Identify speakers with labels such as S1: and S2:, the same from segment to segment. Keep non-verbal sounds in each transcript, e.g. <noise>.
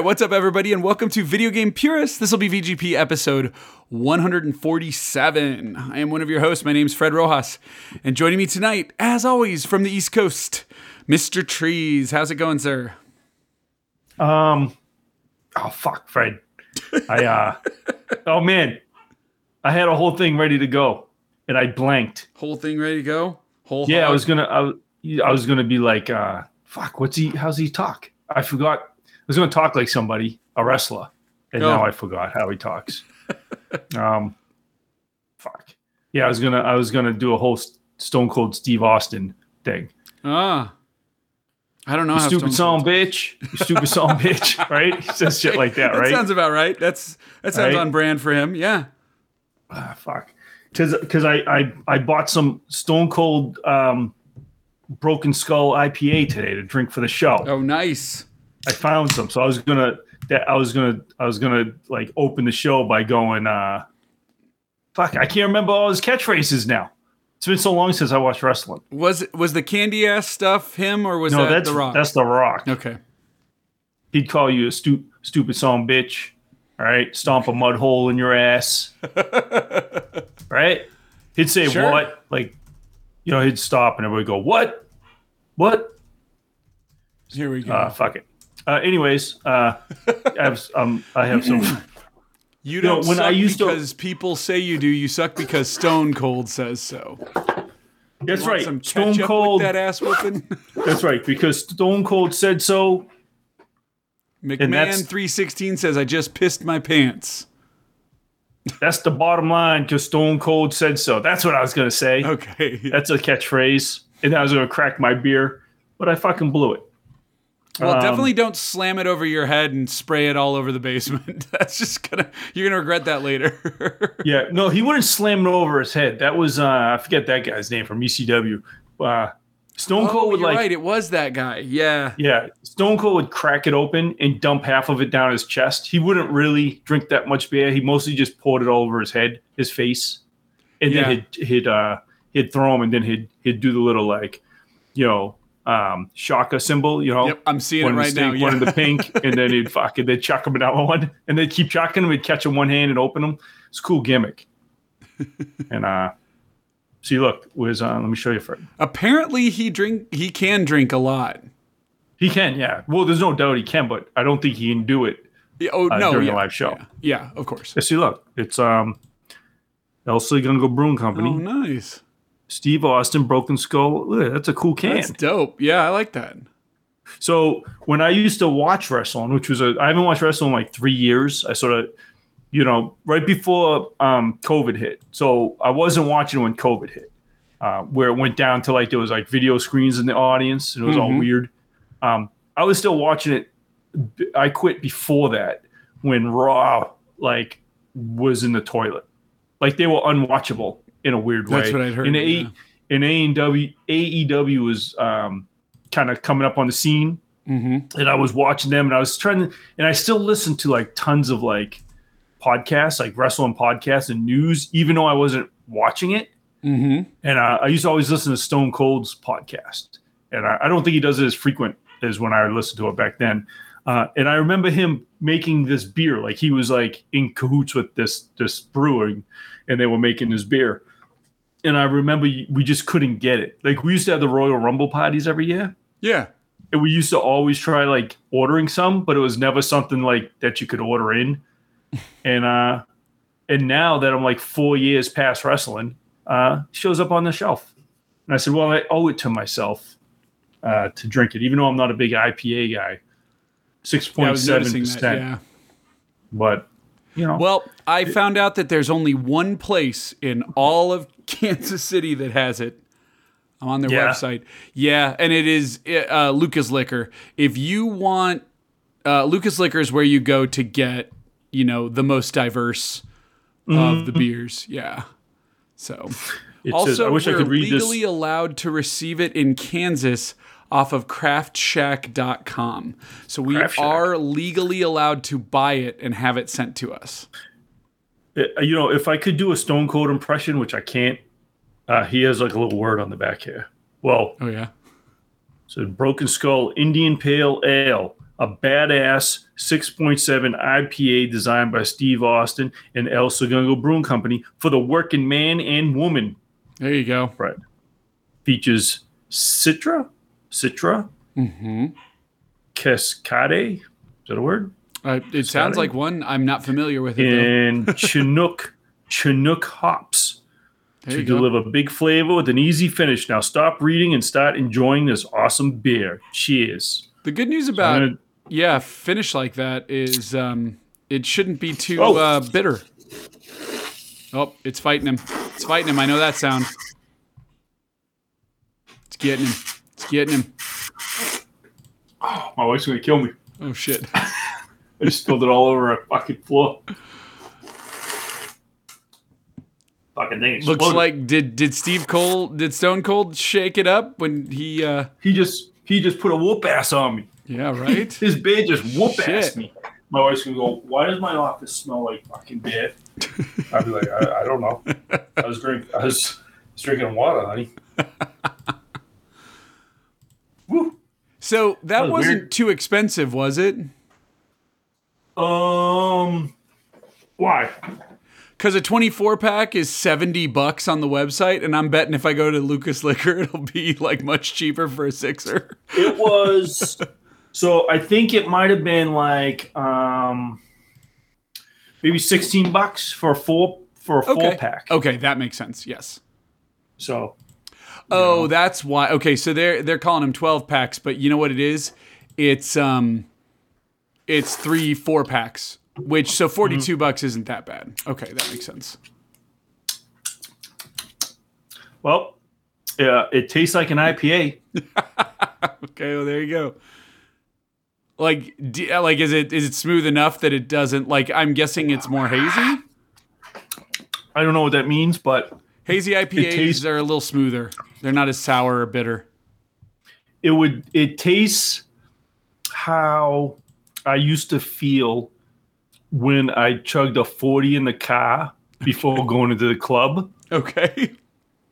S1: Right, what's up, everybody, and welcome to Video Game Purists. This will be VGP episode 147. I am one of your hosts. My name's Fred Rojas, and joining me tonight, as always, from the East Coast, Mr. Trees. How's it going, sir?
S2: Um, oh fuck, Fred. I uh, <laughs> oh man, I had a whole thing ready to go, and I blanked.
S1: Whole thing ready to go? Whole
S2: Yeah, I was gonna, I, was- I was gonna be like, uh, fuck, what's he? How's he talk? I forgot. I was gonna talk like somebody, a wrestler, and
S1: Oh.
S2: now I forgot how he talks. <laughs> um, fuck. Yeah, I was gonna, I was gonna do a whole Stone Cold Steve Austin thing.
S1: Ah. I don't know
S2: You
S1: how
S2: stupid song, bitch. You stupid song, bitch. <laughs> Right? He says shit like that,
S1: That
S2: right?
S1: sounds about right. That's that sounds
S2: Right?
S1: on brand for him. Yeah.
S2: Ah, fuck. Because because I, I I bought some Stone Cold um, Broken Skull IPA today to drink for the show.
S1: Oh, nice.
S2: I found some, so I was gonna that I was gonna I was gonna like open the show by going. uh Fuck, I can't remember all his catchphrases now. It's been so long since I watched wrestling.
S1: Was was the candy ass stuff him or was
S2: No,
S1: that
S2: that's
S1: the Rock?
S2: that's the Rock.
S1: okay.
S2: He'd call you a stu- stupid song bitch. All right, stomp a mud hole in your ass. <laughs> right? He'd say
S1: Sure.
S2: what? Like, you know, he'd stop and everybody would go, "What? What?
S1: Here we go.
S2: Uh, fuck it." Uh, anyways, uh, I have um, I have some.
S1: you don't
S2: when
S1: suck
S2: I used to-
S1: because people say you do. You suck because Stone Cold says so.
S2: That's right,
S1: Some
S2: Stone Cold.
S1: that ass whooping. <laughs>
S2: That's right, because Stone Cold said so.
S1: McMahon three sixteen says I just pissed my pants.
S2: That's the bottom line. Because Stone Cold said so. That's what I was gonna say.
S1: Okay.
S2: That's a catchphrase, and I was gonna crack my beer, but I fucking blew it.
S1: Well,
S2: Um,
S1: definitely don't slam it over your head and spray it all over the basement. <laughs> That's just gonna you're gonna regret that later. <laughs>
S2: Yeah, no, he wouldn't slam it over his head. That was uh, I forget that guy's name from ECW. Uh, Stone Cold
S1: oh,
S2: would
S1: you're
S2: like,
S1: right. It was that guy. Yeah.
S2: yeah, Stone Cold would crack it open and dump half of it down his chest. He wouldn't really drink that much beer. He mostly just poured it all over his head, his face, and
S1: Yeah.
S2: then he'd he'd uh, he'd throw him, and then he'd he'd do the little like, you know, um, shaka symbol. You know,
S1: Yep. I'm seeing
S2: one
S1: it right now.
S2: one in the pink, and then he'd fucking they'd chuck him another one, and they'd keep chucking him. He'd catch him one hand and open him. It's a cool gimmick. <laughs> and uh, see, look, was uh, let me show you first.
S1: Apparently, he drink. He can drink a lot.
S2: he can, yeah. Well, there's no doubt he can, but I don't think he can do it.
S1: Yeah, oh
S2: Uh,
S1: no!
S2: during
S1: yeah,
S2: a live show.
S1: Yeah, yeah, of course.
S2: Yeah, see, look, it's um, El Segundo Brewing Company.
S1: Oh, nice.
S2: Steve Austin, Broken Skull. Look, that's a cool can.
S1: That's dope. Yeah, I like that.
S2: So when I used to watch wrestling, which was a I haven't watched wrestling in like three years. I sort of, you know, right before um, COVID hit. So I wasn't watching when COVID hit, uh, where it went down to like there was like video screens in the audience and it was all
S1: Mhm.
S2: weird. Um, I was still watching it. I quit before that when Raw like was in the toilet, like they were unwatchable in a weird way.
S1: That's what I'd heard,
S2: And
S1: yeah.
S2: A and AEW AEW was um, kind of coming up on the scene
S1: Mm-hmm.
S2: and I was watching them and I was trying to, and I still listen to like tons of like podcasts, like wrestling podcasts and news, even though I wasn't watching it.
S1: Mm-hmm.
S2: And uh, I used to always listen to Stone Cold's podcast. And I, I don't think he does it as frequent as when I listened to it back then. Uh, and I remember him making this beer, like he was like in cahoots with this this brewing, and they were making this beer. And I remember we just couldn't get it. Like we used to have the Royal Rumble parties every year,
S1: Yeah.
S2: and we used to always try like ordering some, but it was never something like that you could order in. <laughs> and uh and now that I'm like four years past wrestling, uh shows up on the shelf. And I said, Well, I owe it to myself uh to drink it, even though I'm not a big IPA guy. Six point seven percent.
S1: Yeah.
S2: But you know
S1: Well, I found out that there's only one place in all of <laughs> Kansas City that has it. I'm on their
S2: Yeah.
S1: website. Yeah, and it is uh, Lucas Liquor. If you want, uh, Lucas Liquor is where you go to get, you know, the most diverse of the beers. Yeah. So
S2: it
S1: also,
S2: says, I wish I
S1: we're
S2: could read this.
S1: legally allowed to receive it in Kansas off of craftshack.com. So we are legally allowed to buy it and have it sent to us.
S2: Uh, you know, if I could do a Stone Cold impression, which I can't, uh, he has like a little word on the back here. Well,
S1: Oh yeah.
S2: So Broken Skull Indian Pale Ale, a badass 6.7 IPA designed by Steve Austin and El Segundo Brewing Company for the working man and woman.
S1: There you go.
S2: Right. Features Citra, Citra,
S1: Mm-hmm.
S2: Cascade. Is that a word?
S1: Uh, it sounds like one. I'm not familiar with it.
S2: And <laughs> Chinook, Chinook hops
S1: There
S2: to
S1: you go.
S2: deliver big flavor with an easy finish. Now stop reading and start enjoying this awesome beer. Cheers.
S1: The good news about
S2: gonna-
S1: yeah, finish like that is um, it shouldn't be too
S2: Oh.
S1: uh, bitter. Oh, it's fighting him. It's fighting him. I know that sound. It's getting him. It's getting him.
S2: Oh, My wife's gonna kill me.
S1: Oh shit.
S2: I just spilled it all over a fucking floor. Fucking thing.
S1: Looks
S2: exploded.
S1: like did did Steve Cole did Stone Cold shake it up when he uh
S2: he just he just put a whoop ass on me.
S1: yeah, right? <laughs>
S2: His beer just whoop ass me. My wife's gonna go. Why does my office smell like fucking beer? I'd be like, I, I don't know. I was drink. I was drinking water, honey. <laughs>
S1: So that
S2: That was
S1: wasn't
S2: weird.
S1: too expensive, was it?
S2: Um, why?
S1: Because a 24 pack is 70 bucks on the website, and I'm betting if I go to Lucas Liquor, <laughs> it'll be like much cheaper for a sixer.
S2: It was. <laughs> so I think it might have been like um, maybe sixteen bucks for a full for a full
S1: Okay.
S2: pack.
S1: Okay, that makes sense. Yes.
S2: So
S1: Oh, that's why. Okay, so they're they're calling them 12 packs, but you know what it is? It's um, it's three four packs, which so 42 bucks isn't that bad. Okay, that makes sense.
S2: well, yeah, it tastes like an IPA. <laughs>
S1: Okay, well there you go. Like, d- like is it is it smooth enough that it doesn't like? I'm guessing it's more hazy.
S2: I don't know what that means, but
S1: Hazy IPAs
S2: tastes-
S1: are a little smoother. They're not as sour or bitter.
S2: it would it tastes how I used to feel when I chugged a 40 in the car before <laughs> going into the club.
S1: Okay.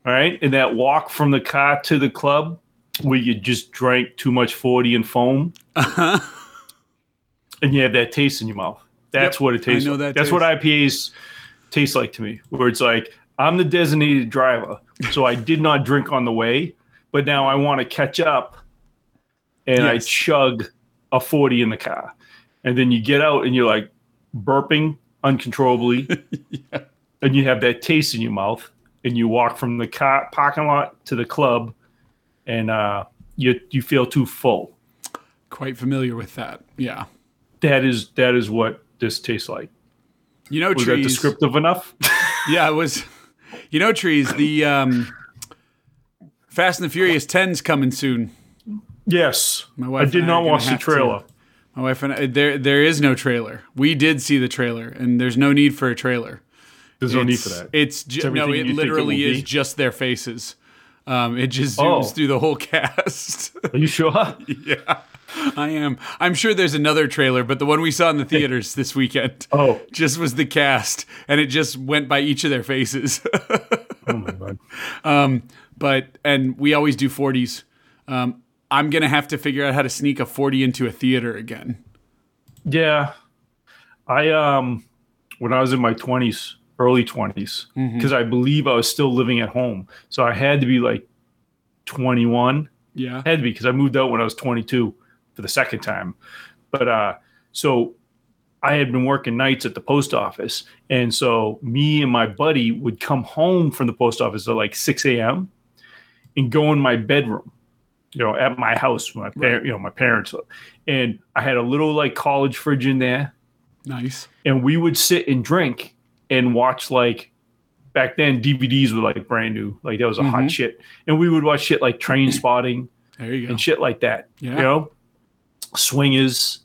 S2: All right. And that walk from the car to the club where you just drank too much 40 and foam
S1: Uh-huh.
S2: and you have that taste in your mouth. That's
S1: Yep,
S2: what it tastes
S1: I know
S2: like.
S1: that
S2: That's what IPAs taste like to me, where it's like, I'm the designated driver. So I did not drink on the way, but now I want to catch up and I chug a 40 in the car. And then you get out and you're like burping uncontrollably. <laughs> And you have that taste in your mouth. And you walk from the car parking lot to the club and uh, you, you feel too full.
S1: Quite familiar with that. Yeah.
S2: That is that is what this tastes like.
S1: You know
S2: Was that descriptive enough? <laughs>
S1: yeah, it was. You know trees. The um, Fast and the Furious 10's coming soon.
S2: yes.
S1: My
S2: I
S1: wife I
S2: did
S1: not gonna
S2: watch the
S1: have to.
S2: trailer.
S1: My wife and I, there there is no trailer. We did see the trailer, and there's no need for a trailer.
S2: There's no need for that.
S1: It's ju- no,
S2: everything
S1: it
S2: it
S1: literally
S2: will
S1: is just their faces. Um, it just zooms
S2: Oh.
S1: through the whole <laughs> cast.
S2: Are you sure? <laughs>
S1: yeah, I am. I'm sure there's another trailer, but the one we saw in the <laughs> theaters this weekend
S2: Oh,
S1: just was the cast, and it just went by each of their faces.
S2: oh my <laughs> god.
S1: but and we always do 40s. Um, I'm gonna have to figure out how to sneak a 40 into a theater again.
S2: Yeah. I um when I was in my 20s, early 20s,
S1: Mm-hmm.
S2: because I believe I was still living at home. So I had to be like 21.
S1: Yeah.
S2: had to be because I moved out when I was 22 for the second time. But uh, so I had been working nights at the post office, and so me and my buddy would come home from the post office at like 6 a.m. and go in my bedroom, you know, at my house, where my par- you know, my parents, live. and I had a little like college fridge in there,
S1: Nice.
S2: and we would sit and drink and watch like back then DVDs were like brand new, like that was a
S1: Mhm.
S2: hot shit, and we would watch shit like Trainspotting
S1: There you go.
S2: and shit like that.
S1: Yeah.
S2: You know, swingers,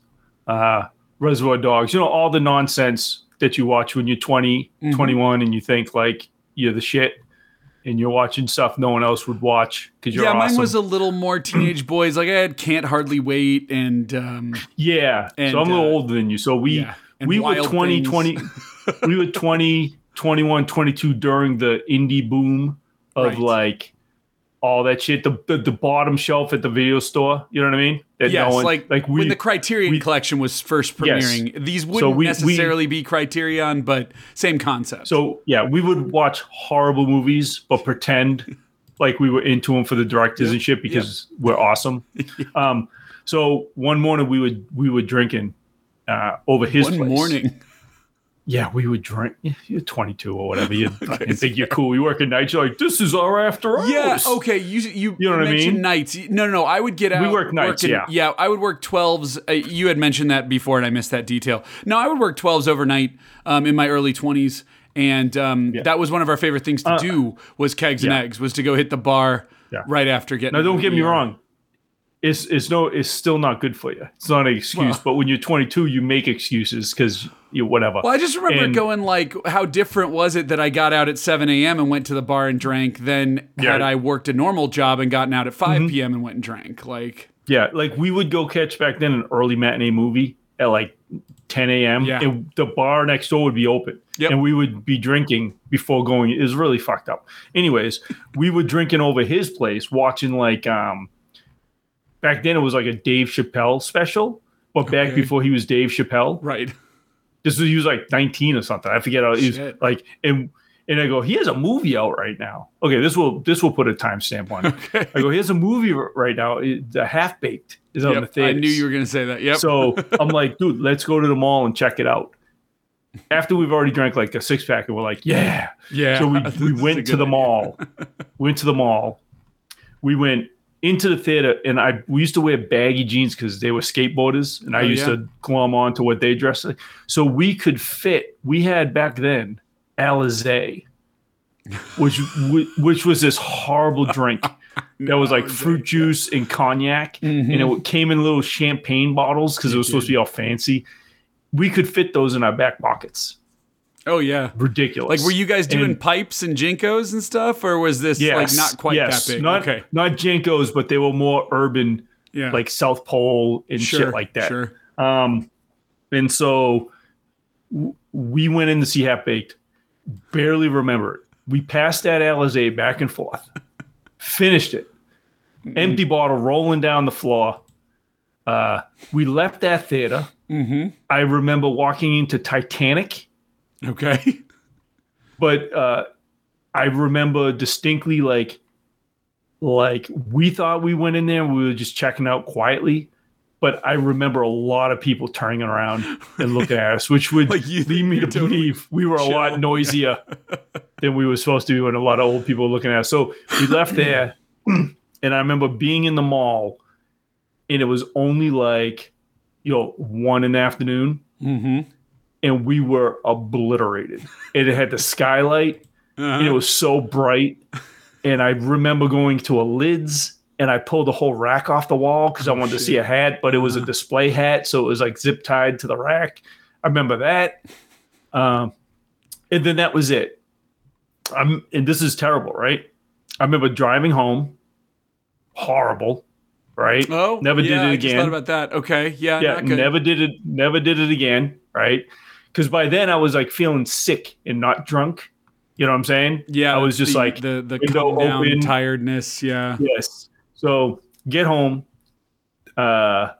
S2: uh, reservoir dogs, you know, all the nonsense that you watch when you're 20,
S1: Mhm.
S2: 21 and you think like you're the shit and you're watching stuff no one else would watch because you're
S1: yeah, mine was a little more teenage <clears throat> boys. Like I had Can't Hardly Wait and um,
S2: yeah.
S1: and,
S2: so I'm a little
S1: uh,
S2: older than you. So we,
S1: yeah,
S2: we were
S1: Wild
S2: 20,
S1: Things.
S2: 20, <laughs> we were 20, 21, 22 during the indie boom of
S1: Right.
S2: like all that shit. The, the the bottom shelf at the video store. You know what I mean?
S1: Yes,
S2: no one-
S1: like,
S2: like we
S1: when the Criterion
S2: we-
S1: collection was first
S2: Yes.
S1: premiering, these wouldn't
S2: we- we-
S1: necessarily be Criterion, but same concept.
S2: So yeah, we would watch horrible movies, but pretend <laughs> like we were into them for the directors and shit because we're awesome. <laughs> Um, so one morning we would we were drinking uh, over his
S1: one
S2: place.
S1: morning. <laughs>
S2: Yeah, we would drink. You're 22 or whatever. <laughs> You fucking think you're cool. You work at night. You're like, this is our after hours.
S1: Yeah. Okay. You you,
S2: You know what I mean?
S1: nights. No, no, no. I would get out.
S2: We work nights,
S1: working-
S2: yeah.
S1: Yeah. I would work twelves. Uh, you had mentioned that before, and I missed that detail. No, I would work twelves overnight um, in my early twenties, and um, that was one of our favorite things to do was kegs and
S2: Uh,
S1: eggs. Was to go hit the bar
S2: Yeah.
S1: right after getting.
S2: Now, don't get me wrong. It's it's no it's still not good for you. It's not an excuse.
S1: Well-
S2: but when you're 22, you make excuses because you whatever.
S1: Well, I just remember
S2: And-
S1: going like, how different was it that I got out at 7 a.m. and went to the bar and drank than
S2: Yeah. Mm-hmm.
S1: had I worked a normal job and gotten out at 5 p.m. and went and drank? Like,
S2: Yeah, like we would go catch back then an early matinee movie at like 10 a.m.
S1: Yeah.
S2: and the bar next door would be open.
S1: Yep.
S2: And we would be drinking before going. It was really fucked up. Anyways, we were drinking over his place, watching like um back then it was like a Dave Chappelle special, but back
S1: Okay.
S2: before he was Dave Chappelle.
S1: right.
S2: This was he was like 19 or something. I forget how he was
S1: Shit.
S2: like and and I go, he has a movie out right now. Okay, this will this will put a timestamp on it.
S1: Okay.
S2: I go, he has a movie right now. The Half Baked is on the
S1: Yep, I knew you were going to say that. Yep.
S2: So I'm like, <laughs> dude, let's go to the mall and check it out. After we've already drank like a six pack, and we're like, yeah.
S1: yeah.
S2: So we, <laughs> we went to the
S1: idea.
S2: mall. <laughs> went to the mall. We went into the theater, and I we used to wear baggy jeans because they were skateboarders, and I
S1: Oh,
S2: used
S1: yeah.
S2: to glom on to what they dressed like. So we could fit. We had back then Alizé, <laughs> which whi- which was this horrible drink <laughs> that was like fruit juice and cognac,
S1: Mhm.
S2: and it came in little champagne bottles because it was supposed to be all fancy. We could fit those in our back pockets.
S1: Oh, yeah.
S2: Ridiculous.
S1: Like, were you guys doing
S2: And-
S1: pipes and JNCOs and stuff, or was this like not quite
S2: yes.
S1: that big?
S2: Not,
S1: okay.
S2: not JNCOs, but they were more urban,
S1: Yeah.
S2: like South Pole and
S1: sure,
S2: shit like that.
S1: Sure.
S2: Um, and so w- we went in to see Half Baked. Barely remember it. We passed that Alizé back and forth. Finished it.
S1: Mm-hmm.
S2: Empty bottle rolling down the floor. Uh, we left that theater.
S1: Mm-hmm.
S2: I remember walking into Titanic.
S1: Okay. <laughs>
S2: but uh, I remember distinctly like like we thought we went in there and we were just checking out quietly. But I remember a lot of people turning around and looking at us, which would <laughs>
S1: Like you-
S2: lead me to
S1: totally
S2: believe we were a lot noisier <laughs> than we were supposed to be when a lot of old people were looking at us. So we left <clears throat> there, and I remember being in the mall, and it was only like, you know, one in the afternoon
S1: Mm-hmm.
S2: And we were obliterated. And it had the skylight, and it was so bright. And I remember going to a lids, and I pulled the whole rack off the wall because I wanted to see a hat, but it was a display hat, so it was like zip tied to the rack. I remember that. Um, and then that was it. I'm, and this is terrible, right? I remember driving home, horrible, right?
S1: Oh,
S2: never
S1: yeah,
S2: did it
S1: I
S2: again
S1: thought about that. Okay. Yeah.
S2: yeah never did it never did it again right because by then i was like feeling sick and not drunk you know what i'm saying
S1: Yeah.
S2: I was just
S1: the,
S2: like,
S1: the the
S2: window
S1: down
S2: open.
S1: tiredness. Yeah.
S2: yes so get home uh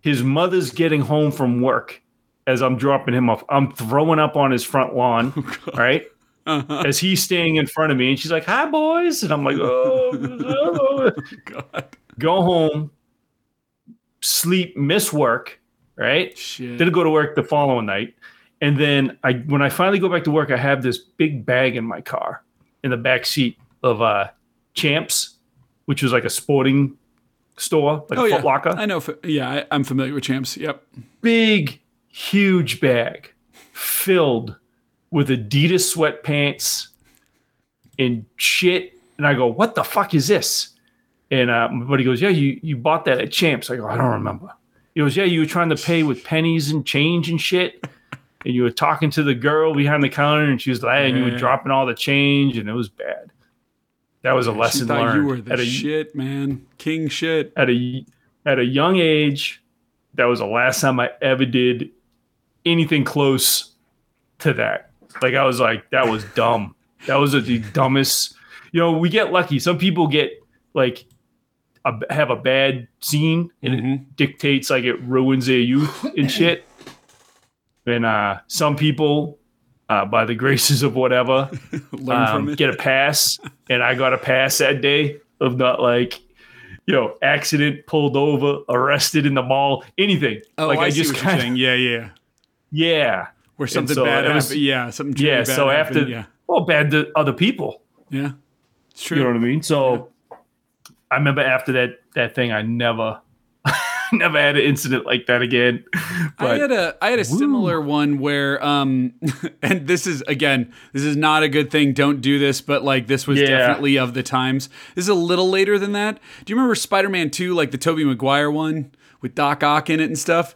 S2: his mother's getting home from work as i'm dropping him off i'm throwing up on his front lawn <laughs> right
S1: Uh-huh.
S2: as he's staying in front of me and she's like hi boys and i'm like oh <laughs>
S1: God.
S2: go home sleep miss work right
S1: Shit.
S2: didn't go to work the following night and then i when i finally go back to work i have this big bag in my car in the back seat of uh champs which was like a sporting store like
S1: oh
S2: a
S1: yeah.
S2: Foot Locker.
S1: I know. Yeah, I, I'm familiar with champs. Yep.
S2: big huge bag filled with adidas sweatpants and shit and i go what the fuck is this and uh, my buddy goes yeah you, you bought that at champs i go i don't remember he goes yeah you were trying to pay with pennies and change and shit. And you were talking to the girl behind the counter and she was like and you were dropping all the change and it was bad. That was a lesson
S1: thought
S2: learned.
S1: you were the
S2: at a,
S1: shit, man. King shit.
S2: at a at a young age that was the last time i ever did anything close to that. Like i was like that was dumb. That was the dumbest you know, we get lucky. Some people get like a, have a bad scene and
S1: Mm-hmm.
S2: it dictates like it ruins their youth and <laughs> shit. And uh, some people, uh, by the graces of whatever, <laughs>
S1: Learn
S2: um, get a pass. And I got a pass that day of not like, you know, accident, pulled over, arrested in the mall, anything.
S1: oh,
S2: like
S1: I, you're
S2: kinda-
S1: saying. Yeah, yeah.
S2: yeah,
S1: Where something
S2: so
S1: bad
S2: was-
S1: happened. Yeah, something
S2: yeah.
S1: bad
S2: So after.
S1: Yeah,
S2: well, bad to other people.
S1: yeah. It's true.
S2: You know what I mean? So I remember after that that thing, I never, <laughs> never had an incident like that again.
S1: I had a I had a similar one where um <laughs> and this is again this is not a good thing don't do this but like this was
S2: Yeah.
S1: definitely of the times. This is a little later than that. Do you remember Spider-Man 2 like the Tobey Maguire one with Doc Ock in it and stuff?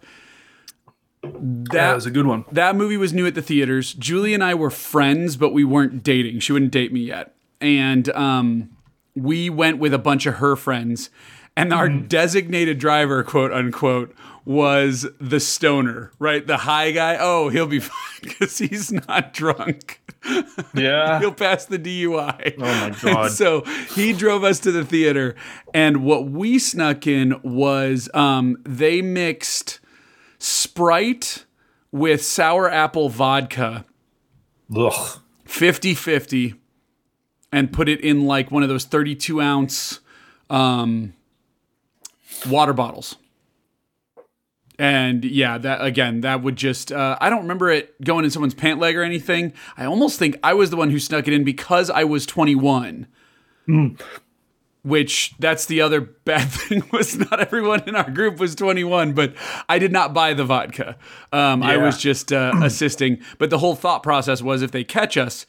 S2: that
S1: That
S2: was a good one.
S1: that movie was new at the theaters. Julie and I were friends, but we weren't dating. She wouldn't date me yet. And um, we went with a bunch of her friends. And our designated driver, quote unquote, was the stoner, right? The high guy. Oh, he'll be <laughs> fine because he's not drunk. <laughs>
S2: Yeah.
S1: He'll pass the DUI.
S2: Oh my
S1: And
S2: god. <laughs>
S1: so he drove us to the theater, and what we snuck in was um, they mixed Sprite with sour apple vodka,
S2: Ugh.
S1: 50 50, and put it in like one of those 32 ounce um, water bottles. And yeah, that again, that would just, uh, I don't remember it going in someone's pant leg or anything. I almost think I was the one who snuck it in because I was 21. Which that's the other bad <laughs> thing was not everyone in our group was 21, but I did not buy the vodka. Um, I was just uh, <clears throat> assisting. But the whole thought process was if they catch us,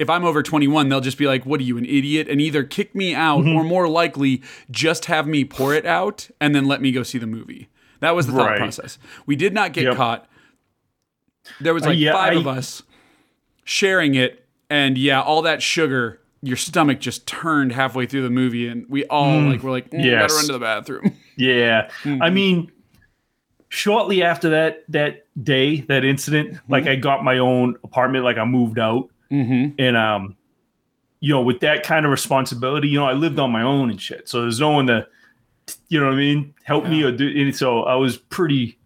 S1: if I'm over 21, they'll just be like, What are you, an idiot? And either kick me out or more likely just have me pour it out and then let me go see the movie. That was the thought
S2: Right.
S1: process. We did not get
S2: Yep.
S1: caught. There was like
S2: yeah,
S1: five
S2: I-
S1: of us sharing it. And yeah, all that sugar, your stomach just turned halfway through the movie. And we all like, were like, mm,
S2: yes.
S1: gotta run to the bathroom. <laughs>
S2: Yeah.
S1: Mm-hmm.
S2: I mean, shortly after that that day, that incident,
S1: Mm-hmm.
S2: like I got my own apartment, like I moved out.
S1: Mm-hmm.
S2: And um, you know, with that kind of responsibility, you know, I lived on my own and shit. So there's no one to you know what I mean, help me or do and so I was pretty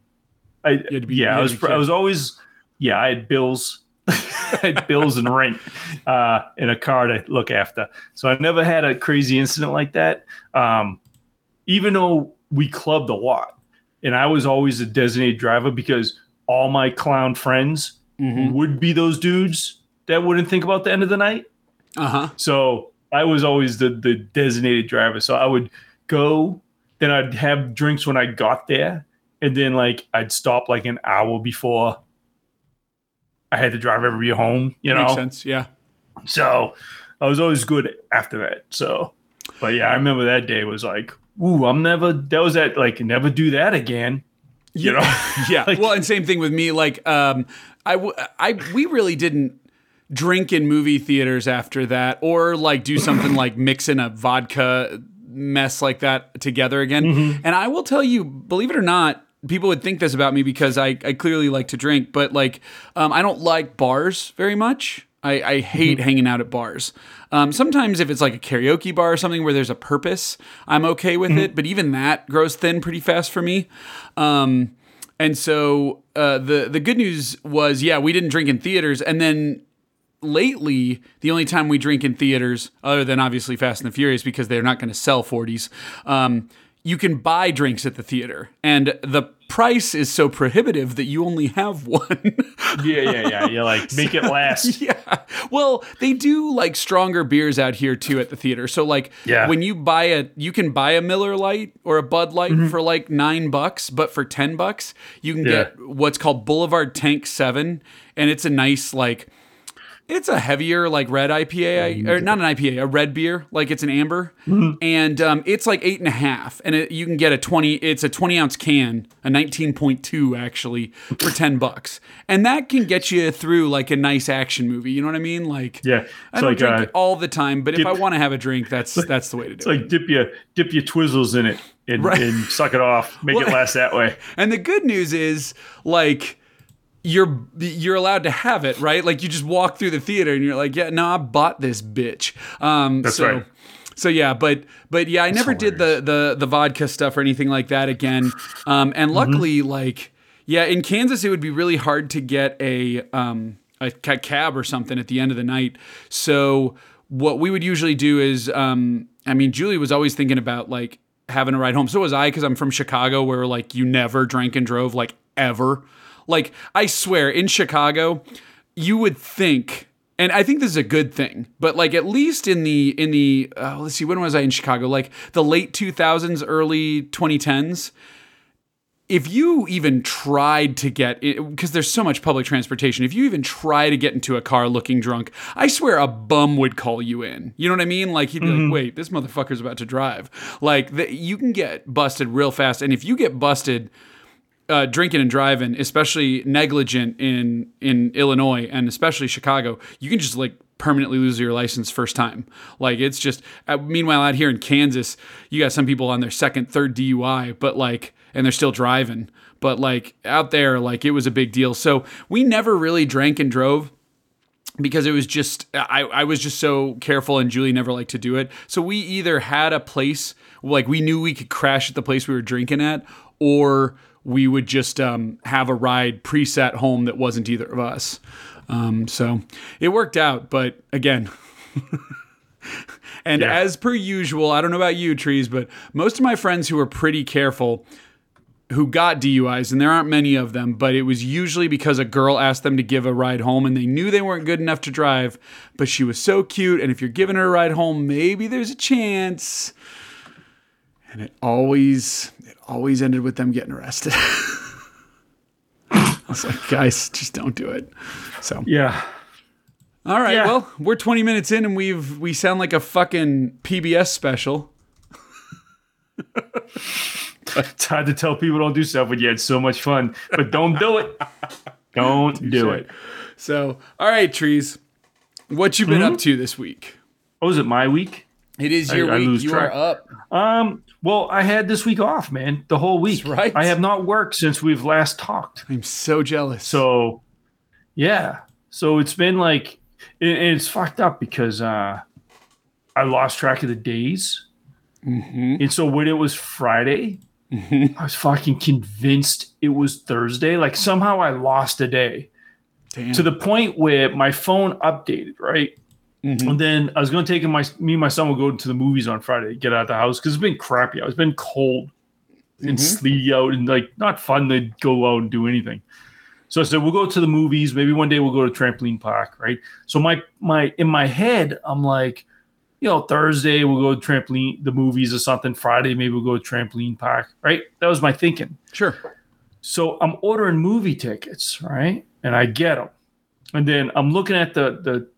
S2: I
S1: be-
S2: yeah, I was I was always yeah, I had bills. <laughs> I had bills and rent <laughs> uh, and a car to look after. So I never had a crazy incident like that. Um, even though we clubbed a lot, and I was always a designated driver because all my clown friends
S1: Mhm.
S2: would be those dudes that wouldn't think about the end of the night.
S1: Uh huh.
S2: So I was always the the designated driver. So I would go, then I'd have drinks when I got there, and then like I'd stop like an hour before I had to drive everybody home. You know,
S1: Makes sense. Yeah.
S2: so I was always good after that. So, but yeah, I remember that day was like, ooh, I'm never. That was that like never do that again. You know, <laughs>
S1: yeah. <laughs>
S2: Like-
S1: well, and same thing with me. Like, um, I, w- I, we really didn't drink in movie theaters after that, or like do something <coughs> like mix in a vodka mess like that together again.
S2: Mm-hmm.
S1: And I will tell you, believe it or not, people would think this about me because I, I clearly like to drink, but like, um, I don't like bars very much. I, I hate
S2: Mm-hmm.
S1: hanging out at bars. Um, sometimes if it's like a karaoke bar or something where there's a purpose, I'm okay with
S2: Mm-hmm.
S1: it. But even that grows thin pretty fast for me. Um, and so uh, the the good news was, yeah, we didn't drink in theaters, and then lately the only time we drink in theaters, other than obviously Fast and the Furious, because they're not going to sell 40s. Um, you can buy drinks at the theater, and the price is so prohibitive that you only have <laughs> one.
S2: yeah, yeah, yeah. You like <laughs> make it last. <laughs>
S1: yeah. Well, they do like stronger beers out here too at the theater. So like
S2: Yeah.
S1: when you buy a you can buy a Miller Lite or a Bud Light
S2: Mm-hmm.
S1: for like 9 bucks, but for 10 bucks, you can
S2: Yeah.
S1: get what's called Boulevard Tank 7 and it's a nice like it's a heavier like red IPA or not an IPA, a red beer, like it's an amber, and um, it's like eight and a half, and it, you can get a twenty. It's a twenty ounce can, a nineteen point two actually for ten <laughs> bucks, and that can get you through like a nice action movie. You know what I mean? Like
S2: Yeah,
S1: I don't
S2: like
S1: drink
S2: uh,
S1: it all the time, but if I want to have a drink, that's <laughs> that's the way to do
S2: it's
S1: it.
S2: like dip your dip your twizzles in it and,
S1: Right.
S2: and suck it off. Make <laughs> it last that way.
S1: And the good news is, like, you're you're allowed to have it, right? Like you just walk through the theater and you're like, yeah, no, I bought this bitch. Um,
S2: That's
S1: so,
S2: right.
S1: So yeah, but but yeah, I never did the the the vodka stuff or anything like that again. Um, and luckily, like yeah, in Kansas, it would be really hard to get a um a cab or something at the end of the night. So what we would usually do is, um, I mean, Julie was always thinking about like having a ride home. So was I because I'm from Chicago, where like you never drank and drove like ever. Like I swear, in Chicago, you would think, and I think this is a good thing, but like at least in the in the uh, let's see, when was I in Chicago? Like the late 2000s, early 2010s. If you even tried to get because there's so much public transportation, if you even try to get into a car looking drunk, I swear a bum would call you in. You know what I mean? Like he'd be like, "Wait, this motherfucker's about to drive." Like the, you can get busted real fast, and if you get busted, uh, drinking and driving, especially negligent in in Illinois and especially Chicago, you can just like permanently lose your license first time. Like it's just. Uh, meanwhile, out here in Kansas, you got some people on their second, third DUI, but like, and they're still driving. But like out there, like it was a big deal. So we never really drank and drove because it was just I, I was just so careful and Julie never liked to do it. So we either had a place like we knew we could crash at the place we were drinking at, or we would just um, have a ride preset home that wasn't either of us. Um, so it worked out, but again. <laughs> and
S2: Yeah.
S1: as per usual, I don't know about you, trees, but most of my friends who are pretty careful who got DUIs, and there aren't many of them, but it was usually because a girl asked them to give a ride home and they knew they weren't good enough to drive, but she was so cute. And if you're giving her a ride home, maybe there's a chance. And it always, always ended with them getting arrested. <laughs> I was like, guys, just don't do it. So,
S2: Yeah.
S1: all right,
S2: Yeah.
S1: well, we're 20 minutes in and we've, we sound like a fucking PBS special.
S2: It's hard to tell people don't do stuff, but you had so much fun. But don't do it. Don't do it.
S1: So, all right, trees, what you been
S2: Mm-hmm.
S1: up to this week?
S2: Oh, is it my week?
S1: It is your
S2: I
S1: week.
S2: lose
S1: you
S2: track.
S1: are up.
S2: Um, well, I had this week off, man. The whole week.
S1: That's right.
S2: I have not worked since we've last talked.
S1: I'm so jealous.
S2: So, yeah. So it's been like, it, it's fucked up because uh, I lost track of the days.
S1: Mhm.
S2: And so when it was Friday,
S1: Mhm.
S2: I was fucking convinced it was Thursday. Like somehow I lost a day
S1: Damn.
S2: to the point where my phone updated, right?
S1: Mhm.
S2: And then I was going to take my me and my son will go to the movies on Friday, get out of the house because it's been crappy. out. It's been cold and
S1: Mhm.
S2: sleety out and like not fun to go out and do anything. So I said we'll go to the movies. Maybe one day we'll go to trampoline park, right? So my my in my head I'm like, you know, Thursday we'll go to trampoline the movies or something. Friday maybe we'll go to trampoline park, right? That was my thinking.
S1: Sure.
S2: So I'm ordering movie tickets, right? And I get them. And then I'm looking at the the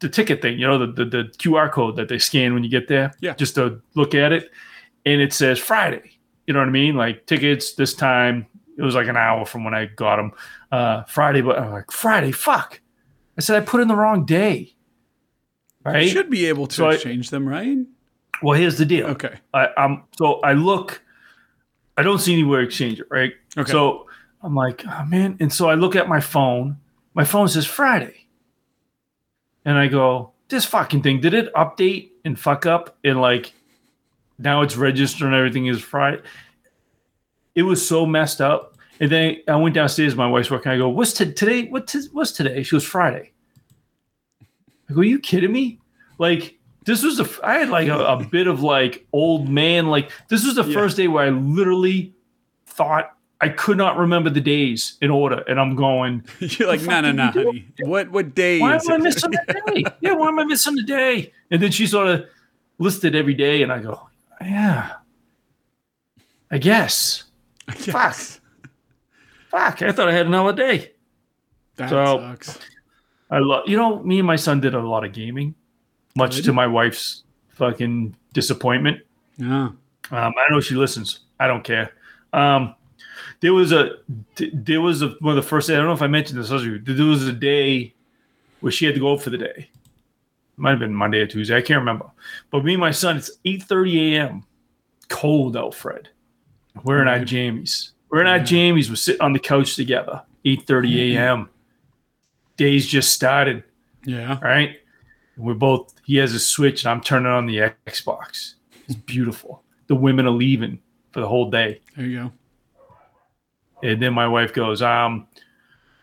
S2: the ticket thing, you know, the, the the QR code that they scan when you get there,
S1: Yeah.
S2: just to look at it, and it says Friday. You know what I mean? Like tickets this time. It was like an hour from when I got them. Uh, Friday, but I'm like Friday. Fuck! I said I put in the wrong day.
S1: You
S2: Right.
S1: should be able to
S2: So I-
S1: them, right?
S2: well, here's the deal.
S1: Okay.
S2: I, I'm so I look, I don't see anywhere to exchange it, right?
S1: Okay.
S2: So I'm like, oh man. And so I look at my phone. My phone says Friday. And I go, this fucking thing, did it update and fuck up? And like now it's registered and everything is fried. It was so messed up. And then I went downstairs, my wife's working. I go, what's to, today? What t- what's today? She goes, Friday. I go, are you kidding me? Like, this was the I had like a, a bit of like old man, like this was the
S1: Yeah.
S2: first day where I literally thought I could not remember the days in order. And I'm going, <laughs>
S1: You're like, no, no, no, honey. What what day
S2: why am I missing the day? <laughs> Yeah, why am I missing the day? And then she sort of listed every day, and I go, yeah, I guess.
S1: Yes.
S2: Fuck, I thought I had another day.
S1: That
S2: So-
S1: sucks.
S2: I love, you know, me and my son did a lot of gaming, much
S1: Good.
S2: to my wife's fucking disappointment.
S1: Yeah.
S2: Um, I know she listens. I don't care. Um, there was a there was a, one of the first. I don't know if I mentioned this. There was a day where she had to go out for the day. It Might have been Monday or Tuesday. I can't remember. But me and my son, it's eight thirty a.m. Cold out, Fred. We're in our jammies. We're in our
S1: mm-hmm.
S2: jammies. We're sitting on the couch together. 8:30 mm-hmm. a.m. Day's just started,
S1: Yeah.
S2: right? And we're both. He has a switch, and I'm turning on the Xbox. It's beautiful. The women are leaving for the whole day,
S1: There you go.
S2: And then my wife goes, um,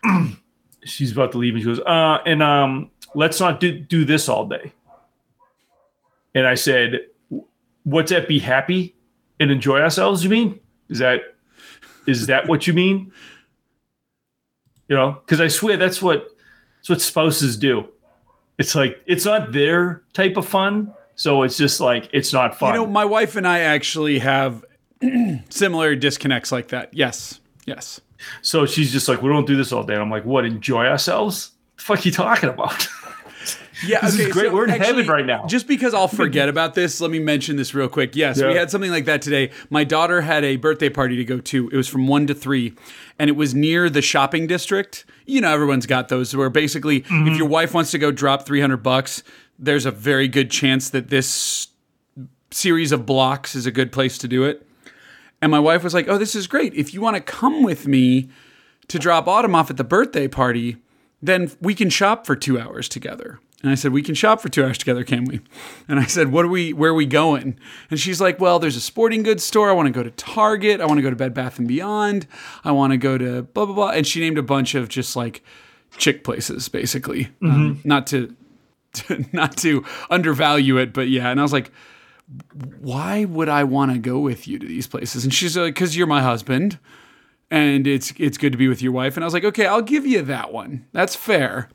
S2: <clears throat> she's about to leave, and she goes, uh, and um, let's not do do this all day. And I said, "What's that? Be happy and enjoy ourselves? You mean? Is that is that what you mean? You know, because I swear that's what that's what spouses do. It's like it's not their type of fun, so it's just like it's not fun.
S1: You know, my wife and I actually have <clears throat> similar disconnects like that. Yes. Yes.
S2: so she's just like, we don't do this all day. And I'm like, what? Enjoy ourselves? The fuck you talking about? <laughs>
S1: Yeah,
S2: This is great. We're in heaven right now.
S1: Just because I'll forget about this, let me mention this real quick. Yes, we had something like that today. My daughter had a birthday party to go to. It was from one to three, and it was near the shopping district. You know, everyone's got those where basically,
S2: Mm-hmm.
S1: if your wife wants to go drop three hundred bucks, there's a very good chance that this series of blocks is a good place to do it. And my wife was like, "Oh, this is great. If you want to come with me to drop Autumn off at the birthday party, then we can shop for two hours together." And I said, "We can shop for two hours together, can we?" <laughs> And I said, "What are we? Where are we going?" And she's like, "Well, there's a sporting goods store. I want to go to Target. I want to go to Bed Bath and Beyond. I want to go to blah blah blah." And she named a bunch of just like chick places, basically. Um, not to, to <laughs> not to undervalue it, but yeah. And I was like, why would I want to go with you to these places? And she's like, because you're my husband, and it's it's good to be with your wife. And I was like, okay, I'll give you that one. That's fair.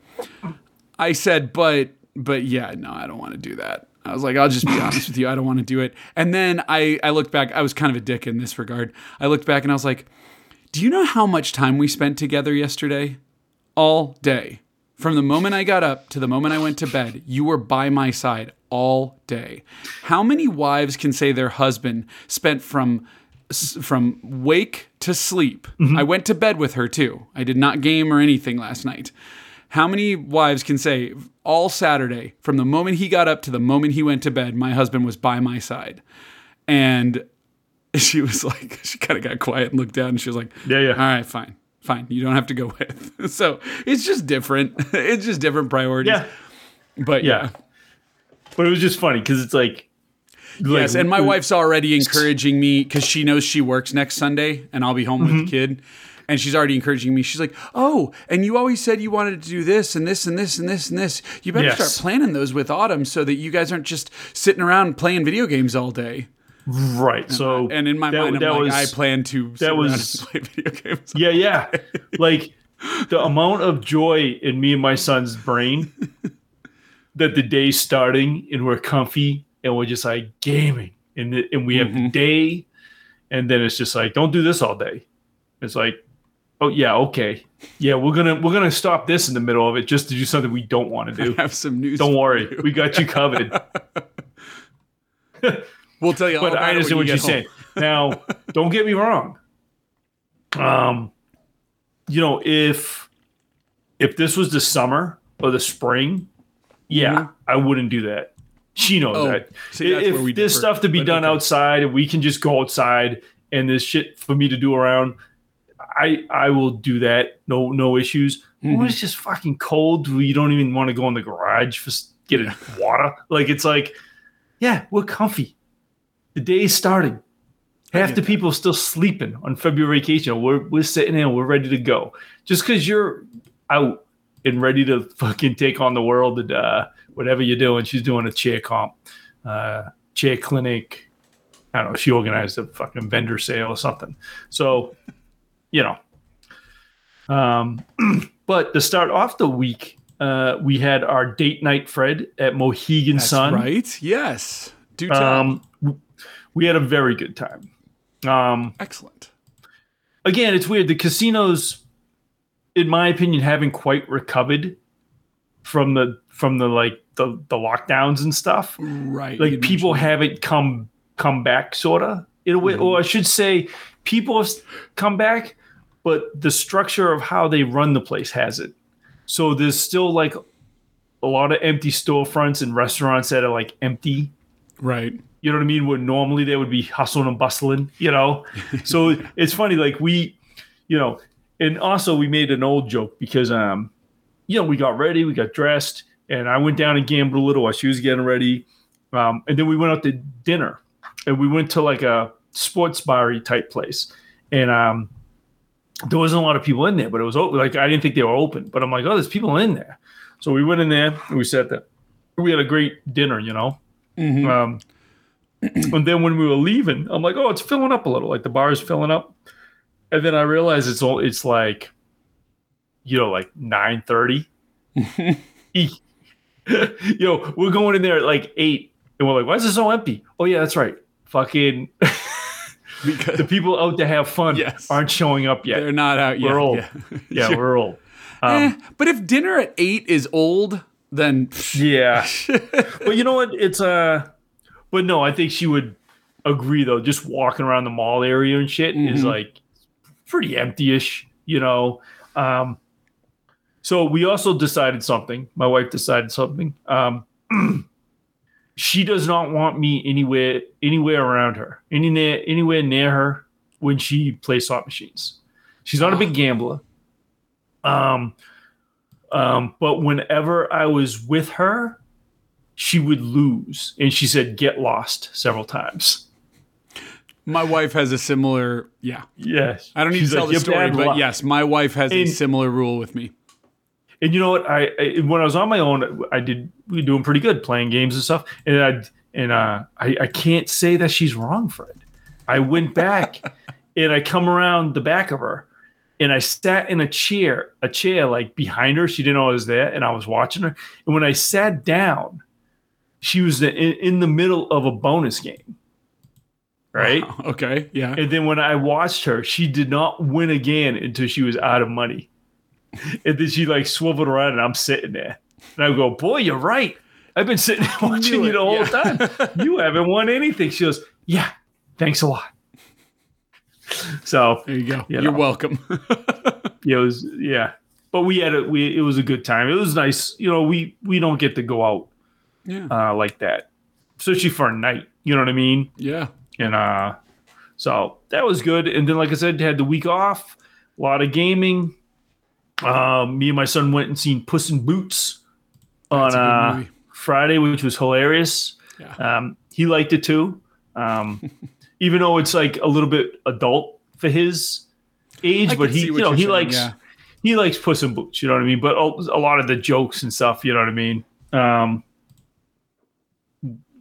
S1: I said, but but yeah, no, I don't want to do that. I was like, I'll just be honest with you, I don't want to do it. And then I I looked back. I was kind of a dick in this regard. I looked back and I was like, do you know how much time we spent together yesterday? All day. From the moment I got up to the moment I went to bed, you were by my side all day. How many wives can say their husband spent from from wake to sleep? Mm-hmm. I went to bed with her too. I did not game or anything last night. How many wives can say all Saturday, from the moment he got up to the moment he went to bed, my husband was by my side? And <laughs> she was like, she kind of got quiet and looked down and she was like,
S2: Yeah, yeah.
S1: All right, fine, fine. You don't have to go <laughs> with. So it's just different. <laughs> It's just different priorities.
S2: yeah.
S1: But yeah.
S2: Yeah. But it was just funny because it's like, like,
S1: Yes, and my wife's already encouraging me because she knows she works next Sunday and I'll be home
S2: Mm-hmm.
S1: with the kid. And she's already encouraging me. She's like, "Oh, and you always said you wanted to do this and this and this and this and this. You better
S2: Yes.
S1: start planning those with Autumn so that you guys aren't just sitting around playing video games all day."
S2: Right. So
S1: And in my
S2: that,
S1: mind,
S2: that
S1: like,
S2: was
S1: "I plan to that
S2: was-
S1: play <laughs> video games."
S2: yeah, yeah. like <laughs> the amount of joy in me and my son's brain <laughs> that the day's starting and we're comfy and we're just like gaming and the, and we have
S1: Mm-hmm.
S2: the day and then it's just like don't do this all day. It's like oh yeah okay yeah we're gonna we're gonna stop this in the middle of it just to do something we don't want to
S1: I
S2: do.
S1: have some news.
S2: Don't worry, we got you covered.
S1: We'll tell you. all
S2: but
S1: about
S2: I understand what
S1: you
S2: you're
S1: home.
S2: saying. <laughs> Now, don't get me wrong. Um, you know, if if this was the summer or the spring, yeah, I wouldn't do that. She knows
S1: Mm-hmm. Oh,
S2: that.
S1: see,
S2: if there's stuff to be
S1: but
S2: done
S1: okay.
S2: outside and we can just go outside and there's shit for me to do around, I I will do that. No no issues.
S1: Mm-hmm.
S2: When it's just fucking cold, you don't even want to go in the garage for s- getting water. Like it's like, yeah, we're comfy. The day's starting. Half the people still sleeping on February vacation. We're we're sitting in, we're ready to go. Just because you're out and ready to <laughs> fucking take on the world and uh, whatever you're doing. She's doing a chair comp, uh, chair clinic. I don't know. She organized a fucking vendor sale or something. So, you know. Um, <clears throat> but to start off the week, uh, we had our date night, Fred, at Mohegan
S1: That's
S2: Sun.
S1: right. Yes. Do tell.
S2: Um, we had a very good time. Um,
S1: Excellent.
S2: again, it's weird. The casinos, in my opinion, haven't quite recovered from the from the like the the lockdowns and stuff.
S1: Right.
S2: Like people haven't come come back, sorta in a way, or I should say, people have come back, but the structure of how they run the place hasn't. So there's still like a lot of empty storefronts and restaurants that are like empty
S1: Right.
S2: You know what I mean? Where normally they would be hustling and bustling, you know? <laughs> so it's funny, like we, you know, and also we made an old joke because um, you know, we got ready, we got dressed, and I went down and gambled a little while she was getting ready. Um, and then we went out to dinner, and we went to like a sports bar type place, and um, there wasn't a lot of people in there, but it was open. Like I didn't think they were open, but I'm like, oh, there's people in there. So we went in there and we sat there. We had a great dinner, you know. Um, and then when we were leaving, I'm like, oh, it's filling up a little. Like the bar is filling up. And then I realized it's all it's like, you know, like 9 30. <laughs> <laughs> you know, we're going in there at like eight, and we're like, why is this so empty? Oh, yeah, that's right. Fucking <laughs>
S1: Because
S2: the people out to have fun
S1: Yes.
S2: aren't showing up yet.
S1: they're not out yet.
S2: We're old.
S1: Yeah.
S2: Yeah,
S1: Sure.
S2: we're old.
S1: Eh,
S2: Um,
S1: but if dinner at eight is old, then
S2: yeah. but you know what? It's uh but no, I think she would agree though. Just walking around the mall area and shit is
S1: Mhm.
S2: like pretty empty-ish, you know. Um so we also decided something. My wife decided something. Um <clears throat> she does not want me anywhere anywhere around her. Anywhere anywhere near her when she plays slot machines. She's not a big gambler. Um um, but whenever I was with her, she would lose. And she said, get lost several times.
S1: my wife has a similar. Yeah,
S2: Yes.
S1: I don't need
S2: She's
S1: to tell
S2: like,
S1: the story, but
S2: luck."
S1: yes, my wife has a similar rule with me.
S2: And you know what? I, I when I was on my own, I did we were doing pretty good playing games and stuff. And I and uh, I, I can't say that she's wrong for it. I went back <laughs> and I come around the back of her and I sat in a chair, a chair like behind her. She didn't know I was there, and I was watching her. And when I sat down, she was in, in the middle of a bonus game. Right.
S1: Okay. Yeah.
S2: And then when I watched her, she did not win again until she was out of money. And then she like swiveled around and I'm sitting there. And I go, Boy, you're right. I've been sitting there <laughs> watching you the whole
S1: yeah.
S2: time. You <laughs> haven't won anything. She goes, Yeah, thanks a lot. So
S1: There you go.
S2: You
S1: You're welcome.
S2: yeah, <laughs> it was yeah. But we had a we it was a good time. It was nice. You know, we we don't get to go out
S1: yeah.
S2: uh like that. Especially for a night. You know what I mean?
S1: yeah.
S2: and uh so that was good and then like i said had the week off a lot of gaming um me and my son went and seen puss in boots on
S1: That's a
S2: uh friday which was hilarious
S1: Yeah.
S2: um he liked it too um <laughs> even though it's like a little bit adult for his age
S1: I
S2: but he you know he
S1: saying,
S2: likes
S1: yeah.
S2: he likes puss in boots you know what i mean but a lot of the jokes and stuff you know what i mean um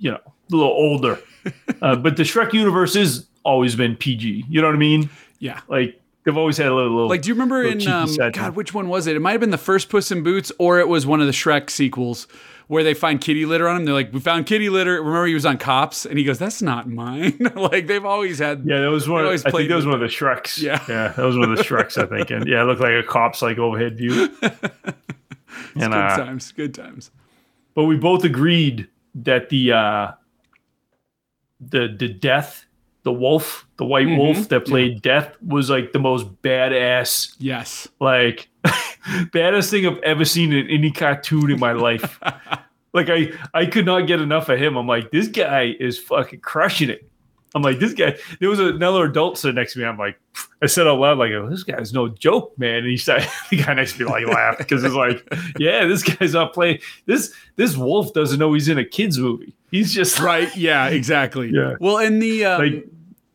S2: you know a little older <laughs> uh, but the shrek universe is always been pg you know what i mean
S1: Yeah.
S2: like they've always had a little, little
S1: Like, do you remember in um. God, which one was it? It might have been the first Puss in Boots, or it was one of the Shrek sequels where they find kitty litter on him. They're like, "We found kitty litter." Remember, he was on Cops, and he goes, "That's not mine." <laughs> like they've always had.
S2: yeah that was one of, i think that was one of the shreks
S1: Yeah.
S2: yeah that was one of the shreks i think and yeah it looked like a cop's like overhead view <laughs> and
S1: good
S2: uh
S1: times. Good times.
S2: but we both agreed that the uh the the death the wolf the white
S1: Mhm.
S2: wolf that played death was like the most badass
S1: Yes.
S2: like <laughs> baddest thing i've ever seen in any cartoon in my life <laughs> like i i could not get enough of him i'm like this guy is fucking crushing it i'm like this guy there was another adult sitting next to me i'm like i said out loud like oh, this guy's no joke man and he said <laughs> the guy next to me like laughed because it's like yeah this guy's not playing this this wolf doesn't know he's in a kids movie he's just
S1: Right. Yeah. Exactly. <laughs>
S2: Yeah.
S1: Well, in the um,
S2: Like-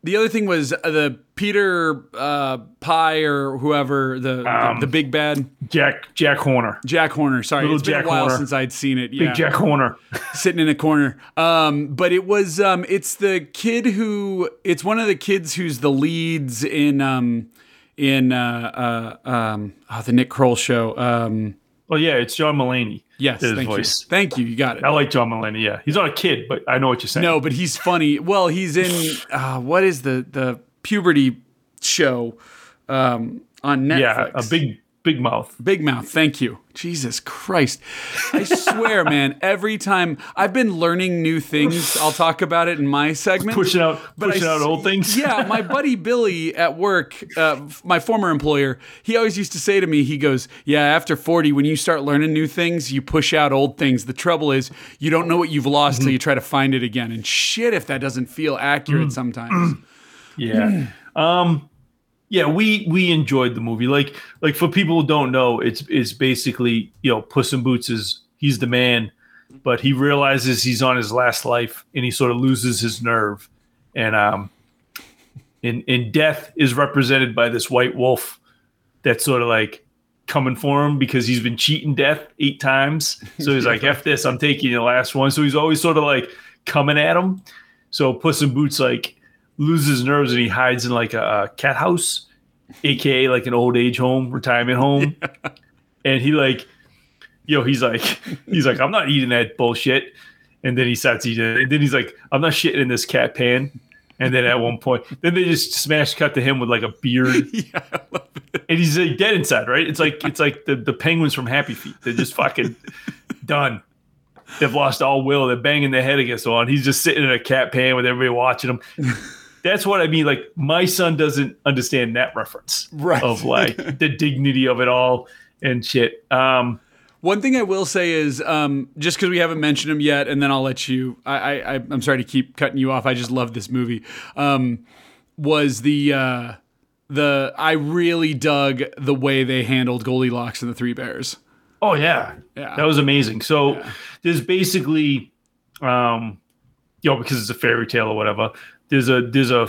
S1: the other thing was uh, the Peter uh, Pie or whoever the, the
S2: Um,
S1: the big bad
S2: jack jack horner
S1: Jack Horner. Sorry,
S2: Little
S1: it's been
S2: Jack
S1: a while
S2: Horner.
S1: since I'd seen it. Yeah, big
S2: jack horner <laughs>
S1: sitting in a corner. Um, but it was um, it's the kid who it's one of the kids who's the leads in um, in uh, uh, um, oh, the Nick Kroll show. Um,
S2: oh yeah it's john Mulaney.
S1: yes,
S2: His
S1: thank
S2: voice.
S1: you, thank you. You got it.
S2: i like john Mulaney. yeah he's not a kid but i know what you're saying
S1: No, but he's funny. Well, he's in <sighs> uh, what is the the puberty show um, on Netflix?
S2: yeah a big big mouth
S1: Big Mouth, thank you. Jesus Christ. I swear, <laughs> man, every time I've been learning new things, I'll talk about it in my segment.
S2: pushing out
S1: But I
S2: pushing out old things.
S1: yeah, my buddy Billy at work, uh, my former employer, he always used to say to me, he goes, "Yeah, after 40 when you start learning new things, you push out old things. The trouble is you don't know what you've lost till you try to find it again." And shit if that doesn't feel accurate sometimes. <clears throat>
S2: yeah. um, yeah, we we enjoyed the movie. Like like for people who don't know, it's it's basically you know Puss in Boots is he's the man, but he realizes he's on his last life and he sort of loses his nerve, and um, in in death is represented by this white wolf that's sort of like coming for him because he's been cheating death eight times. So he's like, "F this, I'm taking the last one." So he's always sort of like coming at him. So Puss in Boots like loses nerves and he hides in like a, a cat house, aka like an old age home, retirement home. Yeah. <laughs> And he like, yo, he's like, he's like, I'm not eating that bullshit. And then he starts eating it. And then he's like, I'm not shitting in this cat pan. And then at one point, then they just smash cut to him with like a beard. <laughs> yeah, and he's like dead inside, right? It's like it's like the, the penguins from Happy Feet. They're just fucking done. They've lost all will. They're banging their head against the wall. And he's just sitting in a cat pan with everybody watching him <laughs> that's what I mean. Like my son doesn't understand that reference,
S1: right?
S2: Of like <laughs> the dignity of it all and shit. Um,
S1: one thing I will say is, um, just because we haven't mentioned him yet, and then I'll let you. I, I I'm sorry to keep cutting you off. I just love this movie. Um, was the uh, the I really dug the way they handled Goldilocks and the Three Bears.
S2: Oh yeah, yeah, that was amazing. So yeah. there's basically, um, you know, because it's a fairy tale or whatever there's a there's a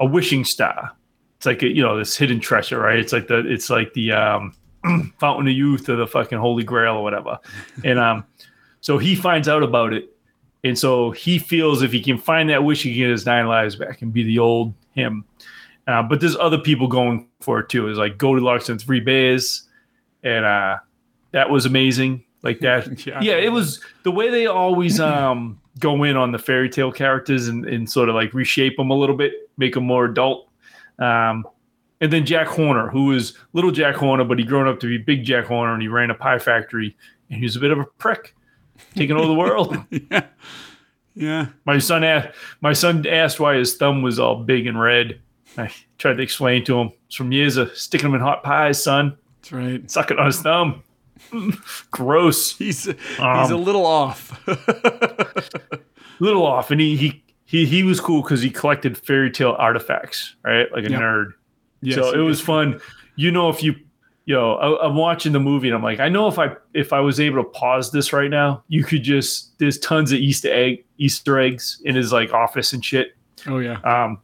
S2: a wishing star. It's like a, you know this hidden treasure, right? It's like the it's like the um, <clears throat> fountain of youth or the fucking holy grail or whatever. And um, so he finds out about it, and so he feels if he can find that wish, he can get his nine lives back and be the old him. Uh, but there's other people going for it too. It's like Goldilocks and Three Bears, and uh, that was amazing. Like that, <laughs> yeah. yeah, it was the way they always um go in on the fairy tale characters and, and sort of like reshape them a little bit, make them more adult. Um, and then Jack Horner, who was little Jack Horner, but he grown up to be big Jack Horner, and he ran a pie factory, and he was a bit of a prick, taking over the world. <laughs>
S1: yeah, yeah.
S2: My son asked, my son asked why his thumb was all big and red. I tried to explain to him it's from years of sticking them in hot pies, son.
S1: That's right.
S2: Sucking on his thumb. <laughs> Gross.
S1: He's he's um, a little off.
S2: little off, and he he he he was cool because he collected fairy tale artifacts, right? Like a yep. nerd. Yes, so it was fun. You know, if you you know, I, am watching the movie and I'm like, I know if I if I was able to pause this right now, you could just there's tons of Easter egg Easter eggs in his like office and shit.
S1: Oh yeah.
S2: Um,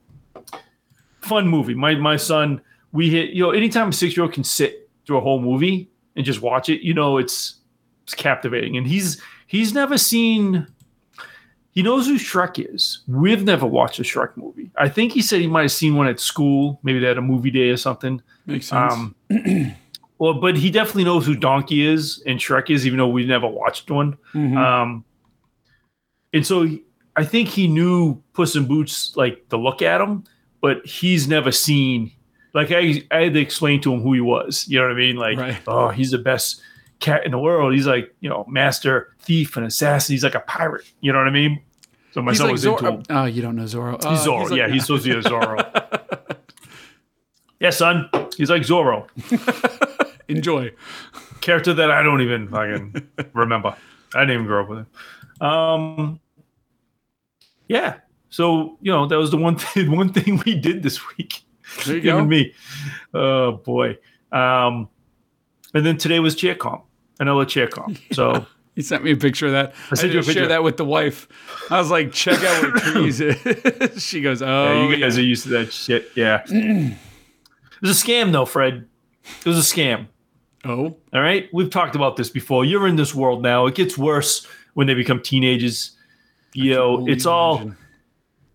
S2: fun movie. My my son, we hit you know, anytime a six year old can sit through a whole movie, and just watch it, you know it's it's captivating. And he's he's never seen he knows who Shrek is. We've never watched a Shrek movie. I think he said he might have seen one at school. Maybe they had a movie day or something.
S1: Makes sense. Um, <clears throat>
S2: well, but he definitely knows who Donkey is and Shrek is, even though we've never watched one. Mm-hmm. Um, and so he, I think he knew Puss in Boots, like the look at him, but he's never seen like I, I had to explain to him who he was. You know what I mean? Like, right. oh, he's the best cat in the world. He's like, you know, master thief and assassin. He's like a pirate. You know what I mean?
S1: So my he's son like was Zor- into him. Oh, you don't know Zorro.
S2: He's Zorro. He's like, yeah, he's supposed to be a <laughs> Zorro. yeah, son. He's like Zorro. <laughs>
S1: Enjoy.
S2: Character that I don't even fucking remember. I didn't even grow up with him. Um, yeah. So you know that was the one <laughs> thing. One thing we did this week.
S1: There you <laughs> go.
S2: me. Oh boy. Um, and then today was cheer comp, another cheer comp. <laughs> So
S1: he sent me a picture of that. I said you share that with the wife. I was like, check out what <laughs> trees is. she goes, oh,
S2: yeah, you guys yeah. are used to that shit. Yeah. <clears throat> it was a scam though, Fred. It was a scam.
S1: Oh.
S2: All right. We've talked about this before. You're in this world now. It gets worse when they become teenagers. You know, it's all,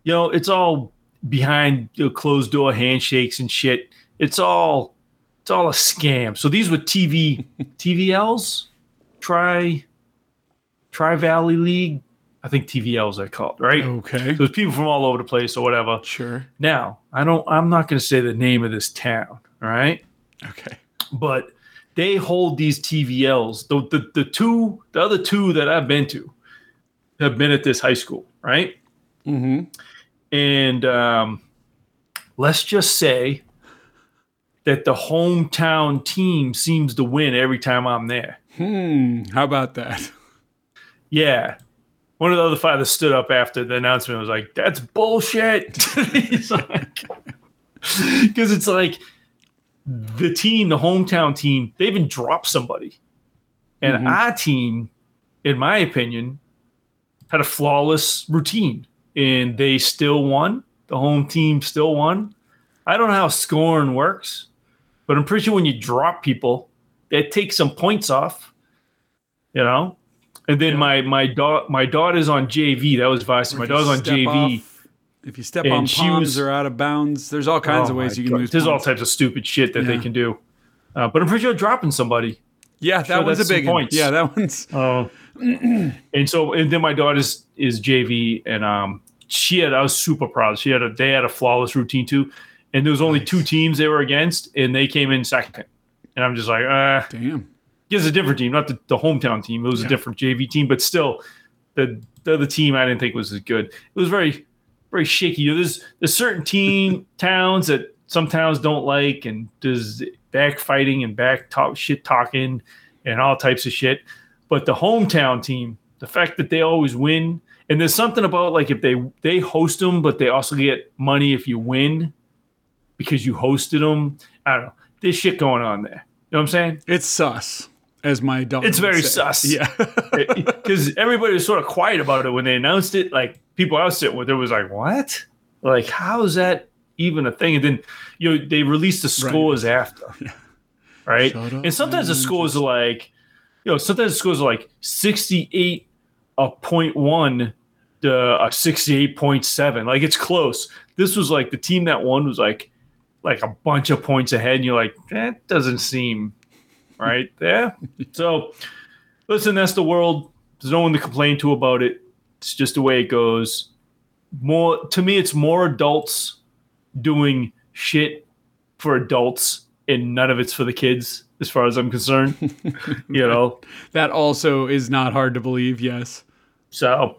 S2: you know, it's all behind you know, closed door handshakes and shit. It's all it's all a scam. So these were TV <laughs> TVLs, Tri Tri Valley League. I think TVLs are called, right?
S1: Okay.
S2: So there's people from all over the place or whatever.
S1: Sure.
S2: Now, I don't I'm not gonna say the name of this town, all right?
S1: Okay.
S2: But they hold these TVLs. The, the the two, the other two that I've been to have been at this high school, right?
S1: Mm-hmm.
S2: And um, let's just say that the hometown team seems to win every time I'm there.
S1: Hmm. How about that?
S2: Yeah. One of the other fathers stood up after the announcement and was like, that's bullshit. <laughs> He's like, <laughs> because it's like the team, the hometown team, they even dropped somebody, and
S1: Mhm.
S2: our team, in my opinion, had a flawless routine, and they still won. The home team still won. I don't know how scoring works, but I'm pretty sure when you drop people, that takes some points off. You know, and then my my daughter my daughter's on JV. That was varsity. My daughter's on JV.
S1: off- if you step
S2: And
S1: on
S2: she was-
S1: or out of bounds, there's all kinds
S2: Oh
S1: of ways you can
S2: God.
S1: lose.
S2: There's all types of stupid shit that they can do. Uh, but I'm pretty sure dropping somebody.
S1: Yeah, that
S2: Sure,
S1: one's a big one.
S2: points.
S1: Yeah, that one's.
S2: Oh. <clears throat> and so and then my daughter's is JV and um she had I was super proud. She had a they had a flawless routine too. And there was only
S1: Nice.
S2: two teams they were against and they came in second. And I'm just like, uh
S1: Damn.
S2: it's a different team, not the, the hometown team. It was
S1: Yeah.
S2: a different JV team, but still the the other team I didn't think was as good. It was very very shaky. There's there's certain team <laughs> towns that some towns don't like, and there's backfighting and back talk shit talking and all types of shit. But the hometown team, the fact that they always win, and there's something about like if they they host them, but they also get money if you win because you hosted them. I don't know. There's shit going on there. You know what I'm saying?
S1: It's sus, as my dog.
S2: It's very
S1: say.
S2: sus.
S1: Yeah. <laughs>
S2: because everybody was sort of quiet about it when they announced it. Like people I was sitting with, it was like, "What? Like, how is that even a thing?" And then you know they released the scores after, <laughs>
S1: Yeah.
S2: right? And sometimes the scores are like, you know, sometimes the scores are like sixty-eight a point one to a sixty-eight point seven. Like it's close. This was like the team that won was like like a bunch of points ahead, and you're like, that doesn't seem right <laughs> there. so listen, that's the world. There's no one to complain to about it. It's just the way it goes. More to me, it's more adults doing shit for adults, and none of it's for the kids, as far as I'm concerned. <laughs> you know,
S1: that also is not hard to believe. Yes.
S2: So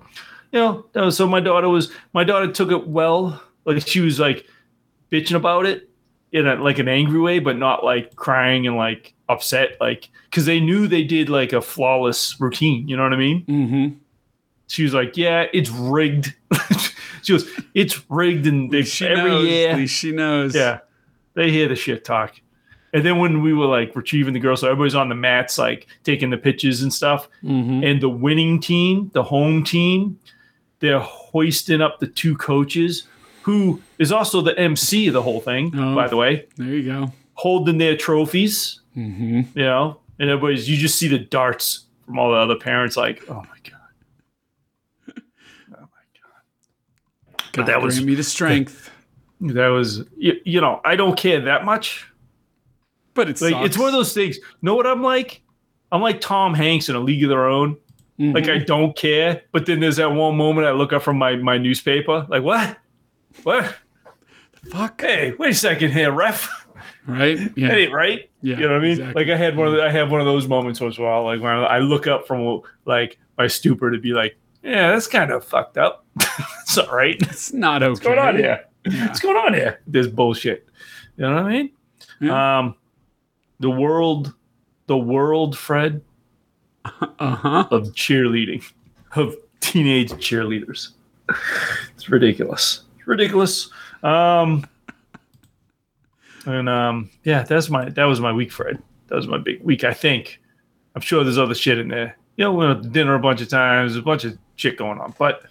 S2: you know, that was, so my daughter was my daughter took it well. Like she was like bitching about it in a, like an angry way, but not like crying and like upset, like because they knew they did like a flawless routine. You know what I mean?
S1: Mm-hmm.
S2: she was like, "Yeah, it's rigged." <laughs> she goes, "It's rigged," and they,
S1: She
S2: every
S1: knows.
S2: year,
S1: she knows.
S2: yeah, they hear the shit talk. And then when we were like retrieving the girls, so everybody's on the mats, like taking the pitches and stuff.
S1: Mm-hmm.
S2: And the winning team, the home team, they're hoisting up the two coaches, who is also the MC of the whole thing,
S1: Oh.
S2: by the way,
S1: There you go.
S2: holding their trophies.
S1: Mm-hmm.
S2: You know, and everybody's you just see the darts from all the other parents, like, "Oh my god." Oh <laughs> my god.
S1: God,
S2: that was-
S1: me the strength.
S2: That was you, you know I don't care that much.
S1: But it's
S2: Like it's one of those things. Know what I'm like? I'm like Tom Hanks in A League of Their Own. Like
S1: Mm-hmm.
S2: I don't care, but then there's that one moment I look up from my my newspaper. Like what? What?
S1: fuck.
S2: Hey, wait a second here, ref.
S1: Right? <laughs> Yeah.
S2: That ain't right.
S1: Yeah,
S2: you know what I mean?
S1: exactly.
S2: Like I had one of the, I have one of those moments once in a while. Like when I look up from like my stupor to be like, yeah, that's kind of fucked up. <laughs> it's all right.
S1: It's not okay.
S2: What's going on here?
S1: Yeah.
S2: What's going on here? This bullshit. You know what I mean?
S1: Yeah.
S2: Um, the world, the world, Fred,
S1: Uh-huh.
S2: of cheerleading, of teenage cheerleaders. It's ridiculous. It's ridiculous. Um, and um, yeah, that's my that was my week, Fred. That was my big week. I think. I'm sure there's other shit in there. You know, we went to dinner a bunch of times. There's a bunch of shit going on, but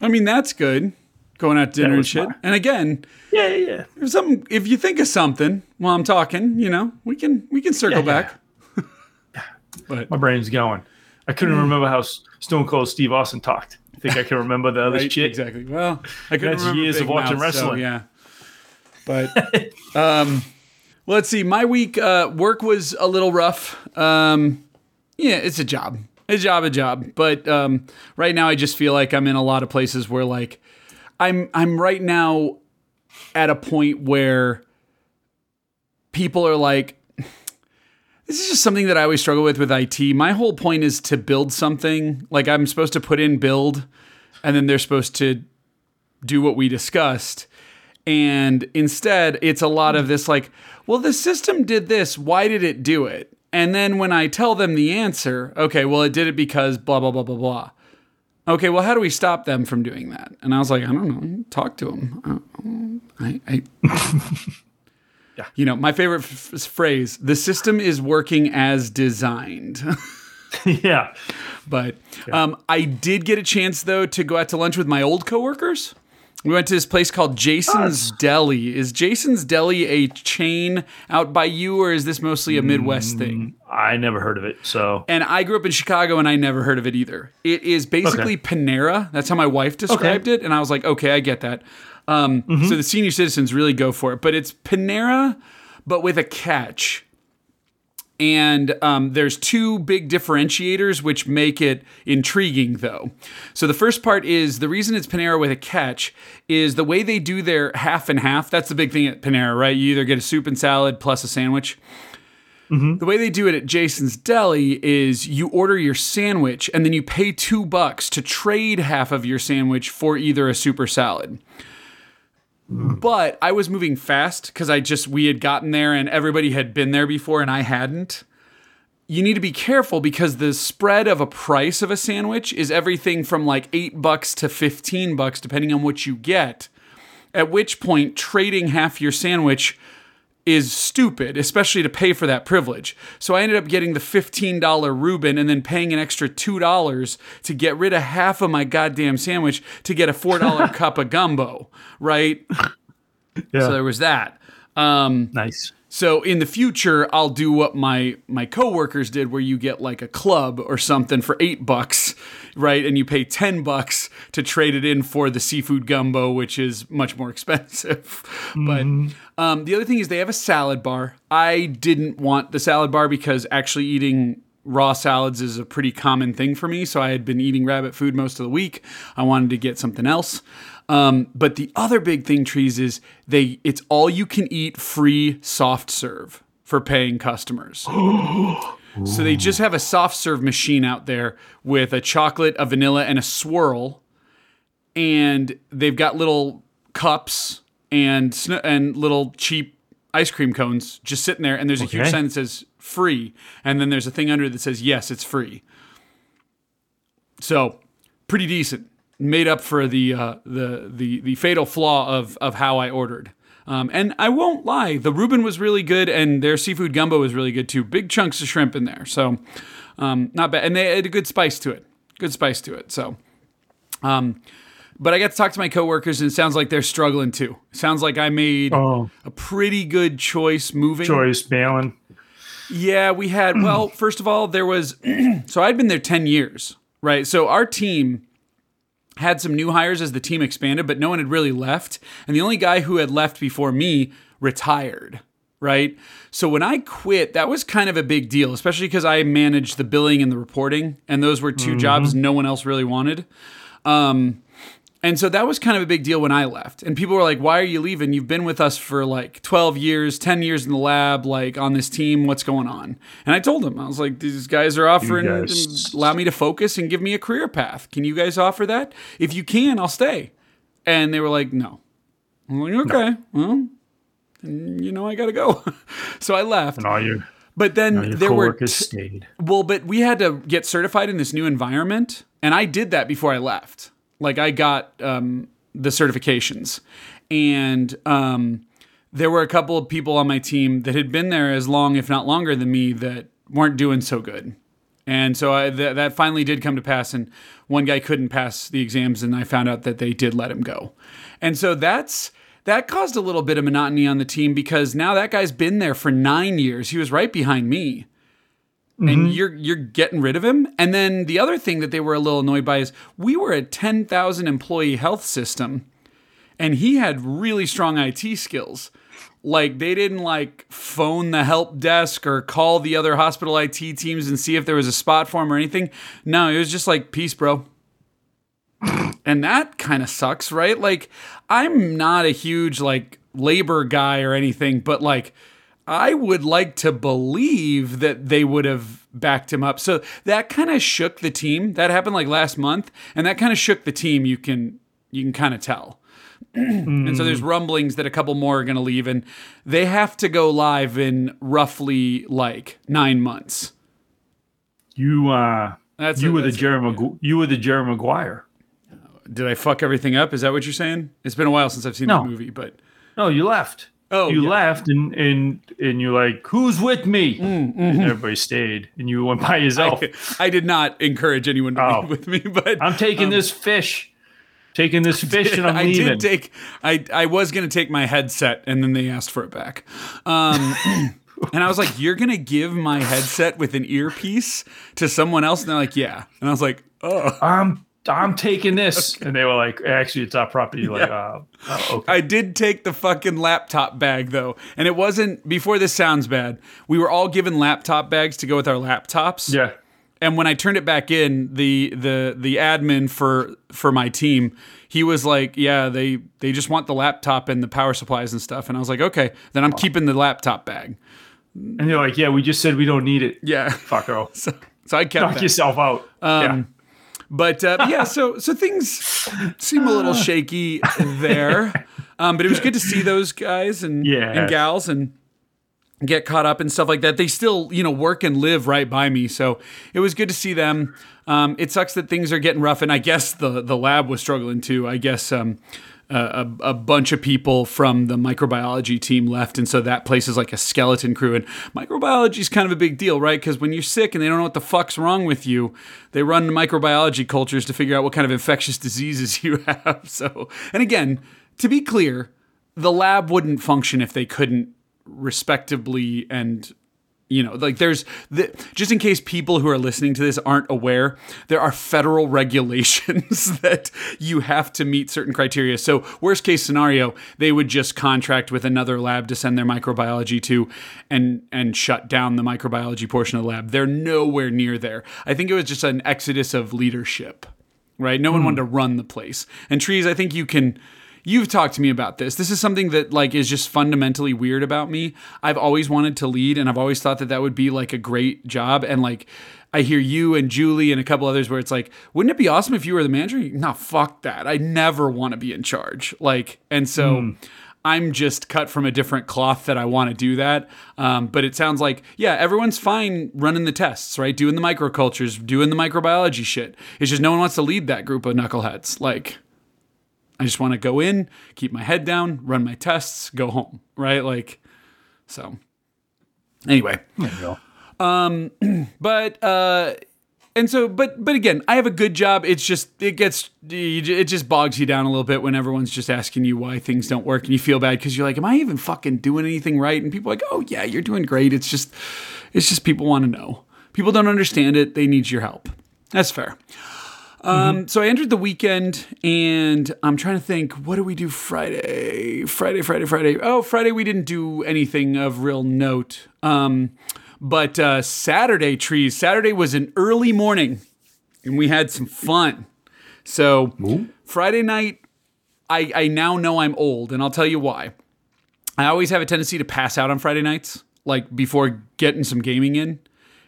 S1: I mean, that's good. Going out to dinner and shit.
S2: fine.
S1: And again,
S2: yeah, yeah, yeah.
S1: if something if you think of something while I'm talking, you know, we can we can circle
S2: Yeah,
S1: back. <laughs> but
S2: my brain's going. I couldn't remember how Stone Cold Steve Austin talked. I think I can remember the other <laughs>
S1: right,
S2: shit.
S1: exactly. Well, I couldn't
S2: That's
S1: remember
S2: years
S1: Big
S2: of watching
S1: Mouth, so,
S2: wrestling.
S1: yeah. But <laughs> um let's see. My week uh work was a little rough. Um yeah, it's a job. A job, a job. But um right now I just feel like I'm in a lot of places where like I'm I'm right now at a point where people are like this is just something that I always struggle with with IT. My whole point is to build something. Like I'm supposed to put in build and then they're supposed to do what we discussed. And instead, it's a lot of this like, well, the system did this. Why did it do it? And then when I tell them the answer, okay, well, it did it because blah, blah, blah, blah, blah. Okay, well, how do we stop them from doing that? And I was like, I don't know, talk to them. I, I <laughs>
S2: Yeah.
S1: You know, my favorite f- phrase: "The system is working as designed." <laughs>
S2: yeah.
S1: But um, I did get a chance though to go out to lunch with my old coworkers. We went to this place called Jason's Deli. Is Jason's Deli a chain out by you, or is this mostly a Midwest thing?
S2: I never heard of it. So
S1: And I grew up in Chicago, and I never heard of it either. It is basically Panera. That's how my wife described it, and I was like, okay, I get that. Um, So the senior citizens really go for it, but it's Panera, but with a catch. And um, there's two big differentiators which make it intriguing, though. So the first part is the reason it's Panera with a catch is the way they do their half and half. That's the big thing at Panera, right? You either get a soup and salad plus a sandwich. The way they do it at Jason's Deli is you order your sandwich and then you pay two bucks to trade half of your sandwich for either a soup or salad. But I was moving fast because I just, we had gotten there and everybody had been there before and I hadn't. You need to be careful because the spread of a price of a sandwich is everything from like eight bucks to 15 bucks, depending on what you get. At which point, trading half your sandwich is stupid, especially to pay for that privilege. So I ended up getting the $15 Reuben and then paying an extra $2 to get rid of half of my goddamn sandwich to get a $4 <laughs> cup of gumbo, right?
S2: yeah.
S1: So there was that. Um,
S2: nice.
S1: so in the future, I'll do what my my coworkers did, where you get like a club or something for eight bucks, right? And you pay ten bucks to trade it in for the seafood gumbo, which is much more <laughs> expensive. But um, the other thing is they have a salad bar. I didn't want the salad bar because actually eating raw salads is a pretty common thing for me. So I had been eating rabbit food most of the week. I wanted to get something else. Um, but the other big thing, trees, is they it's all you can eat free soft serve for paying customers. <gasps> so they just have a soft serve machine out there with a chocolate, a vanilla, and a swirl, and they've got little cups and sn- and little cheap ice cream cones just sitting there. And there's a huge sign that says free, and then there's a thing under that says yes, it's free. So pretty decent. Made up for the uh, the the the fatal flaw of of how I ordered. Um, and I won't lie, the Reuben was really good, and their seafood gumbo was really good too. Big chunks of shrimp in there, so um, not bad. And they had a good spice to it. Good spice to it. So, um, but I got to talk to my coworkers, and it sounds like they're struggling too. It sounds like I made
S2: Oh,
S1: a pretty good choice moving.
S2: Joyce Balin.
S1: Yeah, we had. Well, <clears throat> first of all, there was. <clears throat> so I'd been there ten years, right? So our team had some new hires as the team expanded, but no one had really left, and the only guy who had left before me retired. Right. So when I quit, that was kind of a big deal, especially because I managed the billing and the reporting, and those were 2 jobs no one else really wanted. Um, and so that was kind of a big deal when I left. And people were like, why are you leaving? You've been with us for like 12 years, 10 years in the lab, like on this team. What's going on? And I told them, I was like, these guys are offering
S2: guys-
S1: allow me to focus and give me a career path. Can you guys offer that? If you can, I'll stay. And they were like, no. I'm like, okay, well, you know, I got to go. <laughs> so I left.
S2: And all your,
S1: But then
S2: your
S1: there were t-
S2: stayed.
S1: well, but we had to get certified in this new environment, and I did that before I left. Like I got um, the certifications, and um, there were a couple of people on my team that had been there as long, if not longer, than me that weren't doing so good. And so I, th- that finally did come to pass, and one guy couldn't pass the exams, and I found out that they did let him go. And so that's that caused a little bit of monotony on the team because now that guy's been there for nine years. He was right behind me and mm-hmm. you're you're getting rid of him. And then the other thing that they were a little annoyed by is we were a 10,000 employee health system and he had really strong IT skills. Like they didn't like phone the help desk or call the other hospital IT teams and see if there was a spot for him or anything. No, it was just like peace, bro. And that kind of sucks, right? Like I'm not a huge like labor guy or anything, but like I would like to believe that they would have backed him up. So that kind of shook the team. That happened like last month, and that kind of shook the team. You can you can kind of tell. <clears throat> and so there's rumblings that a couple more are going to leave, and they have to go live in roughly like nine months.
S2: You uh
S1: That's
S2: You
S1: a-
S2: were the
S1: that's-
S2: Jerry Magu- you were the Jerry Maguire.
S1: Did I fuck everything up? Is that what you're saying? It's been a while since I've seen
S2: No.
S1: the movie, but
S2: No, you left.
S1: Oh,
S2: you
S1: yeah.
S2: left, and and and you're like, "Who's with me?"
S1: Mm,
S2: And everybody stayed, and you went by <laughs> yourself.
S1: I did not encourage anyone to
S2: Oh.
S1: leave <laughs> with me. But
S2: I'm taking this fish, taking this <laughs> fish, and I'm
S1: Um, I
S2: leaving.
S1: did take. I I was gonna take my headset, and then they asked for it back. Um, <clears throat> and I was like, "You're gonna give my headset with an earpiece to someone else?" And they're like, "Yeah." And I was like, "Oh."
S2: I'm I'm taking this, <laughs> and they were like, "Actually, it's our property." Like, uh, oh, okay.
S1: I did take the fucking laptop bag though, and it wasn't before this sounds bad. We were all given laptop bags to go with our laptops.
S2: yeah.
S1: And when I turned it back in, the the the admin for for my team, he was like, "Yeah, they they just want the laptop and the power supplies and stuff." And I was like, "Okay, then I'm keeping the laptop bag."
S2: And they're like, "Yeah, we just said we don't need it."
S1: Yeah.
S2: Fucko. <laughs>
S1: So, so I kept
S2: Knock
S1: that.
S2: yourself out. yeah.
S1: But uh, yeah, <laughs> so so things seem a little shaky there. Um, but it was good to see those guys and
S2: Yeah.
S1: and gals and get caught up and stuff like that. They still, you know, work and live right by me, so it was good to see them. Um, it sucks that things are getting rough, and I guess the the lab was struggling too. I guess um, a, a bunch of people from the microbiology team left, and so that place is like a skeleton crew. And microbiology is kind of a big deal, right? Because when you're sick and they don't know what the fuck's wrong with you, they run microbiology cultures to figure out what kind of infectious diseases <laughs> you have. So, and again, to be clear, the lab wouldn't function if they couldn't respectably and you know like there's the, just in case people who are listening to this aren't aware there are federal <laughs> regulations <laughs> that you have to meet certain criteria. So worst case scenario they would just contract with another lab to send their microbiology to and and shut down the microbiology portion of the lab. They're nowhere near there. I think it was just an exodus of leadership right? No one wanted hmm. to run the place. And trees i think you can You've talked to me about this. This is something that like is just fundamentally weird about me. I've always wanted to lead and I've always thought that that would be like a great job and like I hear you and Julie and a couple others where it's like, wouldn't it be awesome if you were the manager? No, fuck that. I never want to be in charge. Like, and so I'm just cut from a different cloth that I want to do that. Um, but it sounds like, yeah, everyone's fine running the tests, right? Doing the microcultures, doing the microbiology shit. It's just no one wants to lead that group of knuckleheads. Like, I just want to go in, keep my head down, run my tests, go home, right? Like, so anyway,
S2: go. <clears throat>
S1: but, uh, and so, but, but again, I have a good job. It's just, it gets, it just bogs you down a little bit when everyone's just asking you why things don't work and you feel bad because you're like, am I even fucking doing anything right? And people are like, oh yeah, you're doing great. It's just, it's just people want to know. People don't understand it. They need your help. That's fair. Um, so I entered the weekend and I'm trying to think, what do we do Friday? Friday, Friday, Friday. Oh, Friday we didn't do anything of real note. Um, but uh, Saturday, trees. Saturday was an early morning and we had some fun. So Friday night, I, I now know I'm old and I'll tell you why. I always have a tendency to pass out on Friday nights, like before getting some gaming in.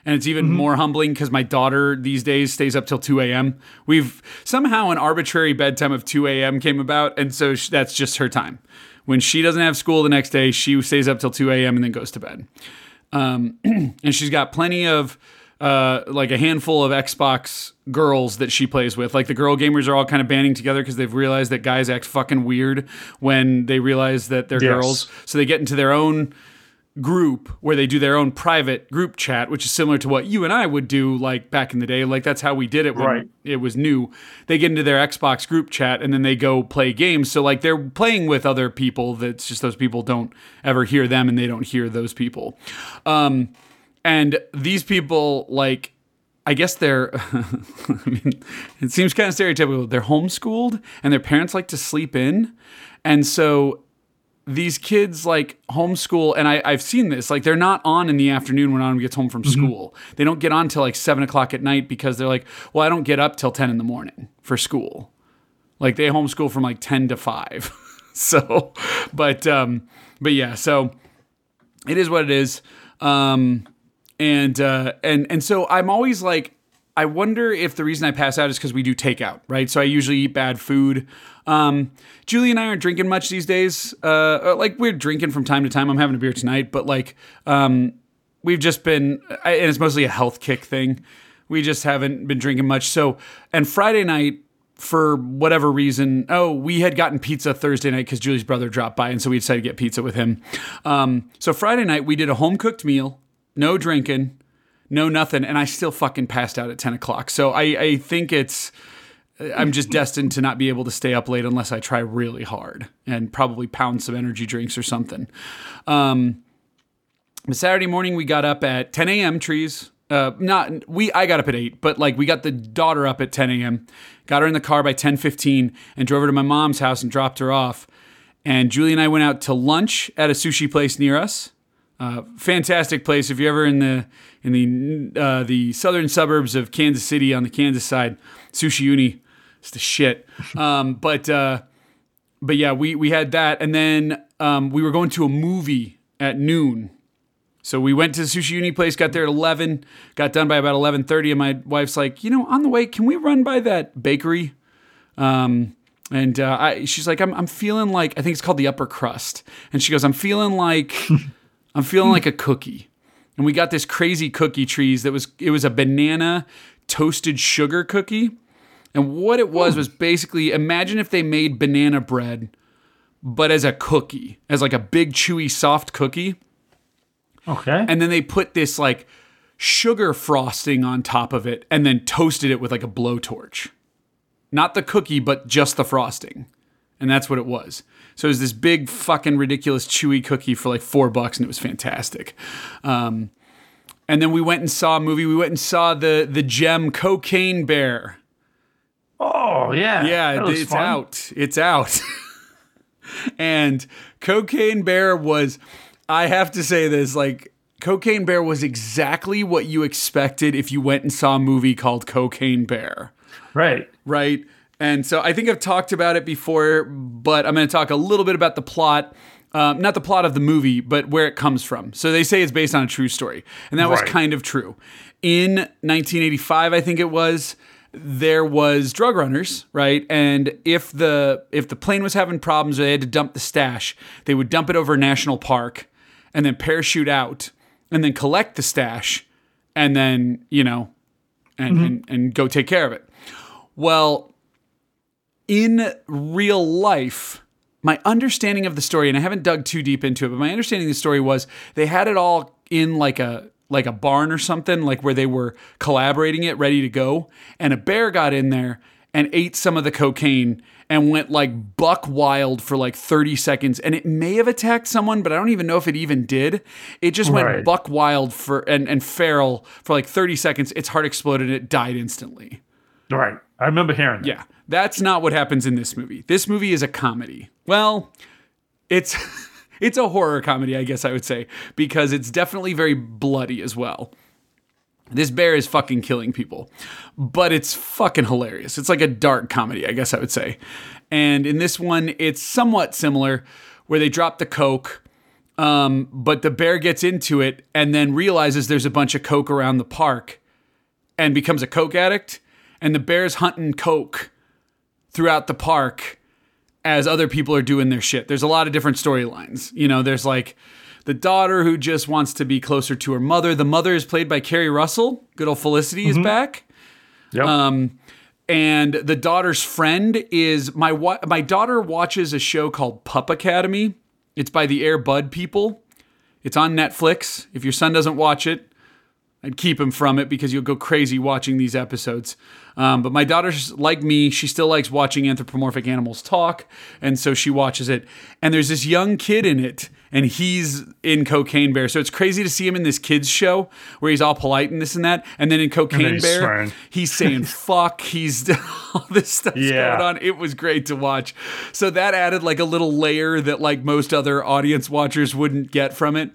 S1: And it's even more humbling because my daughter these days stays up till 2 a.m. We've somehow an arbitrary bedtime of 2 a.m. came about. And so sh- that's just her time. When she doesn't have school the next day, she stays up till 2 a.m. and then goes to bed. Um, <clears throat> and she's got plenty of uh, like a handful of Xbox girls that she plays with. Like the girl gamers are all kind of banding together because they've realized that guys act fucking weird when they realize that they're
S2: Yes.
S1: girls. So they get into their own group where they do their own private group chat, which is similar to what you and I would do like back in the day. Like that's how we did it when
S2: Right.
S1: it was new. They get into their Xbox group chat and then they go play games. So like they're playing with other people. That's just those people don't ever hear them and they don't hear those people. Um, and these people like I guess they're, <laughs> I mean, it seems kind of stereotypical. They're homeschooled and their parents like to sleep in. And so these kids like homeschool, and I, I've seen this, like they're not on in the afternoon when Autumn gets home from school. They don't get on till like seven o'clock at night because they're like, well, I don't get up till 10 in the morning for school. Like they homeschool from like 10 to 5. <laughs> so, but, um, but yeah, so it is what it is. Um, and uh, and and so I'm always like, I wonder if the reason I pass out is because we do takeout, right? So I usually eat bad food. Um, Julie and I aren't drinking much these days. Uh, like we're drinking from time to time. I'm having a beer tonight, but like um, we've just been, and it's mostly a health kick thing. We just haven't been drinking much. So, and Friday night, for whatever reason, oh, we had gotten pizza Thursday night because Julie's brother dropped by, and so we decided to get pizza with him. Um, so Friday night we did a home cooked meal, no drinking, no nothing, and I still fucking passed out at ten o'clock. So I, I think it's. I'm just destined to not be able to stay up late unless I try really hard and probably pound some energy drinks or something. Um, Saturday morning we got up at 10 a.m. Trees. Uh, not we. I got up at eight, but like we got the daughter up at 10 a.m. Got her in the car by 10:15 and drove her to my mom's house and dropped her off. And Julie and I went out to lunch at a sushi place near us. Uh, fantastic place. If you're ever in the in the uh, the southern suburbs of Kansas City on the Kansas side, Sushi Uni, it's the shit. <laughs> Um, but uh, but yeah, we we had that, and then um, we were going to a movie at noon. So we went to the Sushi Uni place, got there at eleven, got done by about eleven thirty, and my wife's like, you know, on the way, can we run by that bakery? Um, and uh, I, she's like, I'm, I'm feeling like I think it's called the upper crust, and she goes, I'm feeling like <laughs> I'm feeling like a cookie. And we got this crazy cookie trees that was it was a banana toasted sugar cookie. And what it was was basically imagine if they made banana bread but as a cookie, as like a big chewy soft cookie.
S2: Okay.
S1: And then they put this like sugar frosting on top of it and then toasted it with like a blowtorch. Not the cookie, but just the frosting. And that's what it was. So it was this big fucking ridiculous chewy cookie for like four bucks, and it was fantastic. Um, and then we went and saw a movie. We went and saw the the gem Cocaine Bear.
S2: oh yeah.
S1: Yeah, it's
S2: fun.
S1: out. It's out. <laughs> and Cocaine Bear was, I have to say this, like, Cocaine Bear was exactly what you expected if you went and saw a movie called Cocaine Bear,
S2: Right.
S1: right? And so I think I've talked about it before, but I'm going to talk a little bit about the plot. Um, not the plot of the movie, but where it comes from. So they say it's based on a true story. And that was kind of true. In 1985, I think it was, there was drug runners, right? And if the if the plane was having problems or they had to dump the stash, they would dump it over a national park and then parachute out and then collect the stash and then, you know, and, and, and go take care of it. Well, in real life, my understanding of the story, and I haven't dug too deep into it, but my understanding of the story was they had it all in like a like a barn or something, like where they were collaborating it, ready to go, and a bear got in there and ate some of the cocaine and went like buck wild for like 30 seconds. And it may have attacked someone but i don't even know if it even did. It just went
S2: Right.
S1: buck wild for and, and feral for like 30 seconds. Its heart exploded and it died instantly
S2: Right. I remember hearing that.
S1: yeah, that's not what happens in this movie. This movie is a comedy. Well, it's <laughs> it's a horror comedy, I guess I would say, because it's definitely very bloody as well. This bear is fucking killing people, but it's fucking hilarious. It's like a dark comedy, I guess I would say. And in this one, it's somewhat similar, where they drop the coke, um, but the bear gets into it and then realizes there's a bunch of coke around the park, and becomes a coke addict. And the bear's hunting coke throughout the park as other people are doing their shit. There's a lot of different storylines. You know, there's like the daughter who just wants to be closer to her mother. The mother is played by Keri Russell. Good old Felicity is back.
S2: Yep.
S1: Um, and the daughter's friend is my wa- my daughter watches a show called Pup Academy. It's by the Air Bud people. It's on Netflix. If your son doesn't watch it, I'd keep him from it because you'll go crazy watching these episodes. Um, but my daughter's like me; she still likes watching anthropomorphic animals talk, and so she watches it. And there's this young kid in it, and he's in Cocaine Bear. So it's crazy to see him in this kids show where he's all polite and this and that, and then in Cocaine
S2: he's
S1: Bear,
S2: swearing.
S1: he's saying <laughs> "fuck." He's <laughs> all this stuff
S2: Yeah.
S1: going on. It was great to watch. So that added like a little layer that like most other audience watchers wouldn't get from it.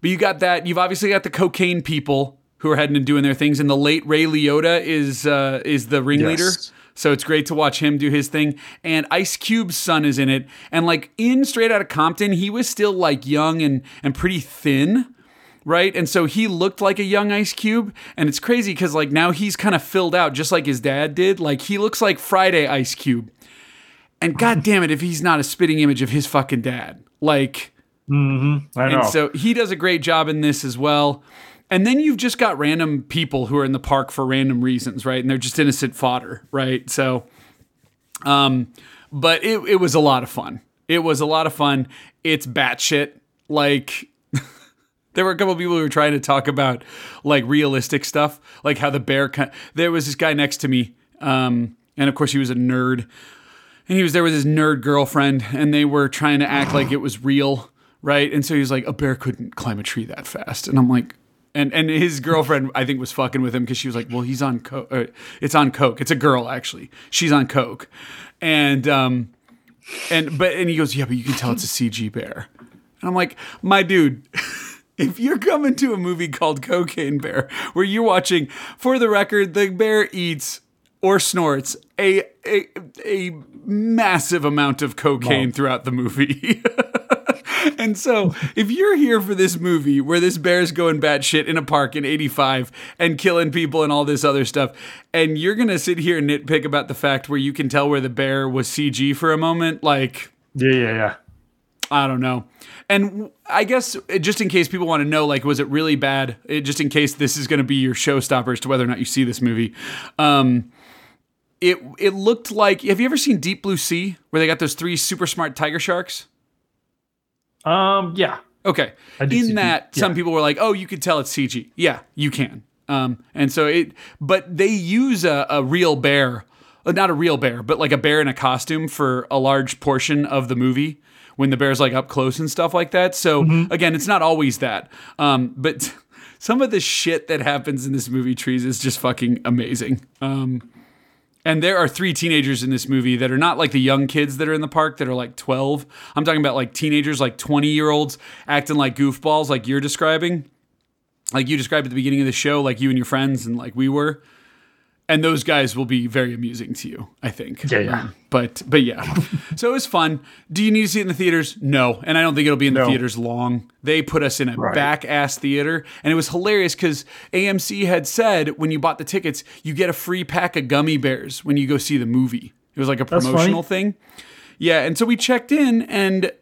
S1: But you got that. You've obviously got the cocaine people who are heading and doing their things, and the late Ray Liotta is uh, is the ringleader.
S2: Yes.
S1: So it's great to watch him do his thing. And Ice Cube's son is in it, and like in Straight Outta Compton, he was still like young and and pretty thin. Right. And so he looked like a young Ice Cube. And it's crazy because, like, now he's kind of filled out just like his dad did. Like, he looks like Friday Ice Cube. And god damn it, if he's not a spitting image of his fucking dad. Like,
S2: I know.
S1: and so he does a great job in this as well. and then you've just got random people who are in the park for random reasons, right? And they're just innocent fodder, right? So, um, but it, it was a lot of fun. It was a lot of fun. It's batshit. Like, <laughs> there were a couple people who were trying to talk about like realistic stuff, like how the bear. Con- there was this guy next to me, um, and of course he was a nerd, and he was there with his nerd girlfriend, and they were trying to act like it was real, right? And so he's like, a bear couldn't climb a tree that fast, and I'm like, and and his girlfriend I think was fucking with him because she was like, well, he's on coke. Uh, it's on coke. It's a girl actually. She's on coke, and um, and but and he goes, yeah, but you can tell it's a CG bear. And I'm like, my dude. <laughs> If you're coming to a movie called Cocaine Bear, where you're watching, for the record, the bear eats or snorts a a, a massive amount of cocaine
S2: Wow.
S1: throughout the movie. <laughs> <laughs> and so, if you're here for this movie where this bear's going batshit in a park in 85 and killing people and all this other stuff, and you're going to sit here and nitpick about the fact where you can tell where the bear was CG for a moment, like,
S2: Yeah, yeah, yeah.
S1: I don't know. And I guess uh, just in case people want to know, like, was it really bad? It, just in case this is going to be your showstopper as to whether or not you see this movie. Um, it it looked like. Have you ever seen Deep Blue Sea, where they got those three super smart tiger sharks?
S2: Um, yeah.
S1: Okay. In that,
S2: Deep-
S1: some people were like, "Oh, you could tell it's CG." Yeah, you can. Um, and so it, but they use a, a real bear, uh, not a real bear, but like a bear in a costume for a large portion of the movie when the bear's like up close and stuff like that. So
S2: Mm-hmm.
S1: again, it's not always that. Um, but <laughs> some of the shit that happens in this movie, trees, is just fucking amazing. Um, and there are three teenagers in this movie that are not like the young kids that are in the park that are like 12. I'm talking about like teenagers, like 20 year olds acting like goofballs, like you're describing. Like you described at the beginning of the show, like you and your friends and like we were. And those guys will be very amusing to you, I think.
S2: Yeah, yeah.
S1: But but yeah. so it was fun. Do you need to see it in the theaters? No. And I don't think it'll be in the
S2: No.
S1: theaters long. They put us in a
S2: Right.
S1: back ass theater. And it was hilarious because AMC had said when you bought the tickets, you get a free pack of gummy bears when you go see the movie. It was like a promotional thing. Yeah. And so we checked in and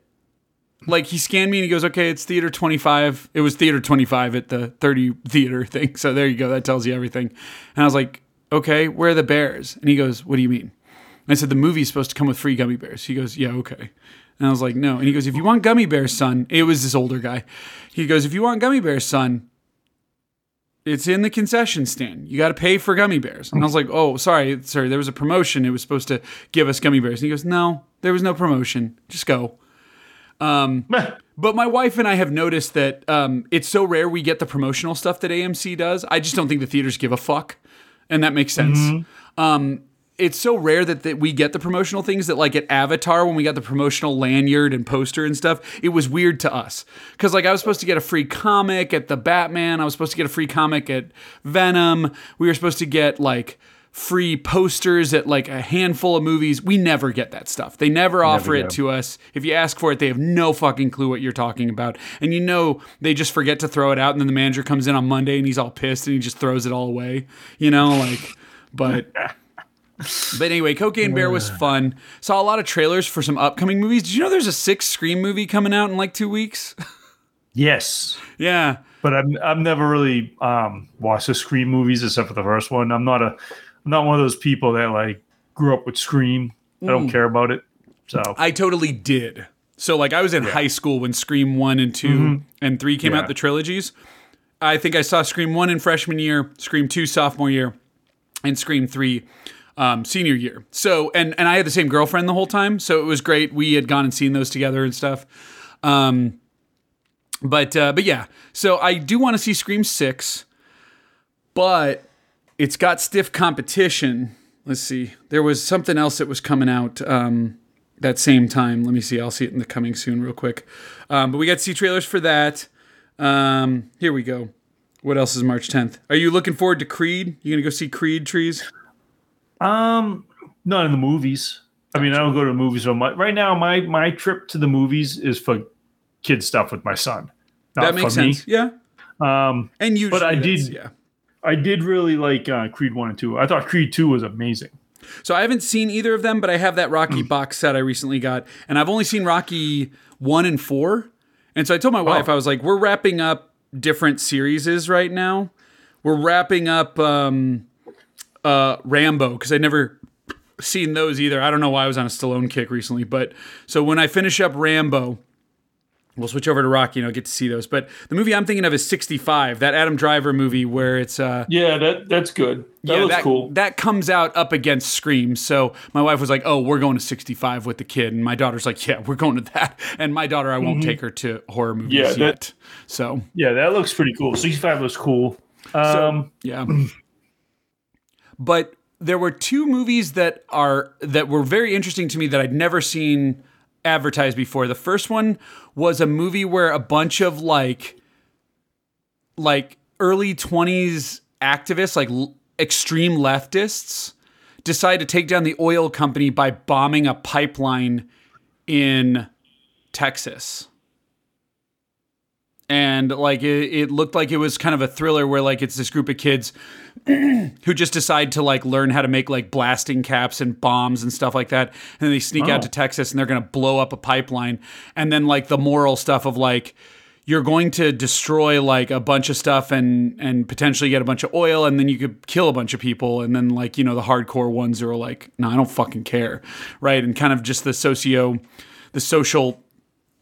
S1: like he scanned me and he goes, okay, it's theater 25. It was theater 25 at the 30 theater thing. So there you go. That tells you everything. And I was like, okay, where are the bears? And he goes, what do you mean? And I said, the movie's supposed to come with free gummy bears. He goes, yeah, okay. And I was like, no. And he goes, if you want gummy bears, son, it was this older guy. He goes, if you want gummy bears, son, it's in the concession stand. You got to pay for gummy bears. And I was like, oh, sorry, sorry. There was a promotion. It was supposed to give us gummy bears. And he goes, no, there was no promotion. Just go. <laughs> But my wife and I have noticed that um, it's so rare we get the promotional stuff that AMC does. I just don't think the theaters give a fuck, and that makes sense. Um, it's so rare that, that we get the promotional things that, like at Avatar, when we got the promotional lanyard and poster and stuff, it was weird to us because, like, I was supposed to get a free comic at the Batman. I was supposed to get a free comic at Venom. We were supposed to get like free posters at like a handful of movies. We never get that stuff. They never offer it to us. If you ask for it, they have no fucking clue what you're talking about. And you know they just forget to throw it out and then the manager comes in on Monday and he's all pissed and he just throws it all away. You know, like but <laughs> But anyway, Cocaine Bear was fun. Saw a lot of trailers for some upcoming movies. Did you know there's a six Scream movie coming out in like two weeks? <laughs>
S2: Yes.
S1: yeah.
S2: But I've, I've never really um, watched the Scream movies except for the first one. I'm not a I'm not one of those people that like grew up with Scream. I don't care about it. So
S1: I totally did. So like I was in high school when Scream 1 and 2 and 3 came
S2: Yeah.
S1: out the trilogies. I think I saw Scream 1 in freshman year, Scream 2 sophomore year, and Scream 3 um, senior year. So and and I had the same girlfriend the whole time, so it was great. We had gone and seen those together and stuff. Um but uh, but yeah, so I do want to see Scream 6, but it's got stiff competition. Let's see. There was something else that was coming out um, that same time. Let me see. I'll see it in the coming soon, real quick. Um, but we got to see trailers for that. Um, here we go. What else is March 10th? Are you looking forward to Creed? You gonna go see Creed trees?
S2: um not in the movies. I mean, I don't go to the movies so much. Right now, my my trip to the movies is for kid stuff with my son. Not
S1: that makes
S2: for me.
S1: sense. Yeah.
S2: Um,
S1: And you,
S2: but
S1: I
S2: did-
S1: Yeah.
S2: I did really like uh, Creed one and two. I thought Creed two was amazing.
S1: So I haven't seen either of them, but I have that Rocky box set I recently got, and I've only seen Rocky one and four. And so I told my wife, I was like, "We're wrapping up different series right now. We're wrapping up um, uh, Rambo because I never seen those either. I don't know why I was on a Stallone kick recently, but so when I finish up Rambo, we'll switch over to Rocky and I'll get to see those. But the movie I'm thinking of is 65, that Adam Driver movie where it's uh
S2: Yeah, that that's good. That
S1: yeah,
S2: looks
S1: that,
S2: cool.
S1: that comes out up against Scream. So my wife was like, "Oh, we're going to 65 with the kid," and my daughter's like, "Yeah, we're going to that." <laughs> And my daughter, I won't take her to horror movies
S2: Mm-hmm. Yeah, that-
S1: yet. So
S2: yeah, that looks pretty cool. 65 looks cool. Um,
S1: yeah, <clears throat> but there were two movies that are that were very interesting to me that I'd never seen advertised before. The first one was a movie where a bunch of like like early 20s activists, like l- extreme leftists, decide to take down the oil company by bombing a pipeline in Texas. And like it, it looked like it was kind of a thriller where like it's this group of kids <clears throat> who just decide to like learn how to make like blasting caps and bombs and stuff like that. And then they sneak
S2: Oh.
S1: out to Texas and they're going to blow up a pipeline. And then like the moral stuff of like, you're going to destroy like a bunch of stuff and and potentially get a bunch of oil and then you could kill a bunch of people and then like you know the hardcore ones are like no I don't fucking care right and kind of just the socio the social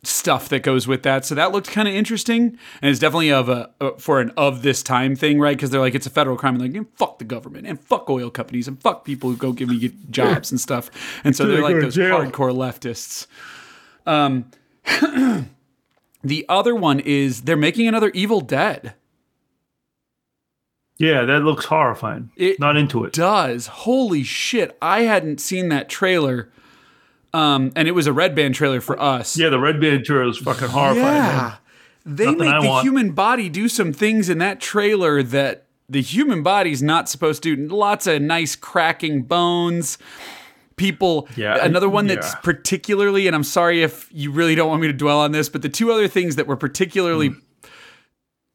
S1: stuff that goes with that so that looked kind of interesting and it's definitely of a uh, for an of this time thing right because they're like it's a federal crime and like fuck the government and fuck oil companies and fuck people who go give me jobs and stuff and so <laughs> they're like those hardcore leftists Um, <clears throat> The other one is they're making another Evil Dead.
S2: yeah, that looks horrifying.
S1: It
S2: Not into it.
S1: Does holy shit! I hadn't seen that trailer, um, and it was a red band trailer for us.
S2: Yeah, the red band trailer was fucking horrifying.
S1: yeah.
S2: Man.
S1: They
S2: Nothing
S1: make
S2: I
S1: the
S2: want.
S1: human body do some things in that trailer that the human body's not supposed to. do. Lots of nice cracking bones. People.
S2: Yeah,
S1: Another one that's
S2: yeah.
S1: particularly, and I'm sorry if you really don't want me to dwell on this, but the two other things that were particularly
S2: Hmm.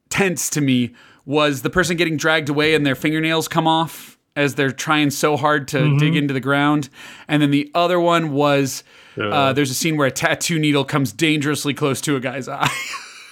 S1: tense to me was the person getting dragged away and their fingernails come off as they're trying so hard to
S2: Mm-hmm.
S1: dig into the ground. And then the other one was uh, there's a scene where a tattoo needle comes dangerously close to a guy's eye.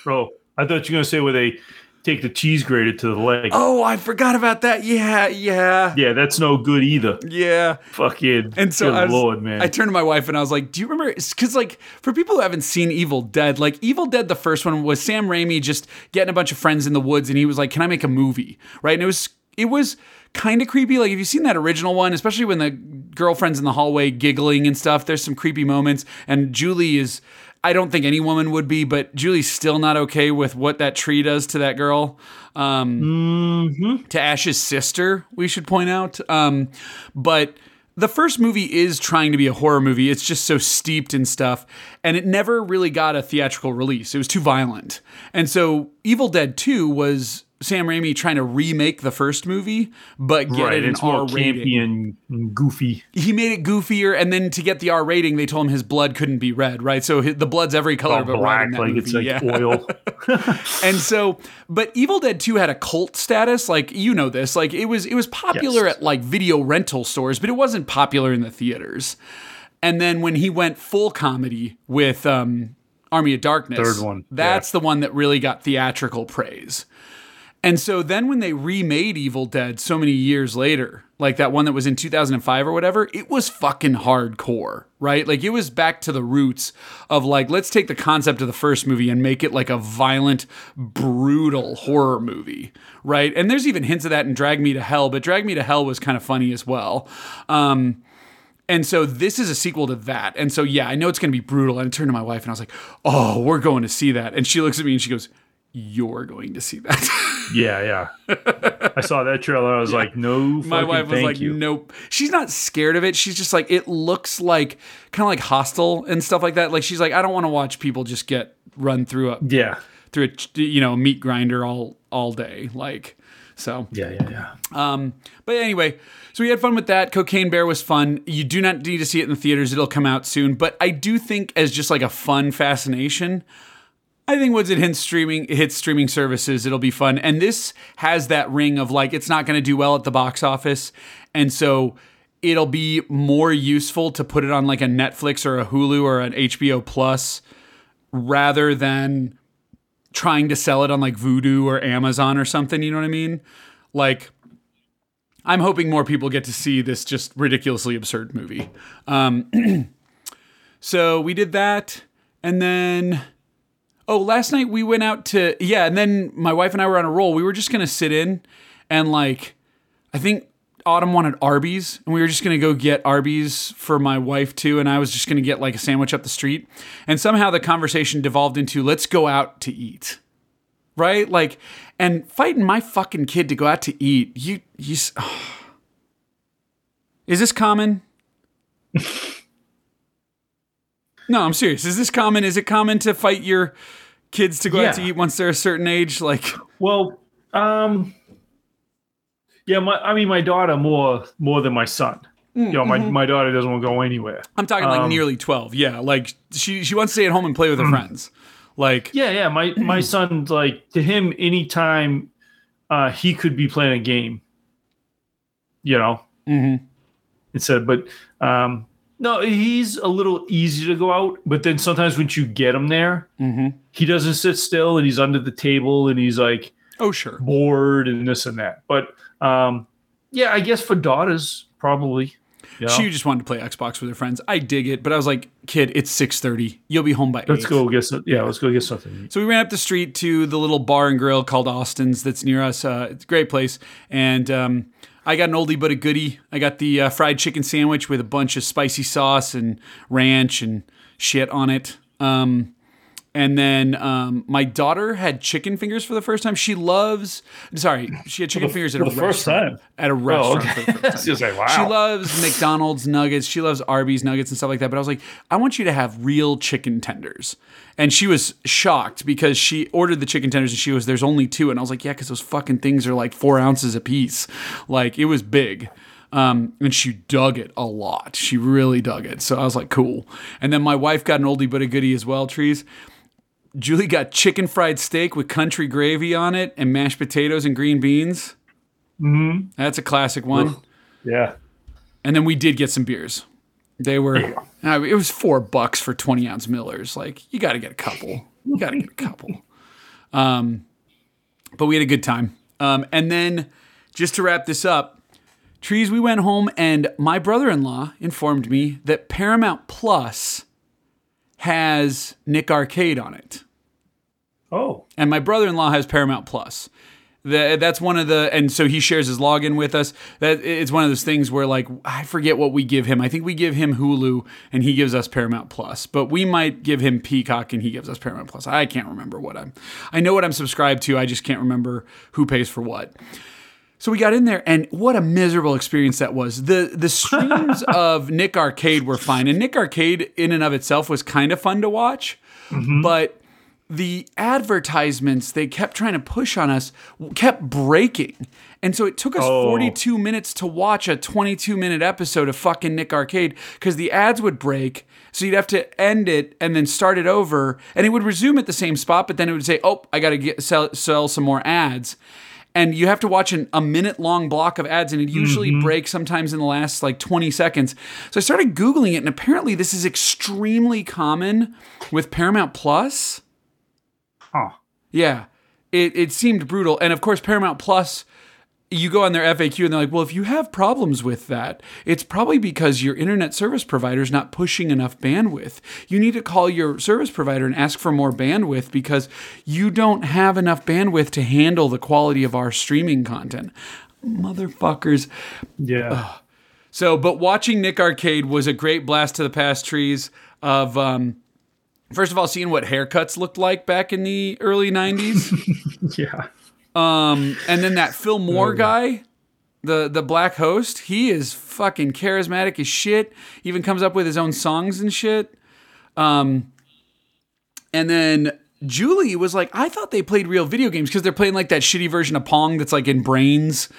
S2: Bro, <laughs> I thought you were going to say where they take the cheese grater to the leg.
S1: oh, I forgot about that. Yeah, yeah,
S2: Yeah, that's no good either.
S1: yeah.
S2: Fucking
S1: And so I was,
S2: Lord, man.
S1: I turned to my wife and I was like, "Do you remember?" Because like for people who haven't seen Evil Dead, like Evil Dead, the first one was Sam Raimi just getting a bunch of friends in the woods, and he was like, "Can I make a movie?" Right? And it was it was kind of creepy. Like if you've seen that original one, especially when the girlfriend's in the hallway giggling and stuff, there's some creepy moments. And Julie is. I don't think any woman would be, but Julie's still not okay with what that tree does to that girl. Um, to Ash's sister, we should point out. Um, but the first movie is trying to be a horror movie. It's just so steeped in stuff, and it never really got a theatrical release. It was too violent. And so Evil Dead 2 was Sam Raimi trying to remake the first movie, but get
S2: right,
S1: it an
S2: it's more
S1: R rating
S2: campy and, goofy.
S1: he made it goofier, and then to get the R rating, they told him his blood couldn't be red, right? So his, the blood's every color
S2: All
S1: but
S2: black,
S1: that
S2: like
S1: movie.
S2: it's like
S1: yeah.
S2: oil. <laughs> <laughs>
S1: And so, but Evil Dead 2 had a cult status, like you know this, like it was it was popular
S2: Yes.
S1: at like video rental stores, but it wasn't popular in the theaters. And then when he went full comedy with um, Army of Darkness,
S2: Third one,
S1: that's the one that really got theatrical praise. And so then when they remade Evil Dead so many years later, like that one that was in 2005 or whatever, it was fucking hardcore, right? Like it was back to the roots of like, let's take the concept of the first movie and make it like a violent, brutal horror movie, right? And there's even hints of that in Drag Me to Hell, but Drag Me to Hell was kind of funny as well. Um, and so this is a sequel to that. And so, yeah, I know it's going to be brutal. And I turned to my wife and I was like, oh, we're going to see that. And she looks at me and she goes, you're going to see that. <laughs>
S2: yeah, yeah. I saw that trailer. I was like, no,
S1: My wife was like,
S2: you.
S1: nope. She's not scared of it. She's just like, it looks like kind of like hostile and stuff like that. Like she's like, I don't want to watch people just get run through a
S2: Yeah,
S1: through a you know meat grinder all all day. Like so.
S2: yeah, yeah, yeah.
S1: Um, but anyway, so we had fun with that. Cocaine Bear was fun. You do not need to see it in the theaters; it'll come out soon. But I do think, as just like a fun fascination, I think once it hits streaming, it hits streaming services, it'll be fun. And this has that ring of like it's not going to do well at the box office, and so it'll be more useful to put it on like a Netflix or a Hulu or an HBO Plus rather than trying to sell it on like Vudu or Amazon or something. You know what I mean? Like, I'm hoping more people get to see this just ridiculously absurd movie. Um, <clears throat> so we did that, and then oh, last night we went out to yeah, and then my wife and I were on a roll. We were just gonna sit in and like, I think Autumn wanted Arby's, and we were just gonna go get Arby's for my wife too, and I was just gonna get like a sandwich up the street. And somehow the conversation devolved into let's go out to eat, right? Like, and fighting my fucking kid to go out to eat. You, you. Oh. <sighs> Is this common? <laughs> no, I'm serious. Is this common? Is it common to fight your kids to go
S2: Yeah.
S1: out to eat once they're a certain age? Like,
S2: Well, um, yeah, my I mean, my daughter more more than my son. You know, my, my daughter doesn't want to go anywhere.
S1: I'm talking like
S2: Um,
S1: nearly 12. Yeah, like she she wants to stay at home and play with her friends. Like,
S2: Yeah, yeah. My <clears throat> my son, like to him, anytime uh, he could be playing a game, you know,
S1: mhm.
S2: instead. But um, no, he's a little easy to go out. But then sometimes once you get him there,
S1: Mhm.
S2: he doesn't sit still and he's under the table and he's like
S1: oh sure.
S2: bored and this and that. But um, yeah, I guess for daughters, probably. You know?
S1: She just wanted to play Xbox with her friends. I dig it, but I was like, kid, it's 6:30. You'll be home by
S2: Let's
S1: 8.
S2: go get some. Yeah, let's go get something.
S1: So we ran up the street to the little bar and grill called Austin's that's near us. Uh, it's a great place. And um, I got an oldie but a goodie. I got the uh, fried chicken sandwich with a bunch of spicy sauce and ranch and shit on it. Um, and then um, my daughter had chicken fingers for the first time. She loves, sorry, she had chicken fingers at a restaurant.
S2: time?
S1: At a restaurant
S2: okay.
S1: for the first <laughs> time.
S2: Just like, wow.
S1: She loves McDonald's nuggets. She loves Arby's nuggets and stuff like that. But I was like, I want you to have real chicken tenders. And she was shocked because she ordered the chicken tenders and she was, there's only two. And I was like, yeah, because those fucking things are like four ounces a piece. Like it was big. Um, and she dug it a lot. She really dug it. So I was like, cool. And then my wife got an oldie but a goodie as well, trees. Julie got chicken fried steak with country gravy on it and mashed potatoes and green beans. Mm-hmm. That's a classic one.
S2: yeah.
S1: And then we did get some beers. They were, uh, it was four bucks for 20 ounce Millers. Like, you got to get a couple. You got to get a couple. Um, but we had a good time. Um, and then just to wrap this up, Trees, we went home and my brother in law informed me that Paramount Plus has Nick Arcade on it
S2: Oh.
S1: and my brother-in-law has Paramount Plus. The, that's one of the, and so he shares his login with us. That it's one of those things where like I forget what we give him. I think we give him Hulu and he gives us Paramount Plus, but we might give him Peacock and he gives us Paramount Plus. I can't remember what I'm. I know what I'm subscribed to. I just can't remember who pays for what. So we got in there, and what a miserable experience that was. the The <laughs> streams of Nick Arcade were fine, and Nick Arcade in and of itself was kind of fun to watch, mm-hmm. but the advertisements they kept trying to push on us kept breaking. And so it took us
S2: Oh.
S1: 42 minutes to watch a 22 minute episode of fucking Nick Arcade because the ads would break. So you'd have to end it and then start it over. And it would resume at the same spot, but then it would say, oh, I got to get sell, sell some more ads. And you have to watch an, a minute long block of ads, and it usually mm-hmm. breaks sometimes in the last like 20 seconds. So I started Googling it, and apparently this is extremely common with Paramount Plus.
S2: Huh.
S1: Yeah, it, it seemed brutal. And of course, Paramount Plus, you go on their FAQ and they're like, well, if you have problems with that, it's probably because your internet service provider is not pushing enough bandwidth. You need to call your service provider and ask for more bandwidth because you don't have enough bandwidth to handle the quality of our streaming content. Motherfuckers.
S2: Yeah.
S1: So, but watching Nick Arcade was a great blast to the past trees of, um, first of all, seeing what haircuts looked like back in the early 90s. <laughs>
S2: yeah.
S1: Um, and then that Phil Moore guy, the the black host, he is fucking charismatic as shit. Even comes up with his own songs and shit. Um, and then Julie was like, I thought they played real video games because they're playing like that shitty version of Pong that's like in brains.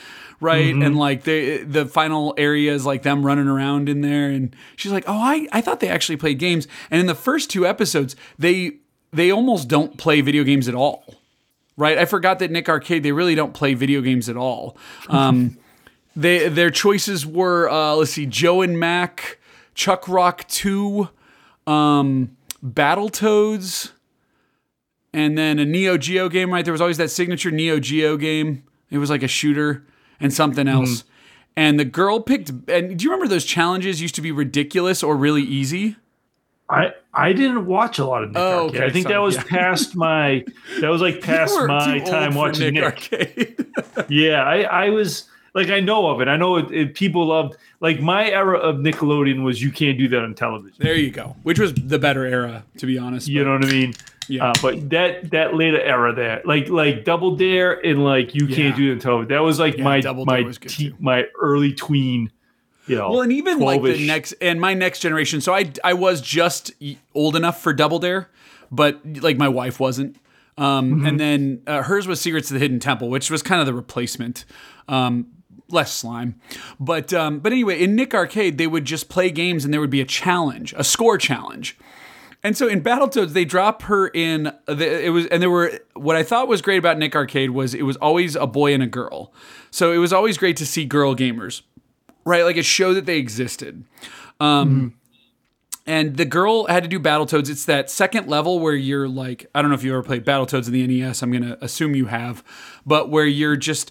S1: Right. And like the the final area is like them running around in there. And she's like, Oh, I, I thought they actually played games. And in the first two episodes, they they almost don't play video games at all right? I forgot that Nick Arcade they really don't play video games at all. Um, <laughs> they their choices were uh, let's see, Joe and Mac, Chuck Rock Two, um, Battletoads, and then a Neo Geo game. Right, there was always that signature Neo Geo game. It was like a shooter and something else. And the girl picked. And do you remember those challenges used to be ridiculous or really easy?
S2: I I didn't watch a lot of Nick
S1: Oh,
S2: Arcade.
S1: okay,
S2: I think that was
S1: yeah.
S2: past my that was like <laughs> past my time watching Nick.
S1: Arcade. <laughs>
S2: Yeah, I I was like I know of it. I know it, it, people loved like my era of Nickelodeon was you can't do that on television.
S1: there you go. Which was the better era, to be honest.
S2: You
S1: but-
S2: know what I mean?
S1: Yeah.
S2: Uh, but that that later era there, like like Double Dare and like you
S1: Yeah.
S2: can't do it on television. That was like
S1: Yeah,
S2: my
S1: Double
S2: my
S1: was good
S2: te- my early tween. You know,
S1: Well, and even like the next and my next generation. So I I was just old enough for Double Dare, but like my wife wasn't. Um,
S2: Mm-hmm.
S1: And then uh, hers was Secrets of the Hidden Temple, which was kind of the replacement. Um, less slime, but um, but anyway, in Nick Arcade they would just play games and there would be a challenge, a score challenge. And so in Battletoads, they drop her in. The, it was, and there were what I thought was great about Nick Arcade was it was always a boy and a girl. So it was always great to see girl gamers, right? Like it showed that they existed. Um, And the girl had to do Battletoads. It's that second level where you're like, I don't know if you ever played Battletoads in the NES. I'm gonna assume you have, but where you're just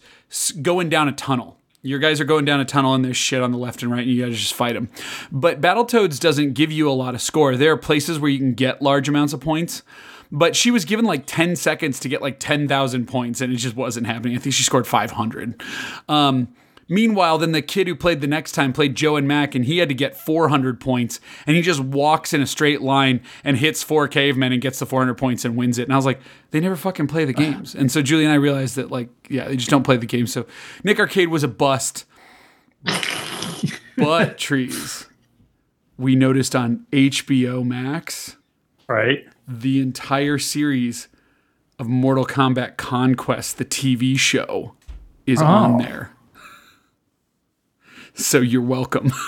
S1: going down a tunnel. Your guys are going down a tunnel and there's shit on the left and right, and you gotta just fight them. But Battletoads doesn't give you a lot of score. There are places where you can get large amounts of points, but she was given like 10 seconds to get like 10,000 points, and it just wasn't happening. I think she scored 500. Um, Meanwhile, then the kid who played the next time played Joe and Mac, and he had to get 400 points, and he just walks in a straight line and hits four cavemen and gets the 400 points and wins it. And I was like, they never fucking play the games. And so Julie and I realized that, like, yeah, they just don't play the game. So Nick Arcade was a bust. <laughs> but trees, we noticed on HBO Max
S2: right?
S1: the entire series of Mortal Kombat Conquest, the TV show, is on
S2: Oh.
S1: there. So you're welcome. <laughs>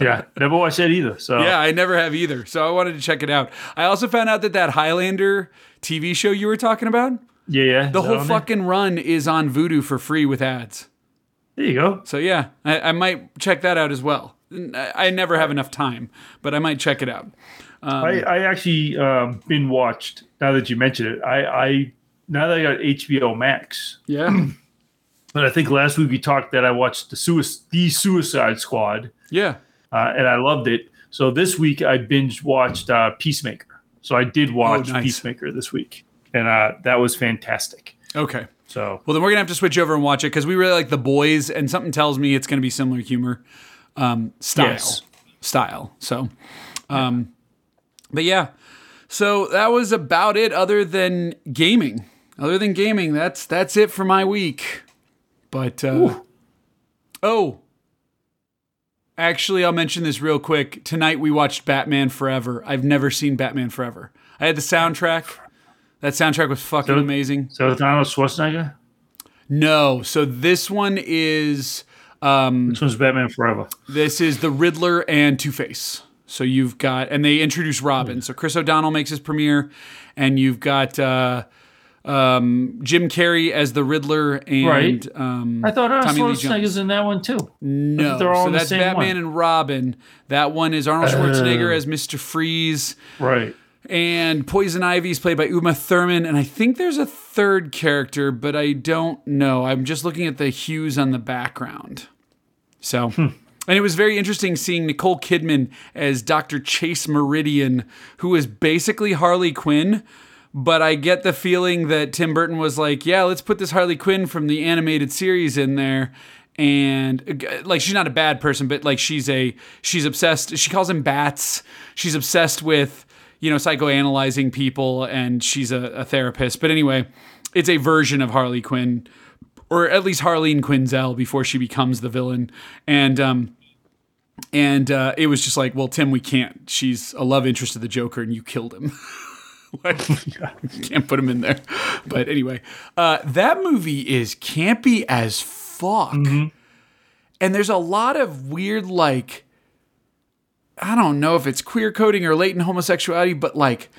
S2: Yeah, never watched that either. So
S1: yeah, I never have either. So I wanted to check it out. I also found out that that Highlander TV show you were talking about,
S2: yeah, yeah.
S1: the whole fucking run is on Vudu for free with ads.
S2: There you go.
S1: So yeah, I, I might check that out as well. I, I never have enough time, but I might check it out.
S2: I, I actually um, been watched. Now that you mention it, I, I now that I got HBO Max,
S1: Yeah, <clears throat>
S2: but I think last week we talked that I watched the Suicide, the Suicide Squad,
S1: yeah.
S2: uh, and I loved it. So this week I binge watched uh, Peacemaker. So I did watch
S1: Oh, nice.
S2: Peacemaker this week, and uh, that was fantastic.
S1: Okay.
S2: So
S1: Well, then we're gonna have to switch over and watch it because we really like the boys, and something tells me it's gonna be similar humor, um, style,
S2: Yes.
S1: style. So, um, but yeah, so that was about it. Other than gaming, other than gaming, that's that's it for my week. But uh, oh, actually, I'll mention this real quick. Tonight we watched Batman Forever. I've never seen Batman Forever. I had the soundtrack. That soundtrack was fucking
S2: So-
S1: amazing.
S2: so it's Arnold Schwarzenegger.
S1: No, so this one is um,
S2: This one's Batman Forever.
S1: this is the Riddler and Two Face. So you've got and they introduce Robin. So Chris O'Donnell makes his premiere, and you've got uh, um, Jim Carrey as the Riddler and
S2: Right.
S1: um,
S2: I thought Arnold
S1: Tommy Jones.
S2: Schwarzenegger's in that one too.
S1: no,
S2: they're all
S1: so
S2: in the
S1: that's Batman
S2: one.
S1: and Robin. That one is Arnold Schwarzenegger
S2: Oh.
S1: as Mister Freeze.
S2: Right.
S1: And Poison Ivy is played by Uma Thurman, and I think there's a third character, but I don't know. I'm just looking at the hues on the background. So, and it was very interesting seeing Nicole Kidman as Dr. Chase Meridian, who is basically Harley Quinn. But I get the feeling that Tim Burton was like, yeah, let's put this Harley Quinn from the animated series in there. And like, she's not a bad person, but like, she's a, she's obsessed. She calls him bats. She's obsessed with, you know, psychoanalyzing people and she's a, a therapist. But anyway, it's a version of Harley Quinn or at least Harleen Quinzel before she becomes the villain. And um, and uh, it was just like, well, Tim, we can't. She's a love interest of the Joker, and you killed him. <laughs> <laughs> like, <laughs> can't put him in there. But anyway, uh, that movie is campy as fuck, and there's a lot of weird like. I don't know if it's queer coding or latent homosexuality, but like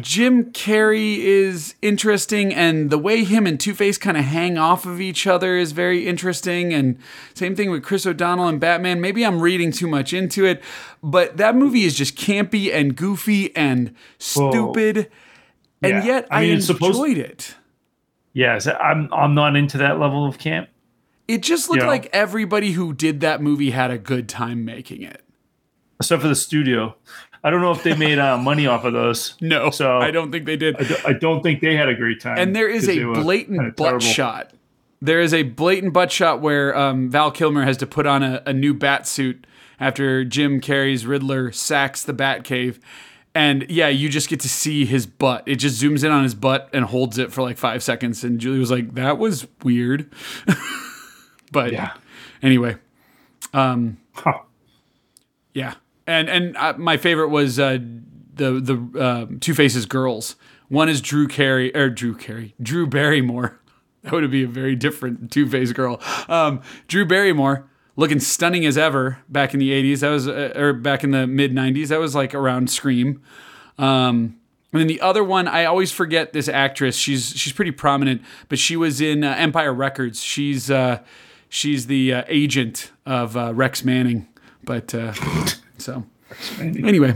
S1: Jim Carrey is interesting, and the way him and Two Face kind of hang off of each other is very interesting. And same thing with Chris O'Donnell and Batman. Maybe I'm reading too much into it, but that movie is just campy and goofy and stupid. and
S2: Yeah.
S1: yet I,
S2: I mean,
S1: enjoyed
S2: supposed-
S1: it.
S2: Yes, I'm I'm not into that level of camp.
S1: It just looked
S2: You know?
S1: like everybody who did that movie had a good time making it.
S2: except for the studio. I don't know if they made uh, money off of those. <laughs>
S1: No,
S2: So-
S1: I don't think they did.
S2: I, do, I don't think they had a great time.
S1: and there is a blatant
S2: kinda
S1: butt
S2: terrible.
S1: shot. There is a blatant butt shot where um, Val Kilmer has to put on a, a new bat suit after Jim Carrey's Riddler sacks the Batcave. And yeah, you just get to see his butt. It just zooms in on his butt and holds it for like five seconds. And Julie was like, that was weird. <laughs> but
S2: Yeah.
S1: anyway,
S2: Huh.
S1: yeah. And and uh, my favorite was uh, the the uh, Two Faces girls. One is Drew Carey or Drew Carey, Drew Barrymore. <laughs> That would be a very different Two Face girl. Um, Drew Barrymore, looking stunning as ever back in the '80s. That was uh, or back in the mid '90s. That was like around Scream. Um, and then the other one, I always forget this actress. She's she's pretty prominent, but she was in uh, Empire Records. She's uh, she's the uh, agent of Rex Manning. But so anyway,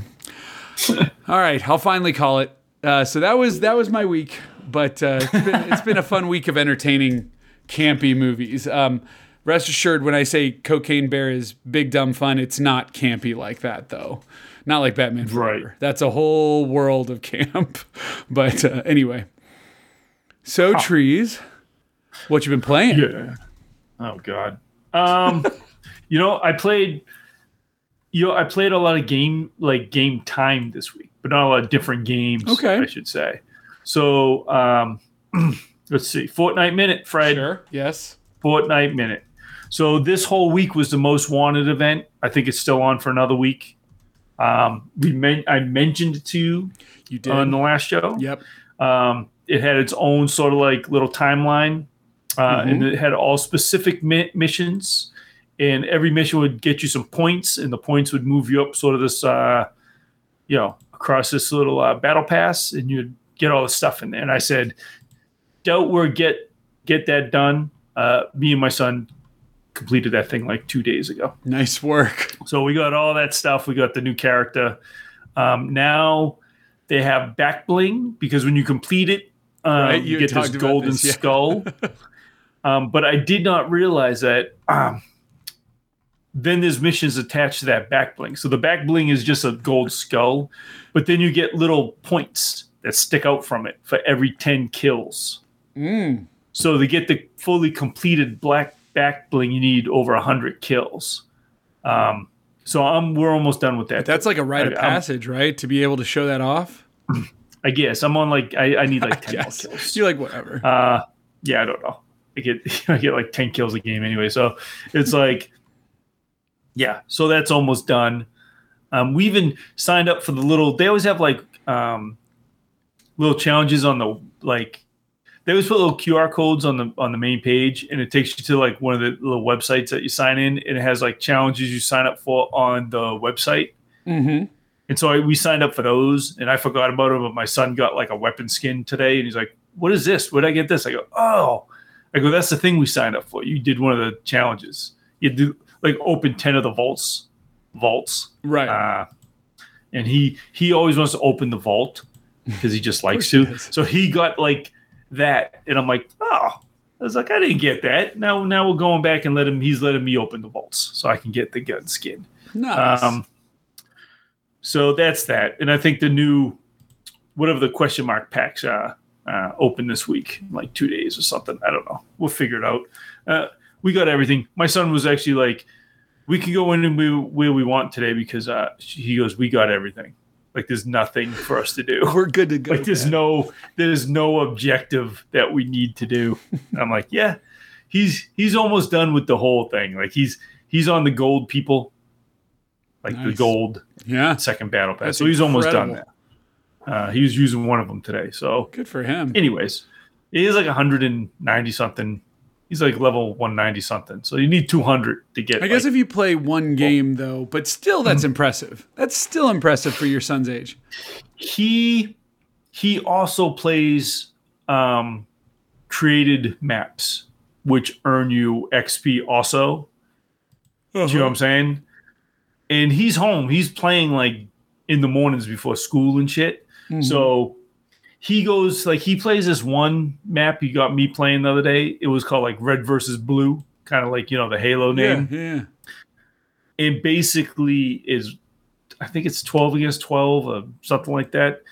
S1: <laughs> all right, I'll finally call it. Uh, so that was that was my week, but uh, it's, been, <laughs> it's been a fun week of entertaining campy movies. Um, rest assured, when I say Cocaine Bear is big dumb fun, it's not campy like that though. Not like Batman Forever.
S2: Right.
S1: That's a whole world of camp. <laughs> But uh, anyway, so trees, what you been playing?
S2: Yeah. Oh God. Um, you know, I played. You know, I played a lot of game like game time this week, but not a lot of different games.
S1: Okay.
S2: I should say. So, um, <clears throat> let's see. Fortnite minute, Fred.
S1: Sure. Yes.
S2: Fortnite minute. So this whole week was the most wanted event. I think it's still on for another week. Um, we men- I mentioned it to you
S1: You did.
S2: on the last show.
S1: yep.
S2: Um, it had its own sort of like little timeline, uh, and it had all specific mi- missions. And every mission would get you some points, and the points would move you up sort of this, uh, you know, across this little uh, battle pass, and you'd get all the stuff in there. And I said, "Don't worry, get get that done." Uh, me and my son completed that thing like two days ago.
S1: Nice work.
S2: So we got all that stuff. We got the new character. Um, now they have back bling because when you complete it, um,
S1: Right,
S2: you,
S1: you
S2: get this golden
S1: this, yeah.
S2: skull. <laughs> um, but I did not realize that. Then there's missions attached to that back bling. So the back bling is just a gold skull, but then you get little points that stick out from it for every 10 kills.
S1: Mm.
S2: So to get the fully completed black back bling, you need over 100 kills. Um, so I'm we're almost done with that.
S1: That's like a rite of
S2: I- I'm-
S1: passage, right? To be able to show that off.
S2: I guess I'm on like I, I need <laughs> like 10 more kills.
S1: You're like whatever.
S2: Uh, yeah, I don't know. I get <laughs> I get like 10 kills a game anyway. So it's like, yeah. So that's almost done. Um, we even signed up for the little. They always have like um, little challenges on the like. They always put little QR codes on the on the main page, and it takes you to like one of the little websites that you sign in, and it has like challenges you sign up for on the website.
S1: mm-hmm.
S2: And so I, we signed up for those, and I forgot about it. But my son got like a weapon skin today, and he's like, "What is this? Where'd I get this?" I go, "Oh." I go, "That's the thing we signed up for. You did one of the challenges. You do like open ten of the vaults, vaults."
S1: Right.
S2: Uh, and he he always wants to open the vault because he just likes to. So he got like that, and I'm like, "Oh." I was like, I didn't get that. Now, now we're going back and let him. He's letting me open the vaults so I can get the gun skin.
S1: nice.
S2: Um, so that's that, and I think the new, whatever the question mark packs uh, uh, open this week, like two days or something. I don't know. We'll figure it out. Uh, we got everything. My son was actually like, we can go in and we, where we want today because uh, he goes, we got everything. Like there's nothing for us to do. <laughs>
S1: We're good to go.
S2: Like there's
S1: man.
S2: no there's no objective that we need to do. <laughs> I'm like, yeah, he's he's almost done with the whole thing. Like he's he's on the gold people, like the gold
S1: yeah.
S2: second battle pass.
S1: That's
S2: so he's almost done that. Uh, he was using one of them today. So,
S1: Good for him.
S2: anyways, he is like 190 something. He's like level 190 something. So you need 200 to get.
S1: I guess
S2: like-
S1: if you play one game though, but still
S2: Mm-hmm.
S1: that's impressive. That's still impressive for your son's age.
S2: he he also plays um created maps which earn you xp also do you know what i'm saying and he's home he's playing like in the mornings before school and shit so he goes like he plays this one map he got me playing the other day. It was called like Red versus Blue, kind of like you know the Halo name.
S1: Yeah, yeah.
S2: It basically is, I think it's twelve against twelve or something like that.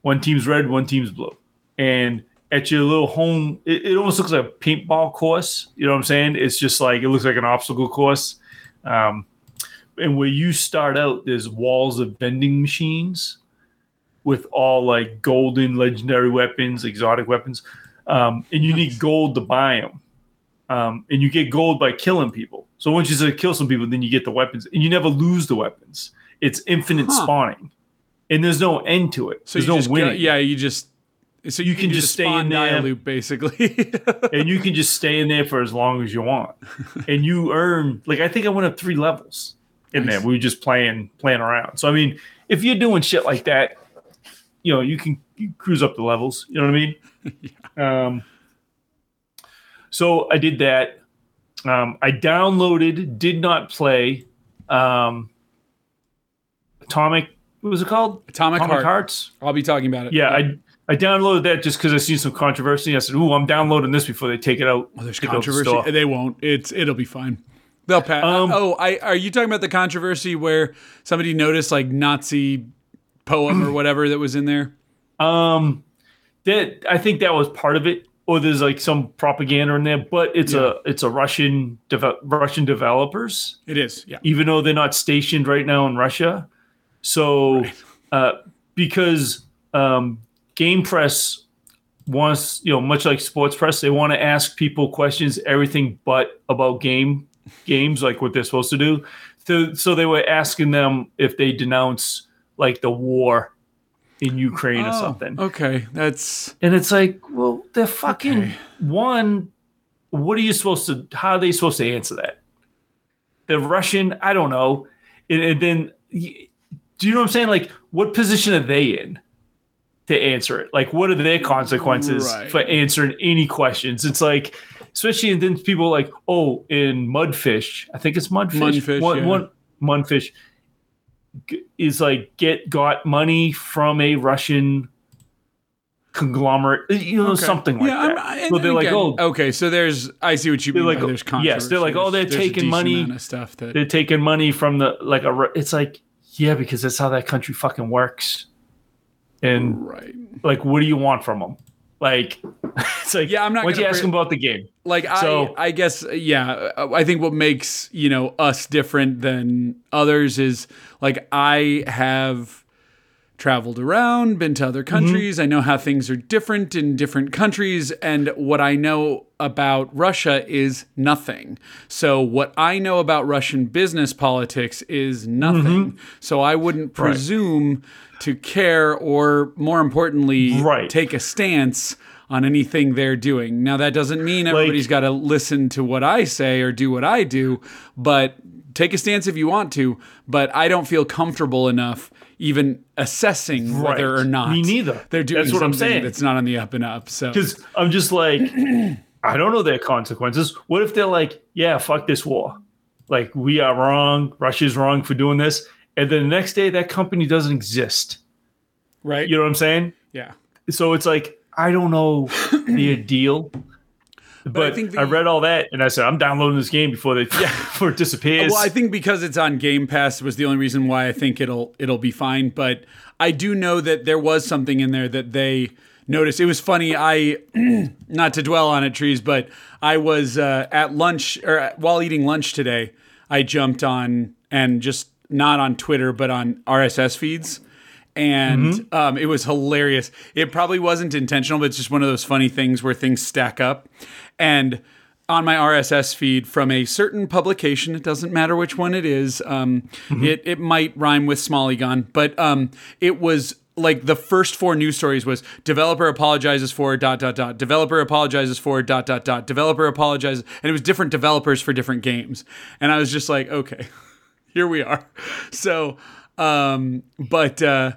S2: One team's red, one team's blue, and at your little home, it, it almost looks like a paintball course. You know what I'm saying? It's just like it looks like an obstacle course. Um, and where you start out, there's walls of vending machines with all like golden legendary weapons, exotic weapons, um, and you need gold to buy them. Um, and you get gold by killing people. So once you kill some people, then you get the weapons, and you never lose the weapons. It's infinite
S1: Huh.
S2: spawning, and there's no end to it.
S1: So
S2: there's
S1: you
S2: no
S1: just
S2: winning.
S1: Go, yeah, you just so you,
S2: can
S1: do
S2: just stay in there.
S1: loop basically. <laughs>
S2: and you can just stay in there for as long as you want, <laughs> and you earn like I think I went up three levels in
S1: Nice.
S2: there. We were just playing playing around. So I mean, if you're doing shit like that, you know you can cruise up the levels. You know what I mean? <laughs> Um, so I did that. Um, I downloaded, did not play. Um, Atomic, what was it called?
S1: Atomic, Heart.
S2: Hearts.
S1: I'll be talking about it.
S2: Yeah, I I downloaded that just because I seen some controversy. I said, "Ooh, I'm downloading this before they take it out."
S1: Oh, there's
S2: out the
S1: controversy. They won't. It's it'll be fine. They'll pass.
S2: Um,
S1: oh, I are you talking about the controversy where somebody noticed like Nazi poem or whatever that was in there?
S2: Um, that I think that was part of it, or there's like some propaganda in there. But it's a it's a Russian deve- Russian developers,
S1: It is. Yeah.
S2: even though they're not stationed right now in Russia. So, uh, because um, Game Press wants, you know, much like Sports Press, they want to ask people questions, everything but about game games, like what they're supposed to do. So, so they were asking them if they denounce like the war in Ukraine or
S1: Oh,
S2: something.
S1: Okay, that's
S2: And it's like, well, they're fucking
S1: Okay.
S2: one. What are you supposed to? How are they supposed to answer that? The Russian, I don't know. And, and then, do you know what I'm saying? Like, what position are they in to answer it? Like, what are their consequences
S1: Right.
S2: for answering any questions? It's like, especially and then people like, oh, in Mundfish, I think it's Mundfish.
S1: Mundfish,
S2: one,
S1: yeah.
S2: one Mundfish is like get got money from a Russian conglomerate, you know,
S1: okay.
S2: something like
S1: yeah,
S2: that.
S1: and
S2: so they're like, oh,
S1: okay, so there's I see what you mean.
S2: like,
S1: there's controversy.
S2: yes, they're like, oh, they're
S1: There's-
S2: taking money-
S1: stuff that
S2: they're taking money from the like a. It's like, yeah, because that's how that country fucking works. And
S1: right.
S2: like, what do you want from them? Like, <laughs> it's like,
S1: Yeah, I'm not
S2: Why'd you
S1: gonna
S2: ask
S1: pre-
S2: them about the game?
S1: like
S2: So-
S1: I, I guess yeah i think what makes you know us different than others is like i have traveled around been to other
S2: Mm-hmm.
S1: countries i know how things are different in different countries and what i know about russia is nothing so what i know about russian business politics is nothing
S2: Mm-hmm.
S1: so i wouldn't presume to care or more importantly
S2: Right.
S1: take a stance on anything they're doing. Now that doesn't mean everybody's got to listen to what I say or do what I do, but take a stance if you want to, but I don't feel comfortable enough even assessing whether or not
S2: Me neither.
S1: they're doing
S2: That's what I'm saying.
S1: that's not on the up and up. So
S2: Because I'm just like, <clears throat> I don't know their consequences. What if they're like, yeah, fuck this war? Like, we are wrong. Russia's wrong for doing this. And then the next day, that company doesn't exist.
S1: right?
S2: You know what I'm saying?
S1: yeah.
S2: So it's like, I don't know the <clears throat> deal. But, I,
S1: think the-
S2: read all that and I said, I'm downloading this game before they <laughs> yeah, <laughs> before it disappears.
S1: Well, I think because it's on Game Pass was the only reason why I think it'll it'll be fine. But I do know that there was something in there that they noticed. It was funny. I <clears throat> not to dwell on it, trees, but I was uh, at lunch or while eating lunch today. I jumped on and just not on Twitter, but on RSS feeds. And um, it was hilarious. It probably wasn't intentional, but it's just one of those funny things where things stack up. And on my RSS feed from a certain publication. It doesn't matter which one it is. Um, It it might rhyme with Smalleygon, but um, it was like the first four news stories was developer apologizes for dot dot dot developer apologizes for dot dot dot developer apologizes and it was different developers for different games and i was just like okay here we are <laughs> so um but uh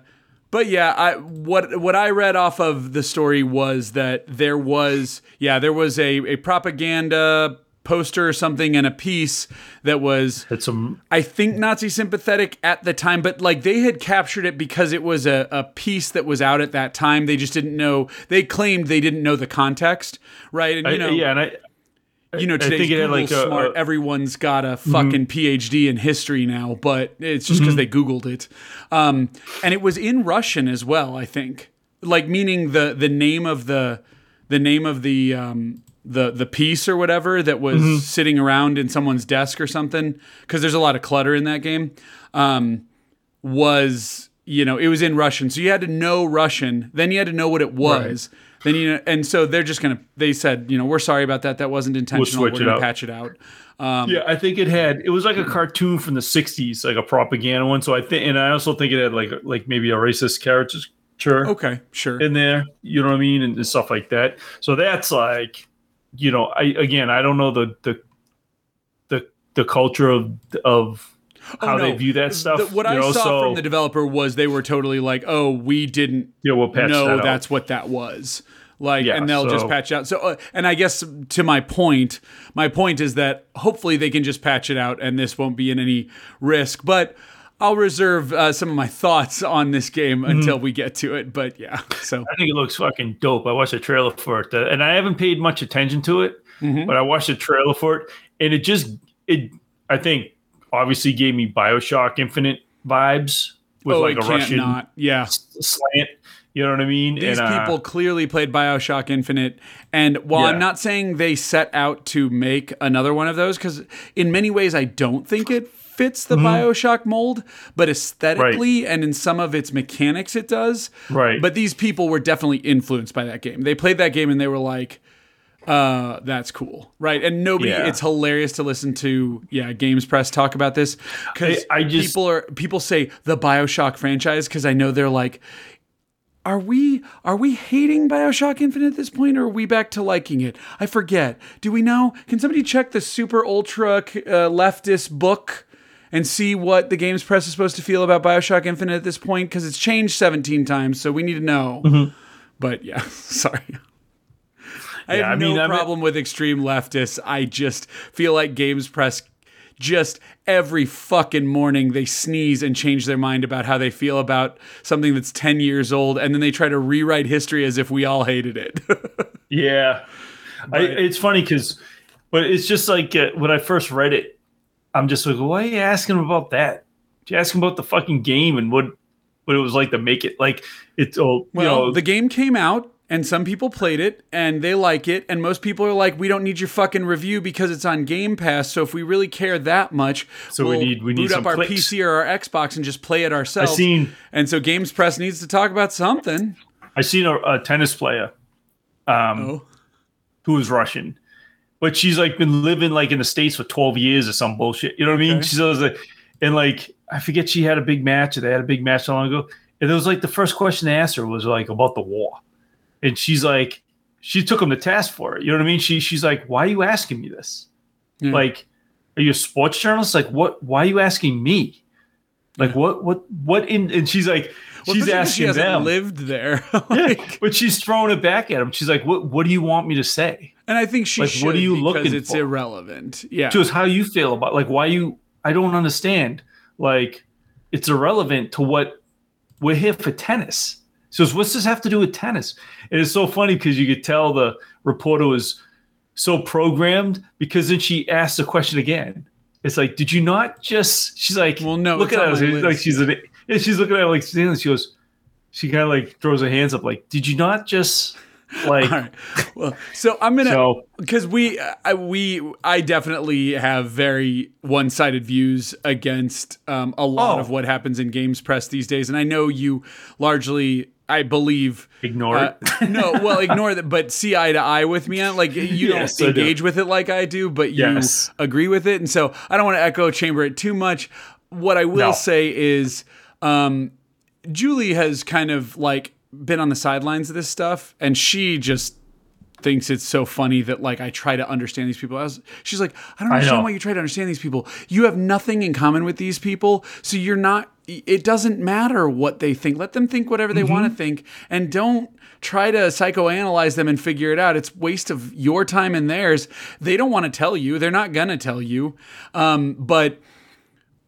S1: but yeah, I what what I read off of the story was that there was yeah there was a, a propaganda poster or something and a piece that was
S2: some
S1: I think Nazi sympathetic at the time, but like they had captured it because it was a, a piece that was out at that time. They just didn't know. They claimed they didn't know the context, right? And you
S2: I-
S1: know,
S2: yeah, and I
S1: you know, today's
S2: think it had,
S1: Google
S2: like, a-
S1: smart.
S2: a- Mm-hmm.
S1: everyone's got a fucking PhD in history now, but it's just because
S2: Mm-hmm.
S1: they Googled it. Um, and it was in Russian as well, I think. Like meaning the the name of the the name of the um, the the piece or whatever that was
S2: Mm-hmm.
S1: sitting around in someone's desk or something. Because there's a lot of clutter in that game. Um, was you know it was in Russian, so you had to know Russian. Then you had to know what it was. Then you know, and so they're just gonna. They said, you know, we're sorry about that. That wasn't intentional.
S2: switch
S1: we're
S2: it
S1: gonna
S2: out."
S1: patch it out. Um,
S2: yeah, I think it had it was like a cartoon from the '60s, like a propaganda one. So I think, and I also think it had like like maybe a racist caricature
S1: Okay, sure.
S2: in there. You know what I mean, and, and stuff like that. So that's like, you know, I again, I don't know the the the the culture of of how
S1: Oh,
S2: they
S1: no.
S2: view that stuff.
S1: The- what
S2: you
S1: I
S2: know,
S1: saw
S2: so,
S1: from the developer was they were totally like, "Oh, we didn't
S2: yeah, we'll patch
S1: know
S2: that out.
S1: that's what that was." Like,
S2: Yeah,
S1: and they'll just
S2: so-
S1: patch out. So, uh, and I guess to my point, my point is that hopefully they can just patch it out, and this won't be in any risk. But I'll reserve uh, some of my thoughts on this game
S2: Mm-hmm.
S1: until we get to it. But yeah, so
S2: I think it looks fucking dope. I watched a trailer for it, uh, and I haven't paid much attention to it,
S1: Mm-hmm.
S2: but I watched a trailer for it, and it just it. I think obviously gave me Bioshock Infinite vibes with
S1: oh,
S2: like a Russian
S1: not. Yeah,
S2: slant. You know what I mean?
S1: These
S2: And, uh,
S1: people clearly played Bioshock Infinite, and while I'm not saying they set out to make another one of those, because in many ways I don't think it fits the
S2: Mm-hmm.
S1: Bioshock mold, but aesthetically and in some of its mechanics it does.
S2: Right.
S1: But these people were definitely influenced by that game. They played that game and they were like, uh, that's cool, right? And nobody,
S2: Yeah.
S1: it's hilarious to listen to, yeah, Games Press talk about this because
S2: I- I just-
S1: people are people say the Bioshock franchise because I know they're like, are we are we hating Bioshock Infinite at this point, or are we back to liking it? I forget. Do we know? Can somebody check the super ultra uh, leftist book and see what the Games Press is supposed to feel about Bioshock Infinite at this point? Because it's changed 17 times, so we need to know.
S2: Mm-hmm.
S1: But yeah, <laughs> sorry. I
S2: Yeah,
S1: have
S2: I mean,
S1: no
S2: I mean-
S1: problem with extreme leftists. I just feel like Games Press just every fucking morning they sneeze and change their mind about how they feel about something that's 10 years old and then they try to rewrite history as if we all hated it. <laughs>
S2: Yeah, I, it's funny because, but it's just like uh, when I first read it, I'm just like, why are you asking about that? You asking about the fucking game and what what it was like to make it like it's oh
S1: well,
S2: you know
S1: the game came out and some people played it and they like it and most people are like we don't need your fucking review because it's on Game Pass so if we really care that much
S2: So we
S1: we'll
S2: need- we need
S1: boot up
S2: some
S1: our
S2: clicks.
S1: PC or our Xbox and just play it ourselves.
S2: I seen-
S1: and so Games Press needs to talk about something.
S2: I seen a, a tennis player um,
S1: Oh.
S2: who was Russian, but she's like been living like in the states for 12 years or some bullshit. You know what I mean?
S1: Okay.
S2: She's like, and like I forget she had a big match or they had a big match not long ago, and it was like the first question they asked her was like about the war, and she's like, she took him to task for it. You know what I mean? She she's like, why are you asking me this?
S1: Yeah.
S2: Like, are you a sports journalist? Like, what? Why are you asking me? Like, what? What? What? In? And she's like,
S1: Well,
S2: she's asking
S1: she
S2: them.
S1: lived there. <laughs>
S2: Yeah, but she's throwing it back at him. She's like, "What? What do you want me to say?"
S1: and I think she
S2: Like,
S1: should
S2: what are you
S1: because
S2: looking
S1: it's
S2: for?
S1: irrelevant. Yeah.
S2: She goes, "How you feel about like why you? I don't understand. Like, it's irrelevant to what we're here for tennis." Goes, "What's this have to do with tennis?" And it's so funny because you could tell the reporter was so programmed because then she asked the question again. It's like, did you not just? She's like,
S1: Well, no,
S2: look at us. Like she's an, yeah, she's looking at her like standing. She goes, she kind of like throws her hands up, like, did you not just like?
S1: All right. Well, so I'm gonna
S2: So-
S1: because we I, we I definitely have very one-sided views against um, a lot
S2: Oh.
S1: of what happens in games press these days, and I know you largely. I believe
S2: Ignore
S1: uh,
S2: it.
S1: no, well, ignore that, but see eye to eye with me on it. like you <laughs>
S2: Yes,
S1: don't
S2: I do.
S1: engage with it like I do, but you
S2: Yes.
S1: agree with it, and so I don't want to echo chamber it too much. What I will
S2: No.
S1: say is, um, Julie has kind of like been on the sidelines of this stuff, and she just thinks it's so funny that like I try to understand these people. I was, she's like, I don't understand
S2: know.
S1: why you try to understand these people. You have nothing in common with these people, so you're not. It doesn't matter what they think. Let them think whatever they
S2: Mm-hmm.
S1: want to think, and don't try to psychoanalyze them and figure it out. It's waste of your time and theirs. They don't want to tell you. They're not gonna tell you. Um, but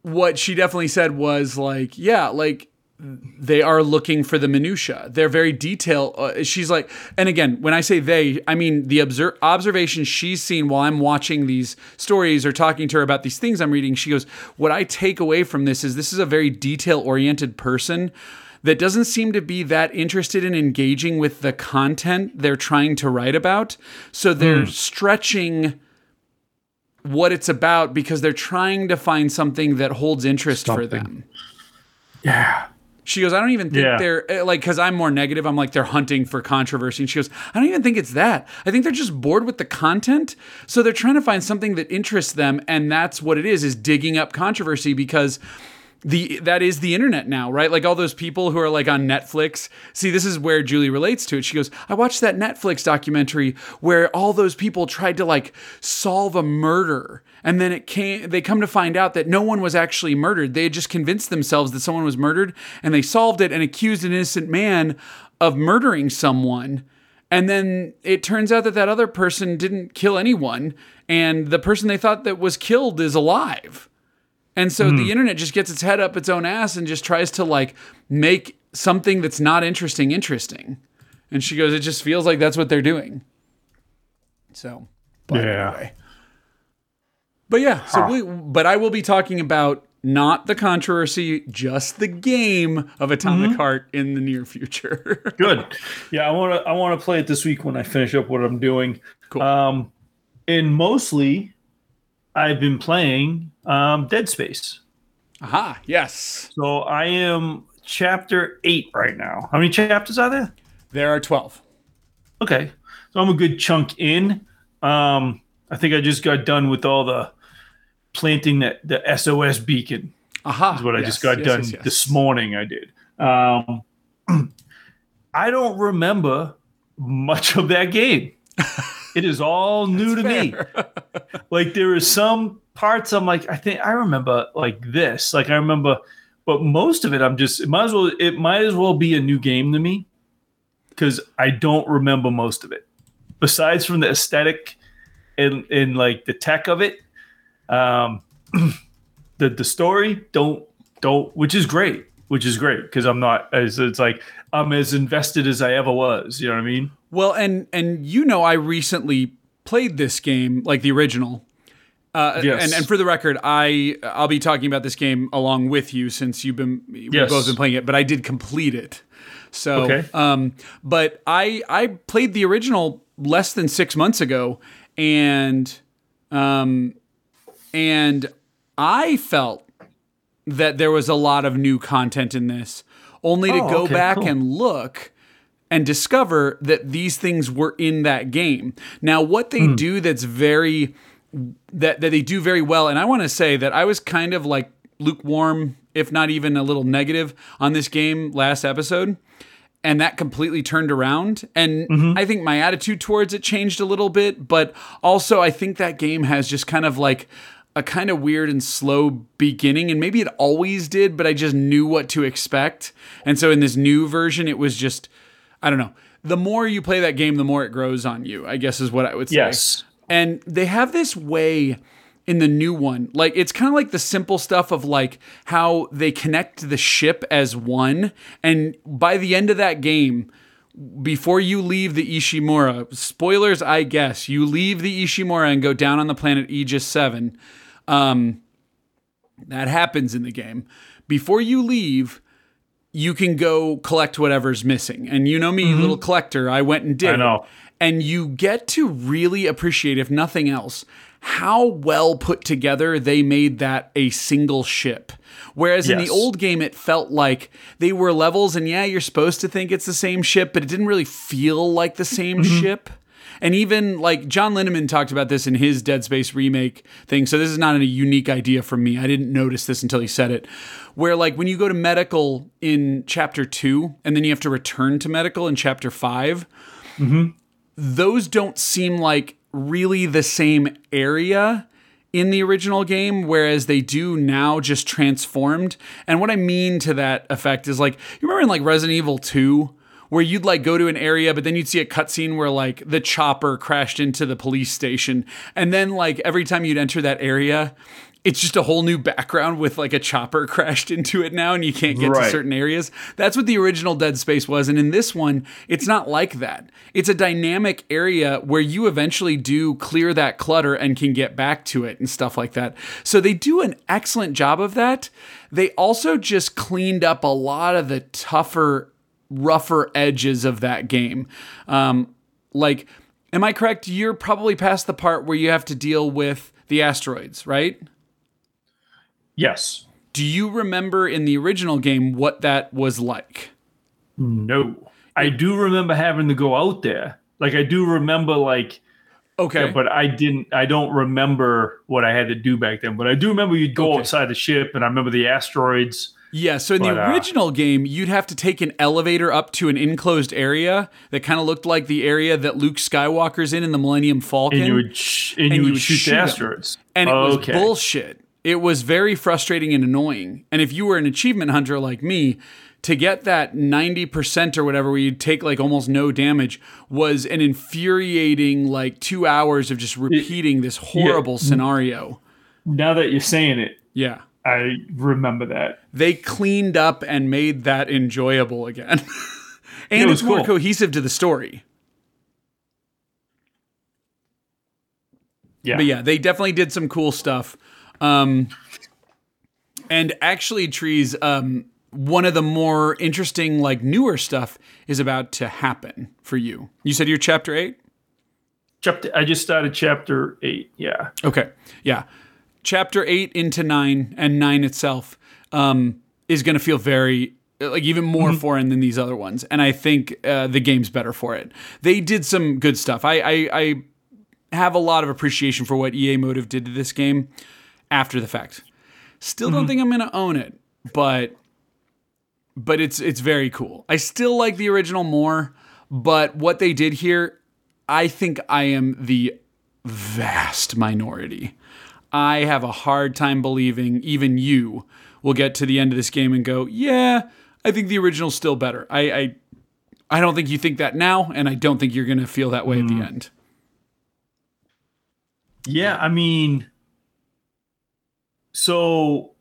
S1: what she definitely said was like, yeah, like they are looking for the minutia. They're very detailed. Uh, she's like, and again, when I say they, I mean the obser- observations she's seen while I'm watching these stories or talking to her about these things I'm reading. She goes, what I take away from this is this is a very detail oriented person that doesn't seem to be that interested in engaging with the content they're trying to write about. So they're stretching what it's about because they're trying to find something that holds interest for them.
S2: Yeah.
S1: She goes, I don't even think
S2: Yeah.
S1: they're eh, like, because I'm more negative. I'm like, they're hunting for controversy. And she goes, I don't even think it's that. I think they're just bored with the content. So they're trying to find something that interests them. And that's what it is, is digging up controversy because the that is the internet now, right? Like all those people who are like on Netflix. See, this is where Julie relates to it. She goes, I watched that Netflix documentary where all those people tried to like solve a murder. And then it came they come to find out that no one was actually murdered. They had just convinced themselves that someone was murdered and they solved it and accused an innocent man of murdering someone. And then it turns out that that other person didn't kill anyone and the person they thought that was killed is alive. And so the internet just gets its head up its own ass and just tries to like make something that's not interesting interesting. And she goes, it just feels like that's what they're doing. So, but
S2: Yeah.
S1: anyway. But yeah, so we, but I will be talking about not the controversy, just the game of Atomic Heart in the near future. <laughs>
S2: Good. Yeah, I want to. I want to play it this week when I finish up what I'm doing.
S1: Cool.
S2: Um, and mostly, I've been playing um, Dead Space.
S1: Aha, yes.
S2: So I am chapter eight right now. How many chapters are there?
S1: There are 12.
S2: Okay, so I'm a good chunk in. Um, I think I just got done with all the planting that the SOS beacon.
S1: Aha.
S2: is what I just got
S1: yes,
S2: done
S1: yes, yes.
S2: this morning. I did. Um, <clears throat> I don't remember much of that game. <laughs> it is all new to me. <laughs> Like there is some parts I'm like, I think I remember like this. Like I remember, but most of it I'm just it might as well it might as well be a new game to me because I don't remember most of it. Besides from the aesthetic and and like the tech of it, um, <clears throat> the the story don't don't which is great, which is great because I'm not as it's like I'm as invested as I ever was. You know what I mean?
S1: Well, and and you know, I recently played this game, like the original. Uh,
S2: Yes.
S1: and, and for the record, I I'll be talking about this game along with you since you've been we've
S2: Yes.
S1: both been playing it, but I did complete it. So,
S2: Okay.
S1: um, but I I played the original less than six months ago, and um, and I felt that there was a lot of new content in this, only to
S2: Oh,
S1: go
S2: okay,
S1: back
S2: cool.
S1: and look and discover that these things were in that game. Now, what they do that's very that that they do very well, and I want to say that I was kind of like lukewarm, if not even a little negative, on this game last episode. And that completely turned around. And
S2: Mm-hmm.
S1: I think my attitude towards it changed a little bit. But also, I think that game has just kind of like a kind of weird and slow beginning. And maybe it always did, but I just knew what to expect. And so in this new version, it was just, I don't know. The more you play that game, the more it grows on you, I guess is what I would say.
S2: Yes.
S1: And they have this way in the new one. Like it's kind of like the simple stuff of like how they connect the ship as one. And by the end of that game, before you leave the Ishimura, spoilers, I guess, you leave the Ishimura and go down on the planet Aegis 7. Um, that happens in the game. Before you leave, you can go collect whatever's missing. And you know me, little collector, I went and did.
S2: Mm-hmm. I know.
S1: And you get to really appreciate, if nothing else, how well put together they made that a single ship. Whereas in the old game, it felt like they were levels, and yeah, you're supposed to think it's the same ship, but it didn't really feel like the same
S2: Mm-hmm.
S1: ship. And even like John Linneman talked about this in his Dead Space remake thing. So this is not a unique idea from me. I didn't notice this until he said it. Where like when you go to medical in chapter two, and then you have to return to medical in chapter 5
S2: Mm-hmm.
S1: those don't seem like really the same area in the original game, whereas they do now just transformed. And what I mean to that effect is like, you remember in like Resident Evil 2, where you'd like go to an area, but then you'd see a cutscene where like the chopper crashed into the police station. And then like every time you'd enter that area, it's just a whole new background with like a chopper <laughs> crashed into it now and you can't get
S2: Right.
S1: to certain areas. That's what the original Dead Space was. And in this one, it's not like that. It's a dynamic area where you eventually do clear that clutter and can get back to it and stuff like that. So they do an excellent job of that. They also just cleaned up a lot of the tougher, rougher edges of that game. Um, like, am I correct? You're probably past the part where you have to deal with the asteroids, right?
S2: Yes.
S1: Do you remember in the original game what that was like?
S2: No. I do remember having to go out there. Like I do remember like
S1: Okay.
S2: but I didn't I don't remember what I had to do back then. But I do remember you'd go
S1: Okay.
S2: outside the ship and I remember the asteroids.
S1: Yeah, so in
S2: But,
S1: the
S2: uh,
S1: original game, you'd have to take an elevator up to an enclosed area that kind of looked like the area that Luke Skywalker's in in the Millennium Falcon.
S2: And you would sh- and, you would, shoot,
S1: shoot
S2: asteroids.
S1: and it was bullshit. It was very frustrating and annoying. And if you were an achievement hunter like me, to get that 90% or whatever where you'd take like almost no damage was an infuriating like 2 hours of just repeating this horrible scenario.
S2: Now that you're saying it,
S1: Yeah.
S2: I remember that.
S1: They cleaned up and made that enjoyable again. <laughs> and
S2: It
S1: it's
S2: was
S1: more
S2: cool.
S1: cohesive to the story.
S2: Yeah.
S1: But yeah, they definitely did some cool stuff. Um, and actually, trees. Um, one of the more interesting, like newer stuff, is about to happen for you. You said you're chapter eight.
S2: Chapter I just started chapter 8. Yeah.
S1: Okay, yeah, chapter eight into nine, and nine itself um, is going to feel very like even more foreign than these other ones, and I think uh, the game's better for it. They did some good stuff. I, I, I have a lot of appreciation for what EA Motive did to this game after the fact. Still don't think I'm going to own it, but but it's it's very cool. I still like the original more, but what they did here, I think I am the vast minority. I have a hard time believing even you will get to the end of this game and go, "Yeah, I think the original's still better." I I, I don't think you think that now, and I don't think you're going to feel that way at the hmm. end.
S2: Yeah, I mean, so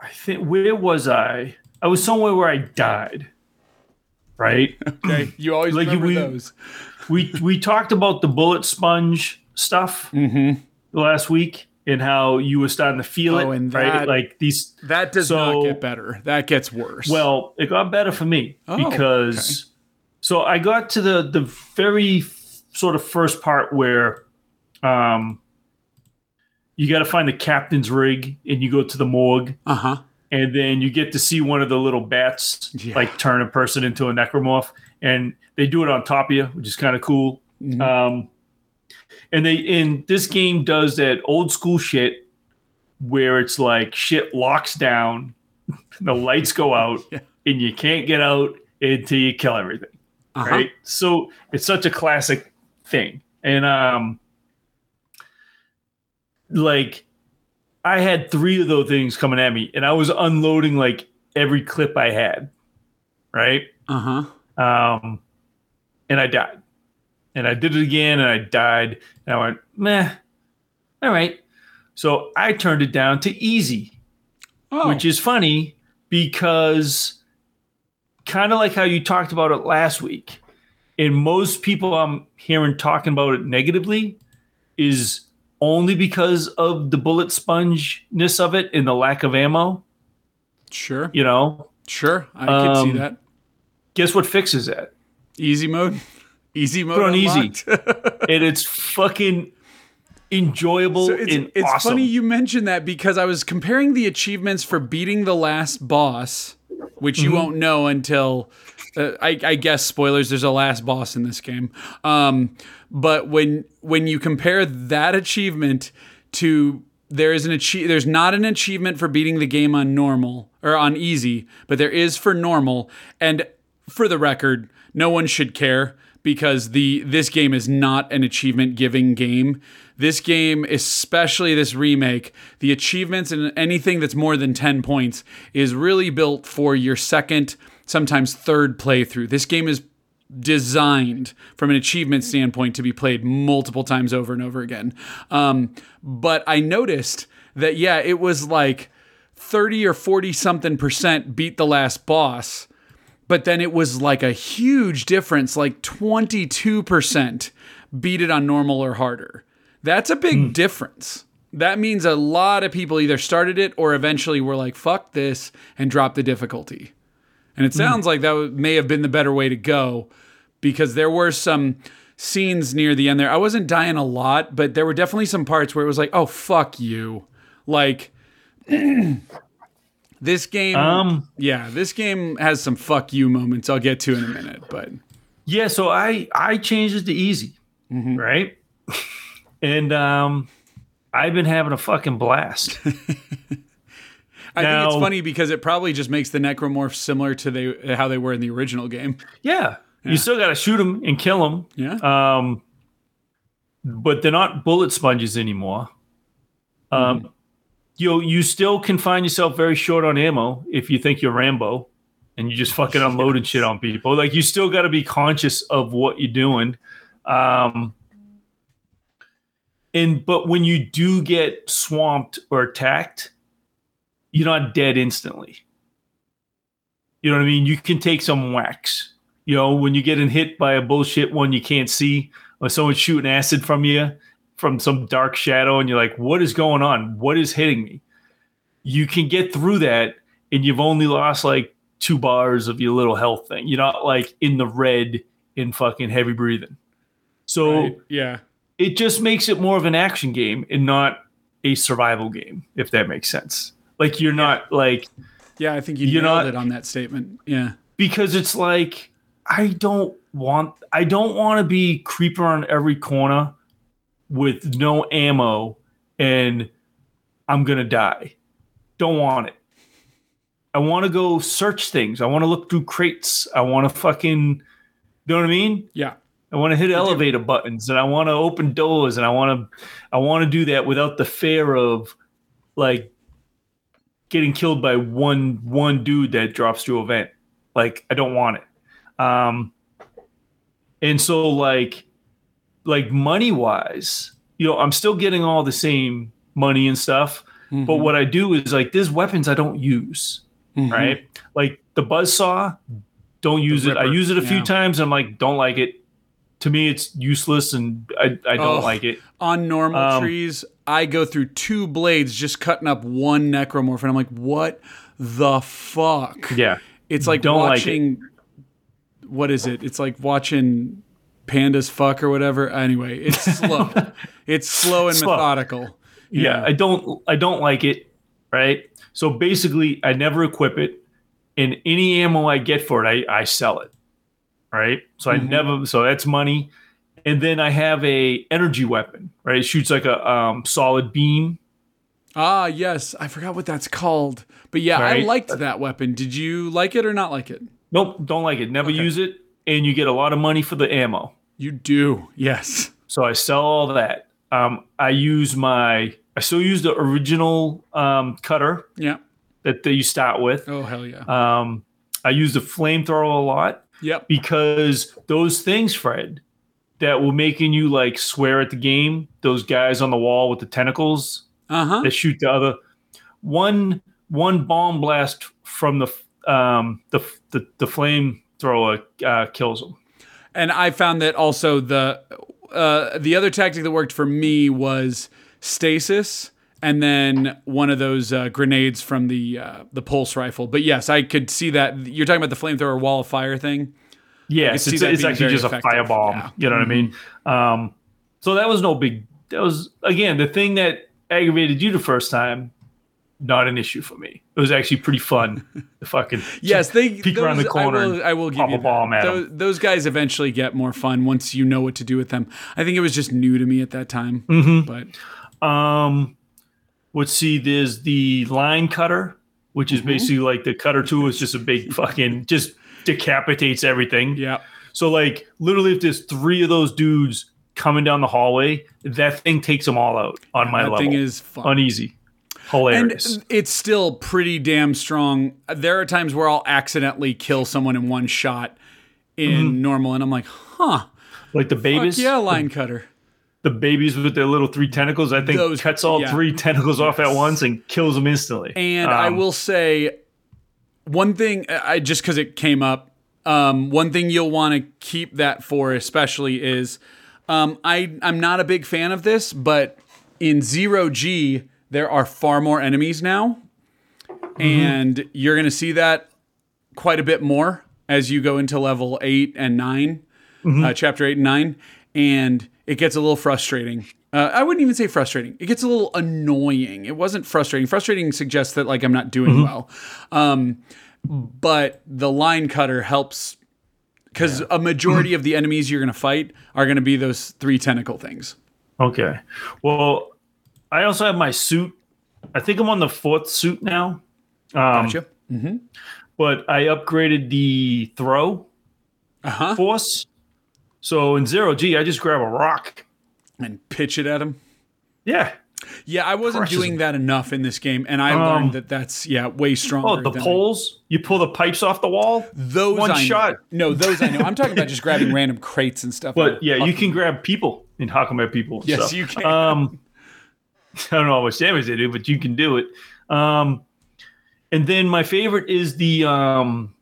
S2: I think where was I? I was somewhere where I died. Right. <laughs>
S1: Okay, you always
S2: Like
S1: remember
S2: we-
S1: those.
S2: we we talked about the bullet sponge stuff mm-hmm. Last week and how you were starting to feel
S1: Mm-hmm. Oh,
S2: it.
S1: and
S2: right. Like these.
S1: That does
S2: So-
S1: not get better. That gets worse.
S2: Well, it got better for me
S1: Oh,
S2: because so I got to the the very f- sort of first part where um you got to find the captain's rig and you go to the morgue
S1: uh huh.
S2: and then you get to see one of the little bats
S1: Yeah.
S2: like turn a person into a necromorph and they do it on top of you which is kind of cool
S1: Mhm.
S2: um and they in this game does that old school shit where it's like shit locks down <laughs> the lights go <laughs> out
S1: Yeah.
S2: and you can't get out until you kill everything
S1: Uh-huh.
S2: right so it's such a classic thing and um like i had three of those things coming at me and i was unloading like every clip i had right
S1: Uh huh.
S2: um and i died and i did it again and i died and i went meh all right so i turned it down to easy
S1: Oh,
S2: which is funny because kind of like how you talked about it last week and most people i'm hearing talking about it negatively is only because of the bullet spongeness of it and the lack of ammo
S1: sure.
S2: you know
S1: Sure. I can see
S2: Um,
S1: that.
S2: guess what fixes that
S1: Easy mode. Easy mode.
S2: Put on easy. <laughs> and it's fucking enjoyable
S1: So it's, it's
S2: awesome.
S1: funny you mentioned that because I was comparing the achievements for beating the last boss, which you
S2: Mm-hmm.
S1: won't know until uh, I, I guess spoilers. There's a last boss in this game, um, but when when you compare that achievement to there is an achieve there's not an achievement for beating the game on normal or on easy, but there is for normal. And for the record, no one should care because the this game is not an achievement giving game. This game, especially this remake, the achievements and anything that's more than 10 points is really built for your second, sometimes third playthrough. This game is designed from an achievement standpoint to be played multiple times over and over again. Um, but I noticed that, yeah, it was like 30 or 40 something percent beat the last boss. But then it was like a huge difference, like 22% beat it on normal or harder. That's a big hmm. difference. That means a lot of people either started it or eventually were like, fuck this, and dropped the difficulty. And it hmm. sounds like that may have been the better way to go because there were some scenes near the end there. I wasn't dying a lot, but there were definitely some parts where it was like, oh, fuck you. Like, <clears throat> this game,
S2: Um,
S1: yeah, this game has some fuck you moments I'll get to in a minute, but
S2: Yeah, so I I changed it to easy,
S1: Mm-hmm.
S2: right? <laughs> and um, I've been having a fucking blast. <laughs>
S1: I think it's funny because it probably just makes the necromorphs similar to they, how they were in the original game.
S2: yeah, you still got to shoot them and kill them.
S1: Yeah.
S2: Um, but they're not bullet sponges anymore. Um, you you still can find yourself very short on ammo if you think you're Rambo, and you just fucking <laughs> unloading shit on people. Like you still got to be conscious of what you're doing. Um, and but when you do get swamped or attacked, you're not dead instantly. You know what I mean? You can take some whacks. You know, when you're getting hit by a bullshit one you can't see, or someone's shooting acid from you from some dark shadow, and you're like, what is going on? What is hitting me? You can get through that, and you've only lost like two bars of your little health thing. You're not like in the red in fucking heavy breathing. So
S1: Right? Yeah.
S2: it just makes it more of an action game and not a survival game, if that makes sense. Like you're not like
S1: Yeah, I think you
S2: You're
S1: nailed
S2: not-
S1: it on that statement. Yeah.
S2: because it's like I don't want I don't want to be creeper on every corner with no ammo and I'm gonna die. Don't want it. I want to go search things. I want to look through crates. I want to fucking, you know what I mean?
S1: Yeah.
S2: I want to hit elevator buttons and I want to open doors and I want to, I want to do that without the fear of like getting killed by one one dude that drops through a vent. Like I don't want it. Um, and so like, like money wise, you know, I'm still getting all the same money and stuff. But what I do is like, there's weapons I don't use
S1: Mhm.
S2: right? Like the buzz saw, don't use it. I use it a few times. And I'm like, don't like it. To me, it's useless, and I, I don't
S1: Oh.
S2: like it.
S1: On normal
S2: Um,
S1: trees, I go through two blades just cutting up one necromorph, and I'm like, what the fuck?
S2: Yeah,
S1: It's like
S2: Don't like it.
S1: watching. what is it? It's like watching pandas fuck or whatever. Anyway, it's <laughs> slow. it's slow and
S2: Slow.
S1: methodical.
S2: yeah. I don't, I don't like it. Right. So basically, I never equip it, and any ammo I get for it, I, I sell it. Right. So I
S1: Mhm.
S2: never. So that's money. And then I have a energy weapon. Right. It shoots like a um, solid beam.
S1: Ah, yes. I forgot what that's called. But yeah, I liked that weapon. Did you like it or not like it?
S2: Nope. Don't like it. Never use it. And you get a lot of money for the ammo.
S1: You do. Yes.
S2: So I sell all that. Um, I use my, I still use the original um, cutter
S1: Yeah.
S2: that, that you start with.
S1: Oh, hell yeah.
S2: Um, I use the flamethrower a lot
S1: yep.
S2: because those things, Fred, that were making you like swear at the game, those guys on the wall with the tentacles
S1: Uh huh.
S2: that shoot the other, one one bomb blast from the um, the the, the flamethrower uh, kills them.
S1: And I found that also the uh, the other tactic that worked for me was stasis, and then one of those uh, grenades from the uh, the pulse rifle. But yes, I could see that you're talking about the flamethrower wall of fire thing.
S2: Yes, it's, it's actually just
S1: effective.
S2: a firebomb.
S1: Yeah.
S2: You know what I mean? Um, so that was no big. That was again the thing that aggravated you the first time. Not an issue for me. It was actually pretty fun. The fucking <laughs>
S1: Yes, they
S2: peek
S1: those,
S2: around the corner.
S1: I will, I will give you
S2: a bomb
S1: that.
S2: at
S1: Those, those guys eventually get more fun once you know what to do with them. I think it was just new to me at that time,
S2: Mhm.
S1: but
S2: Um, let's see. There's the line cutter, which
S1: Mm-hmm.
S2: is basically like the cutter tool is just a big <laughs> fucking just decapitates everything.
S1: yeah,
S2: So like literally, if there's three of those dudes coming down the hallway, that thing takes them all out on my level.
S1: that
S2: level.
S1: thing is fun.
S2: uneasy,
S1: and
S2: hilarious.
S1: it's still pretty damn strong. There are times where I'll accidentally kill someone in one shot in
S2: Mm-hmm.
S1: normal, and I'm like, huh,
S2: like the
S1: fuck
S2: babies,
S1: yeah, line cutter.
S2: the babies with their little three tentacles. I think
S1: Those-
S2: cuts all
S1: yeah.
S2: three tentacles off at once and kills them instantly.
S1: And I
S2: Um,
S1: will say one thing, I just because it came up, um, one thing you'll want to keep that for, especially, is um, I I'm not a big fan of this, but in zero G there are far more enemies now, and you're gonna see that quite a bit more as you go into level eight and 9 uh, chapter eight and nine, and it gets a little frustrating. Uh, I wouldn't even say frustrating. It gets a little annoying. It wasn't frustrating. Frustrating suggests that like I'm not doing well. Um, but the line cutter helps because a majority of the enemies you're going to fight are going to be those three tentacle things.
S2: Okay. Well, I also have my suit. I think I'm on the fourth suit now. Um,
S1: Gotcha.
S2: But I upgraded the throw
S1: Uh huh.
S2: force. So in zero G, I just grab a rock.
S1: And pitch it at him.
S2: Yeah.
S1: Yeah, I wasn't
S2: Crushes
S1: doing
S2: him.
S1: that enough in this game, and I
S2: Um,
S1: learned that that's yeah way stronger.
S2: Oh, the
S1: I-
S2: poles. You pull the pipes off the wall.
S1: those
S2: one
S1: I know.
S2: shot.
S1: No, those I know. I'm talking about just <laughs> grabbing random crates and stuff.
S2: But yeah, you can grab people huck them people.
S1: Yes,
S2: stuff.
S1: you can.
S2: Um, <laughs> <laughs> I don't know how much damage they do, but you can do it. Um, and then my favorite is the um,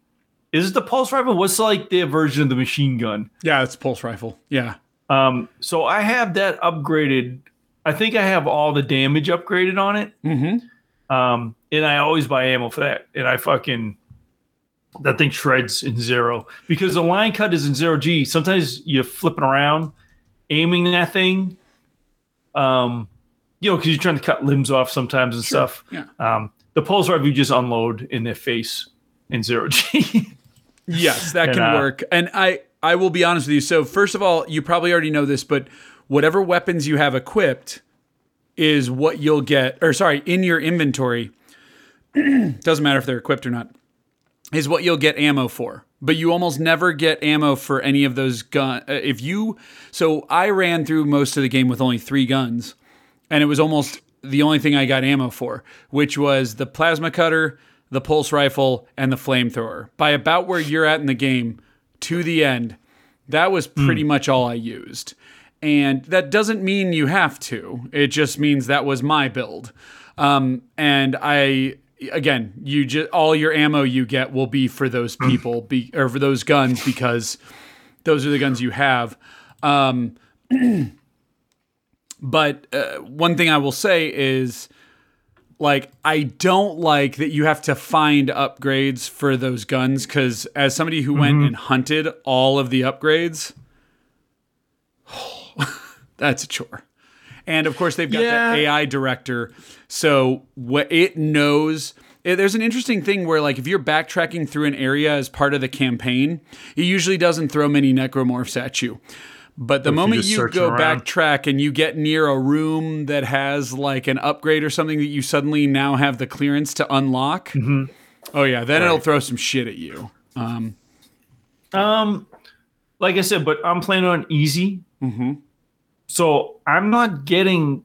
S2: is it the pulse rifle? What's like their version of the machine gun?
S1: Yeah, it's pulse rifle. Yeah.
S2: Um, so I have that upgraded. I think I have all the damage upgraded on it.
S1: Mm-hmm.
S2: Um, and I always buy ammo for that. And I fucking that thing shreds in zero because the line cut is in zero G. Sometimes you're flipping around, aiming that thing. Um, you know, because you're trying to cut limbs off sometimes and stuff.
S1: Yeah.
S2: Um, the pulse rifle you just unload in their face in zero G. <laughs>
S1: Yes, that
S2: And,
S1: can
S2: uh,
S1: work. And I I will be honest with you. So first of all, you probably already know this, but whatever weapons you have equipped is what you'll get or sorry, in your inventory. <clears throat> doesn't matter if they're equipped or not. Is what you'll get ammo for. But you almost never get ammo for any of those gun uh, if you so I ran through most of the game with only 3 guns and it was almost the only thing I got ammo for, which was the plasma cutter, the pulse rifle, and the flamethrower. By about where you're at in the game to the end, that was pretty much all I used. And that doesn't mean you have to. It just means that was my build. Um, and I again, you just all your ammo you get will be for those people be or for those guns because those are the guns you have. Um, <clears throat> but uh, one thing I will say is like I don't like that you have to find upgrades for those guns because as somebody who went and hunted all of the upgrades, <sighs> that's a chore. And of course, they've got
S2: Yeah.
S1: the AI director, so what it knows. eh, There's an interesting thing where, like, if you're backtracking through an area as part of the campaign, it usually doesn't throw many necromorphs at you. But the moment
S2: just
S1: you go
S2: around.
S1: backtrack and you get near a room that has like an upgrade or something that you suddenly now have the clearance to unlock,
S2: Mm-hmm.
S1: oh yeah, then it'll throw some shit at you. Um,
S2: Um, like I said, but I'm playing on easy.
S1: Mm-hmm.
S2: So I'm not getting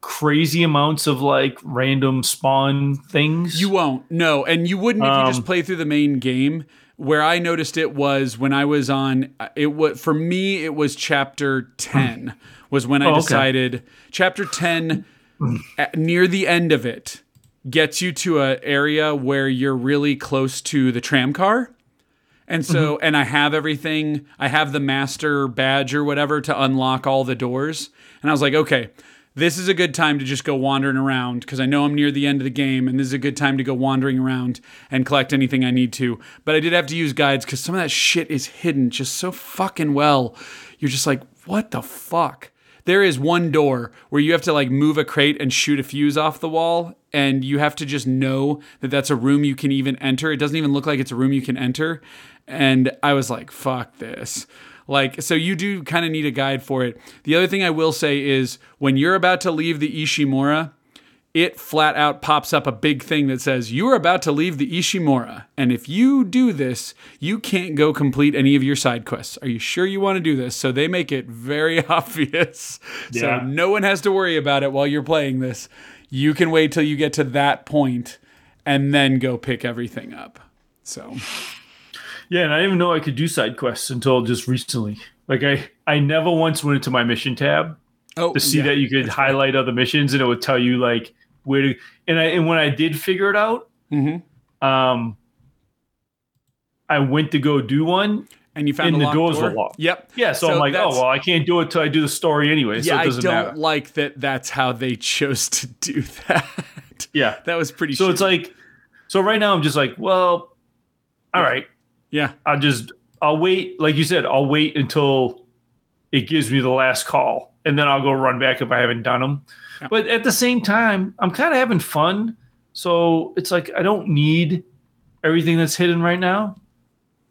S2: crazy amounts of like random spawn things.
S1: You won't. No, and you wouldn't if you just
S2: Um,
S1: play through the main game. Where I noticed it was when I was on it was for me it was chapter 10 was when I
S2: Oh, okay.
S1: decided chapter 10 at, near the end of it gets you to an area where you're really close to the tram car. And so, mm-hmm. and I have everything. I have the master badge or whatever to unlock all the doors. And I was like, okay, this is a good time to just go wandering around because I know I'm near the end of the game, and this is a good time to go wandering around and collect anything I need to. But I did have to use guides because some of that shit is hidden just so fucking well. You're just like, what the fuck? There is one door where you have to like move a crate and shoot a fuse off the wall, and you have to just know that that's a room you can even enter. It doesn't even look like it's a room you can enter. And I was like, fuck this. Like, so you do kind of need a guide for it. The other thing I will say is when you're about to leave the Ishimura, it flat out pops up a big thing that says, You are about to leave the Ishimura. And if you do this, you can't go complete any of your side quests. Are you sure you want to do this? So they make it very <laughs> obvious.
S2: Yeah.
S1: So no one has to worry about it while you're playing this. You can wait till you get to that point and then go pick everything up. So
S2: Yeah, and I didn't even know I could do side quests until just recently. Like I, I never once went into my mission tab
S1: oh,
S2: to see that you could highlight other missions and it would tell you like where to. And I and when I did figure it out,
S1: hmm
S2: um, I went to go do one.
S1: And you found
S2: And the doors
S1: door?
S2: were locked.
S1: Yep.
S2: Yeah, so,
S1: So
S2: I'm like, oh well, I can't do it till I do the story anyway. so
S1: yeah,
S2: it
S1: I don't
S2: matter.
S1: like that. That's how they <laughs> chose to do that.
S2: Yeah. <laughs>
S1: that was pretty.
S2: So it's like, so right now I'm just like, well, all right,
S1: yeah,
S2: I'll just I'll wait. Like you said, I'll wait until it gives me the last call, and then I'll go run back if I haven't done them.
S1: Yeah.
S2: But at the same time, I'm kind of having fun, so it's like I don't need everything that's hidden right now.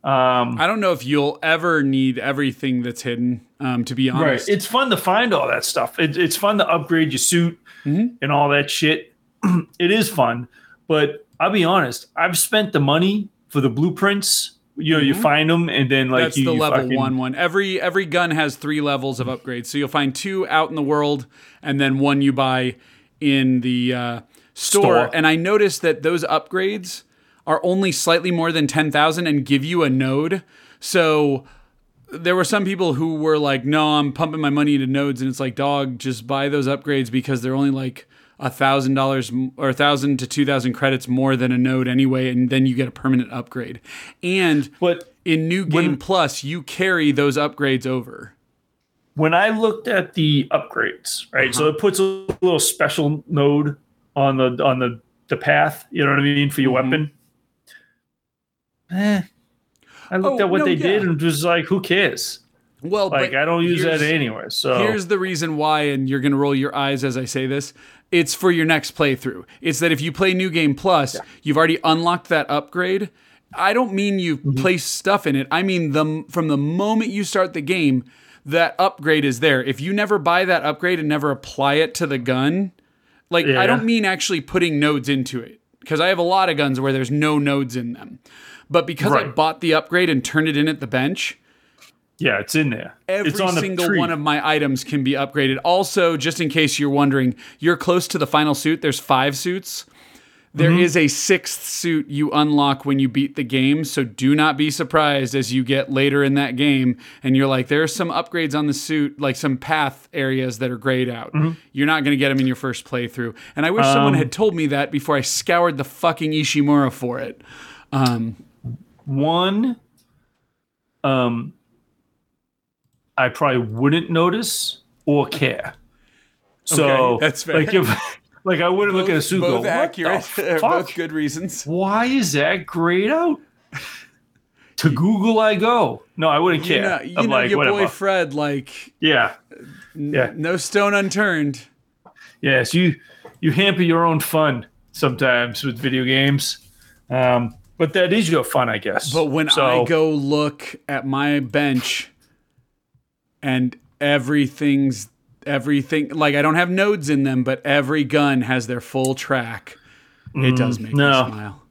S2: Um,
S1: I don't know if you'll ever need everything that's hidden. Um, to be
S2: right,
S1: honest,
S2: it's fun to find all that stuff. It, it's fun to upgrade your suit
S1: Mhm.
S2: and all that shit. <clears throat> it is fun, but I'll be honest. I've spent the money for the blueprints. You know, you
S1: Mhm.
S2: find them, and then like
S1: that's
S2: you,
S1: the
S2: you
S1: level
S2: fucking-
S1: one one. Every every gun has three levels of upgrades. So you'll find two out in the world, and then one you buy in the uh, store.
S2: Store.
S1: And I noticed that those upgrades are only slightly more than ten thousand and give you a node. So there were some people who were like, "No, I'm pumping my money into nodes," and it's like, "Dog, just buy those upgrades because they're only like." A thousand dollars or a thousand to two thousand credits more than a node anyway, and then you get a permanent upgrade. And
S2: But
S1: in New Game
S2: When-
S1: Plus, you carry those upgrades over.
S2: when I looked at the upgrades, right? So it puts a little special node on the on the the path. You know what I mean for your
S1: Mhm.
S2: weapon. Eh. I looked
S1: Oh,
S2: at what
S1: no,
S2: they
S1: yeah.
S2: did and was like, who cares?
S1: Well,
S2: Like I don't use that anyway. So
S1: Here's the reason why, and you're going to roll your eyes as I say this. It's for your next playthrough. It's that if you play New Game Plus, you've already unlocked that upgrade. I don't mean you
S2: Mm-hmm.
S1: place stuff in it. I mean the from the moment you start the game, that upgrade is there. If you never buy that upgrade and never apply it to the gun, like I don't mean actually putting nodes into it because I have a lot of guns where there's no nodes in them. But because I bought the upgrade and turned it in at the bench,
S2: yeah, it's in there.
S1: Every single
S2: tree.
S1: one of my items can be upgraded. Also, just in case you're wondering, you're close to the final suit. There's five suits. There
S2: Mm-hmm.
S1: is a sixth suit you unlock when you beat the game. So do not be surprised as you get later in that game and you're like, there are some upgrades on the suit, like some path areas that are grayed out.
S2: Mm-hmm.
S1: You're not going to get them in your first playthrough. And I wish someone
S2: Um,
S1: had told me that before I scoured the fucking Ishimura for it. Um,
S2: one um I probably wouldn't notice or care. So
S1: Okay, that's fair.
S2: like if <laughs> like I wouldn't look at a suit go,
S1: both
S2: "What
S1: accurate, <laughs> both good reasons.
S2: Why is that grayed out? to Google I go. No, I wouldn't
S1: You
S2: care.
S1: know, you
S2: I'm
S1: know
S2: like,
S1: your
S2: whatever.
S1: boy Fred, like
S2: yeah.
S1: n-
S2: Yeah.
S1: no stone unturned.
S2: Yes, you you hamper your own fun sometimes with video games. Um, but that is your fun, I guess.
S1: But when
S2: So-
S1: I go look at my bench and everything's everything like I don't have nodes in them, but every gun has their full track. It does make
S2: Mm, no.
S1: me smile.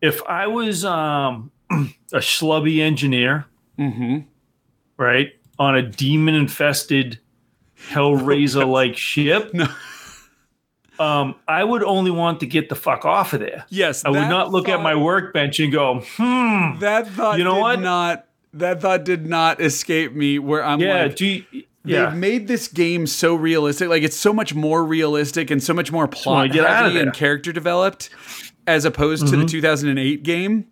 S2: if I was um, <clears throat> a schlubby engineer,
S1: mm-hmm.
S2: right, on a demon infested Hellraiser <laughs> like ship,
S1: No.
S2: um, I would only want to get the fuck off of there.
S1: Yes,
S2: I would not look at my workbench and go, hmm.
S1: That thought
S2: You know
S1: did
S2: what?
S1: not that thought did not escape me. Where I'm
S2: Yeah,
S1: like,
S2: do you, yeah.
S1: They've made this game so realistic. Like it's so much more realistic and so much more plot
S2: get out of
S1: heavy and character developed as opposed to the 2008 game.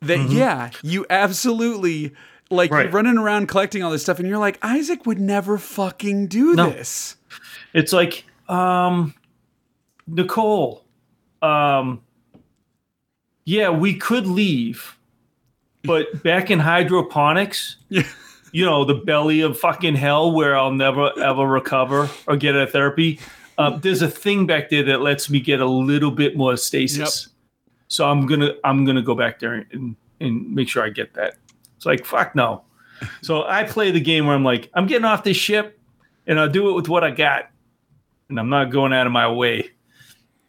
S1: That yeah, you absolutely like you're running around collecting all this stuff and you're like Isaac would never fucking do
S2: No.
S1: this.
S2: It's like, um, Nicole, um, yeah, we could leave, but back in hydroponics,
S1: Yeah.
S2: you know, the belly of fucking hell where I'll never ever recover or get a therapy. Uh, there's a thing back there that lets me get a little bit more stasis. So I'm gonna I'm gonna go back there and, and make sure I get that. It's like fuck no. So I play the game where I'm like I'm getting off this ship and I'll do it with what I got, and I'm not going out of my way.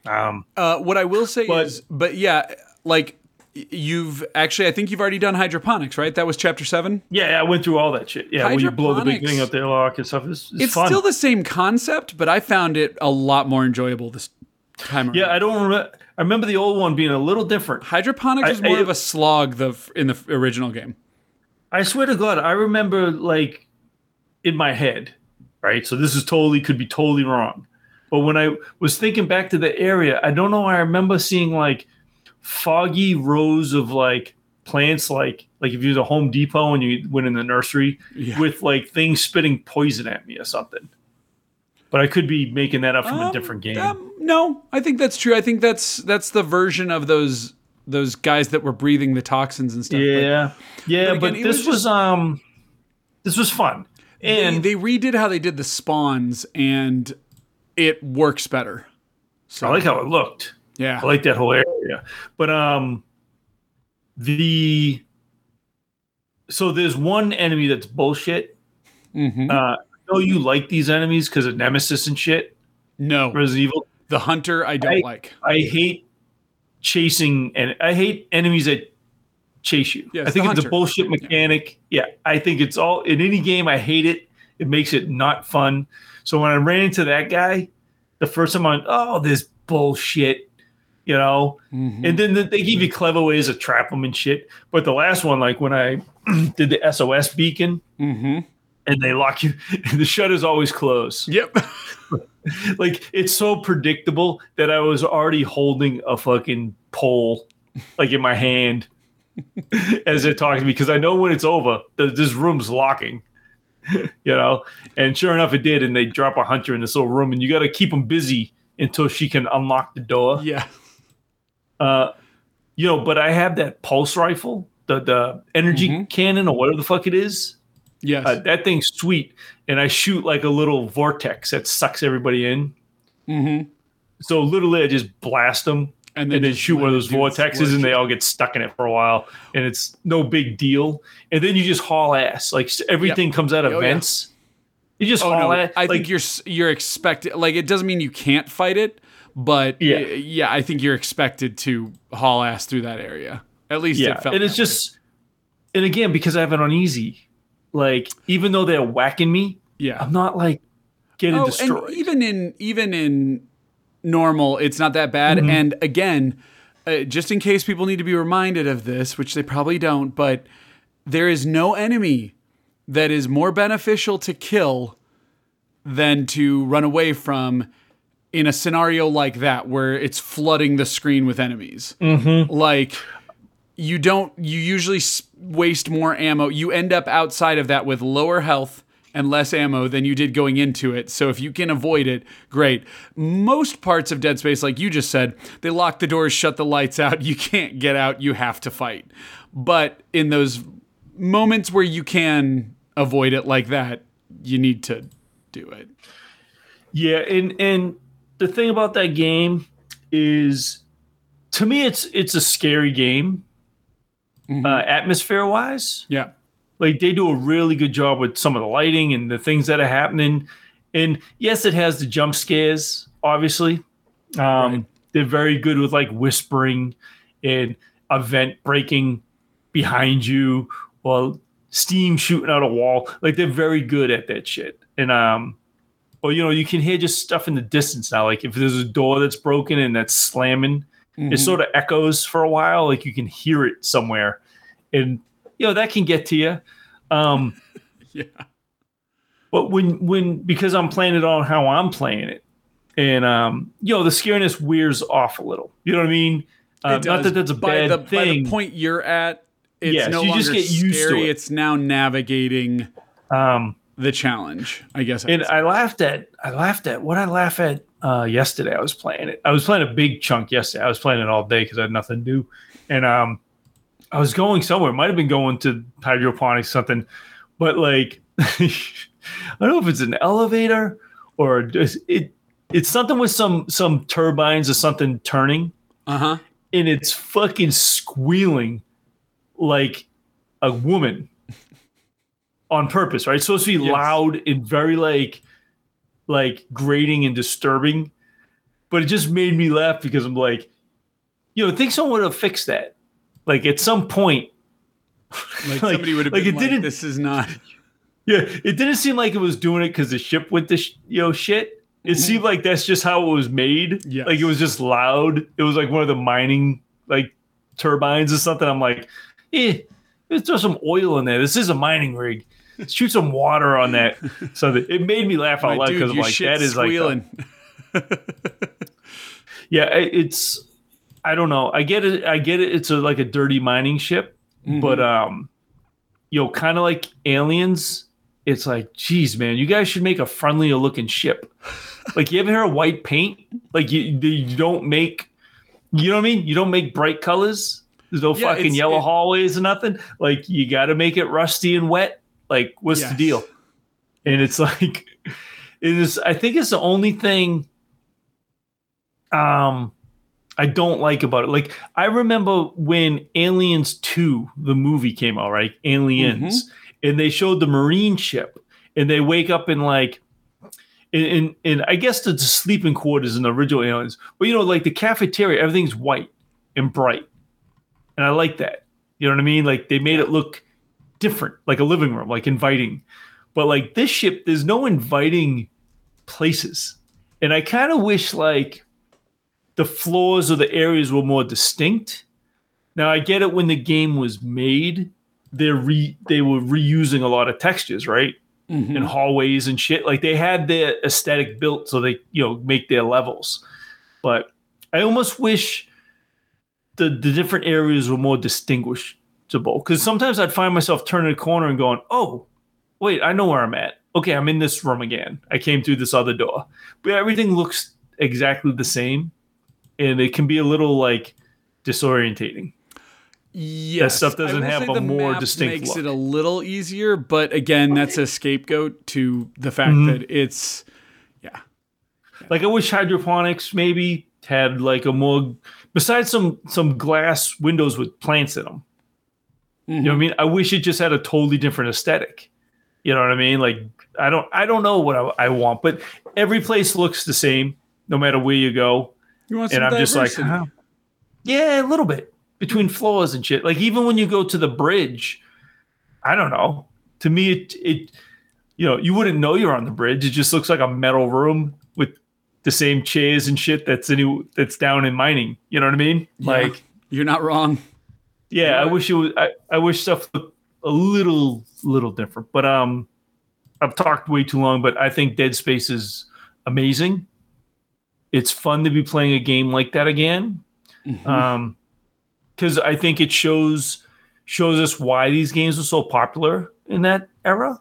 S2: Um,
S1: Uh, what I will say
S2: But-
S1: is, but yeah, like you've actually, I think you've already done hydroponics, right? That was chapter seven.
S2: yeah, I went through all that shit. Yeah, when you blow the big thing up there, lock and stuff. It's, it's,
S1: It's still the same concept, but I found it a lot more enjoyable this time.
S2: yeah,
S1: around.
S2: I don't remember. I remember the old one being a little different.
S1: hydroponics
S2: I-
S1: was more
S2: I-
S1: of a slog the in the original game.
S2: I swear to God, I remember like in my head, right? So this is totally could be totally wrong. But when I was thinking back to the area, I don't know. I remember seeing like foggy rows of like plants, like like if you was a Home Depot and you went in the nursery
S1: Yeah.
S2: with like things spitting poison at me or something. But I could be making that up from a
S1: Um,
S2: different game.
S1: um, no, I think that's true. I think that's that's the version of those those guys that were breathing the toxins and stuff. But
S2: yeah, yeah.
S1: but
S2: But,
S1: again, it
S2: this
S1: was
S2: was, um, this was fun. And
S1: they, they redid how they did the spawns, and it works better. So
S2: I like how it looked.
S1: Yeah,
S2: I like that whole area. But um the so there's one enemy that's bullshit.
S1: Mhm.
S2: Uh I know you like these enemies because of Nemesis and shit,
S1: no,
S2: Resident Evil.
S1: the hunter I don't
S2: I-
S1: like.
S2: I hate chasing and I hate enemies that chase you.
S1: Yeah,
S2: I
S1: it's
S2: think
S1: the
S2: it's a bullshit mechanic. Yeah, I think it's all in any game. I hate it. It makes it not fun. So when I ran into that guy, the first time I went, oh, this bullshit, you know.
S1: Mhm.
S2: And then they give you clever ways to trap them and shit. But the last one, like when I <clears throat> did the SOS beacon
S1: Mhm.
S2: and they lock you, <laughs> the shutter's always closed.
S1: Yep. <laughs> <laughs>
S2: Like it's so predictable that I was already holding a fucking pole, like in my hand, as they're talking to me because I know when it's over, th- this room's locking. you know, and sure enough, it did. And they drop a hunter in this little room, and you got to keep them busy until she can unlock the door.
S1: yeah.
S2: Uh, you know, but I have that pulse rifle, the the energy
S1: Mhm.
S2: cannon or whatever the fuck it is.
S1: Yes.
S2: Uh, that thing's sweet, and I shoot like a little vortex that sucks everybody in.
S1: hmm
S2: So literally, I just blast them and then
S1: just
S2: shoot one of those vortexes, and they all get stuck in it for a while, and it's no big deal. And then you just haul ass, like everything comes out of
S1: Oh, yeah.
S2: vents. You just
S1: Oh
S2: haul
S1: no,
S2: ass.
S1: I
S2: like,
S1: think you're you're expected. Like it doesn't mean you can't fight it, but
S2: Yeah.
S1: yeah, yeah, I think you're expected to haul ass through that area. At least
S2: yeah,
S1: it felt.
S2: and it's
S1: that way.
S2: just, and again because I have it on easy, like even though they're whacking me,
S1: yeah.
S2: I'm not like getting
S1: Oh,
S2: destroyed.
S1: and even in even in normal, it's not that bad.
S2: Mm-hmm.
S1: And again, uh, just in case people need to be reminded of this, which they probably don't, but there is no enemy that is more beneficial to kill than to run away from in a scenario like that where it's flooding the screen with enemies.
S2: Mm-hmm.
S1: Like you don't you usually waste more ammo. You end up outside of that with lower health and less ammo than you did going into it. So if you can avoid it, great. Most parts of Dead Space like you just said, they lock the doors, shut the lights out. <laughs> You can't get out, you have to fight. But in those moments where you can avoid it like that, you need to do it.
S2: Yeah, and and the thing about that game is, to me, it's it's a scary game, uh, atmosphere wise.
S1: Yeah.
S2: Like they do a really good job with some of the lighting and the things that are happening. And yes, it has the jump scares. Obviously, um,
S1: Right.
S2: they're very good with like whispering and a vent breaking behind you or steam shooting out a wall. Like they're very good at that shit. And um, or you know, you can hear just stuff in the distance now. Like if there's a door that's broken and that's slamming,
S1: Mm-hmm.
S2: it sort of echoes for a while. Like you can hear it somewhere, and you know that can get to you. Um, <laughs>
S1: Yeah.
S2: but when when because I'm playing it on how I'm playing it, and um, you know the scariness wears off a little. You know what I mean? Uh, not that that's a
S1: by
S2: bad
S1: the, By
S2: thing.
S1: the point you're at, it's
S2: Yes,
S1: no
S2: you
S1: longer
S2: just get used to it.
S1: It's now navigating
S2: um,
S1: the challenge. I guess. I
S2: and. I laughed at I laughed at what I laugh at uh, yesterday. I was playing it. I was playing a big chunk yesterday. I was playing it all day because I had nothing to do, and um, I was going somewhere. Might have been going to hydroponics something, but like <laughs> I don't know if it's an elevator or just, it. It's something with some some turbines or something turning,
S1: Uh huh.
S2: and it's fucking squealing like a woman on purpose, right? It's supposed to be
S1: Yes.
S2: loud and very like like grating and disturbing. but it just made me laugh because I'm like, you know, I think someone would have fixed that. Like at some point,
S1: Like, <laughs>
S2: Like-
S1: somebody would have
S2: like
S1: been
S2: it
S1: like,
S2: didn't-
S1: "This is not." <laughs>
S2: yeah, it didn't seem like it was doing it because the ship went to sh- you know shit. It seemed like that's just how it was made.
S1: Yes.
S2: Like it was just loud. It was like one of the mining like turbines or something. I'm like, eh, let's throw some oil in there. This is a mining rig. Shoot some water on that. So that it made me laugh out loud because like, that is like, the- <laughs> yeah, it's. I don't know. I get it. I get it. It's a, like a dirty mining ship,
S1: Mm-hmm.
S2: but um, you know, kind of like aliens. It's like, geez, man, you guys should make a friendlier looking ship. like, you ever hear of white paint? Like, you you don't make, you know what I mean? You don't make bright colors. There's no
S1: Yeah,
S2: fucking yellow
S1: it-
S2: hallways or nothing. Like, you got to make it rusty and wet. Like, what's the deal? And it's <laughs> like, it is. I think it's the only thing. Um, I don't like about it. Like I remember when Aliens 2, the movie came out, right? Aliens, and they showed the Marine ship, and they wake up in like in, in, in I guess the sleeping quarters in the original Aliens. But you know, like the cafeteria, everything's white and bright. And I like that. You know what I mean? Like they made it look different, like a living room, like inviting. But like this ship, there's no inviting places. And I kind of wish like the floors or the areas were more distinct. Now I get it when the game was made, they're re they were reusing a lot of textures, right?
S1: Mhm.
S2: And hallways and shit. Like they had their aesthetic built so they, you know, make their levels. But I almost wish the the different areas were more distinguishable. Because sometimes I'd find myself turning a corner and going, oh, wait, I know where I'm at. Okay, I'm in this room again. I came through this other door. But everything looks exactly the same. And it can be a little like disorientating.
S1: Yes,
S2: stuff doesn't have a more distinct
S1: Makes
S2: look.
S1: it a little easier, but again, that's a scapegoat to the fact
S2: Mhm.
S1: that it's yeah.
S2: Like I wish hydroponics maybe had like a more besides some some glass windows with plants in them. You know what I mm-hmm. mean? I wish it just had a totally different aesthetic. You know what I mean? Like I don't I don't know what I, I want, but every place looks the same no matter where you go.
S1: You want
S2: And
S1: some
S2: I'm just like, huh? yeah, a little bit between floors and shit. Like even when you go to the bridge, I don't know. To me, it it you know you wouldn't know you're on the bridge. It just looks like a metal room with the same chairs and shit that's in that's down in mining. You know what I mean?
S1: Yeah.
S2: Like
S1: You're not wrong.
S2: Yeah, I wish it was. I, I wish stuff looked a little little different. But um, I've talked way too long. But I think Dead Space is amazing. It's fun to be playing a game like that again.
S1: Mhm.
S2: Um, because I think it shows shows us why these games were so popular in that era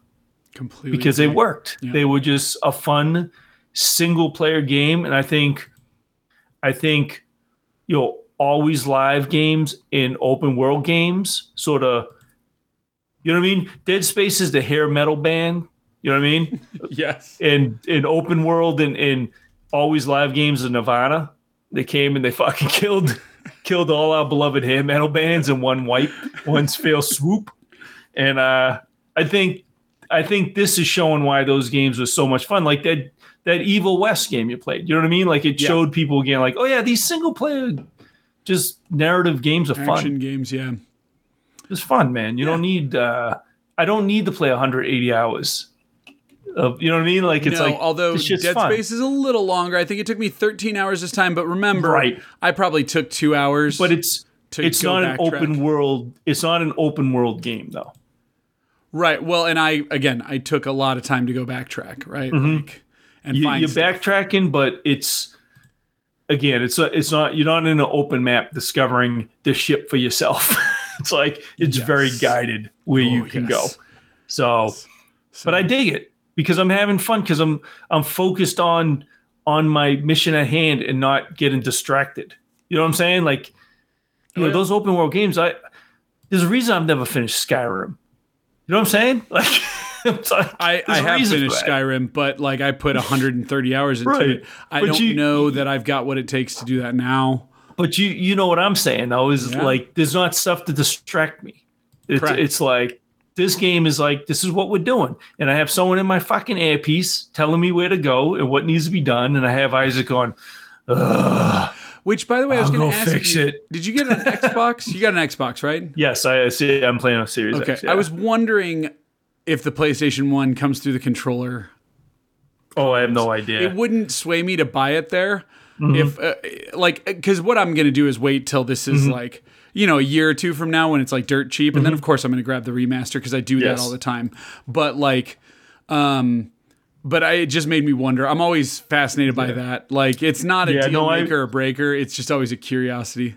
S1: Completely
S2: because they worked.
S1: Yeah.
S2: They were just a fun single player game, and I think, I think, you know, always live games in open world games sort of, you know what I mean? Dead Space is the hair metal band. You know what I mean? <laughs>
S1: Yes.
S2: And in open world and in always live games in Nirvana, they came and they fucking <laughs> killed killed all our beloved hair metal bands in one wipe, one fail swoop. And uh I think I think this is showing why those games were so much fun. Like that that Evil West game you played. You know what I mean? Like it
S1: Yeah.
S2: showed people again, like, oh yeah, these single player just narrative games are
S1: Action
S2: fun.
S1: games, yeah.
S2: It's fun, man. You don't need uh I don't need to play 180 hours. Of, you know what I mean? Like it's
S1: no,
S2: like
S1: although Dead
S2: fun.
S1: Space is a little longer. I think it took me 13 hours this time, but remember,
S2: Right.
S1: I probably took two hours.
S2: but it's it's not an open world it's not an open world game though
S1: right. Well, and I again, I took a lot of time to go backtrack, right? Like, and
S2: you,
S1: stuff.
S2: backtracking but it's again it's a, it's not you're not in an open map discovering the ship for yourself. <laughs> It's like it's
S1: Yes.
S2: very guided where you
S1: Oh,
S2: can
S1: yes.
S2: go so
S1: So-
S2: but i dig it because i'm having fun because i'm i'm focused on on my mission at hand and not getting distracted. You know what i'm saying? Like you know those open world games i there's a reason i've never finished skyrim. You know what i'm saying? <laughs> Like <laughs>
S1: I, I have finished. Skyrim, but like I put 130 hours into
S2: Right.
S1: it. I
S2: But
S1: don't
S2: you-
S1: know that I've got what it takes to do that now.
S2: But you you know what I'm saying though is
S1: Yeah.
S2: like there's not stuff to distract me. It's
S1: Correct.
S2: it's like this game is like this is what we're doing, and I have someone in my fucking earpiece telling me where to go and what needs to be done, and I have Isaac on.
S1: Which, by the way, I was going to ask
S2: fix
S1: you,
S2: it.
S1: did you get an <laughs> Xbox? you got an Xbox, right?
S2: Yes, I see. I'm playing on Series
S1: Okay.
S2: X. yeah.
S1: I was wondering if the PlayStation 1 comes through the controller.
S2: Oh, I have no idea.
S1: It wouldn't sway me to buy it there.
S2: Mm-hmm.
S1: If, uh, like, because what I'm going to do is wait till this
S2: Mm-hmm.
S1: is like, you know, a year or two from now when it's like dirt cheap. And then, of course, I'm going to grab the remaster because I do that all the time. But, like, um, but I, it just made me wonder. I'm always fascinated by that. Like, it's not a
S2: Yeah,
S1: deal
S2: no, I-
S1: maker or breaker. It's just always a curiosity.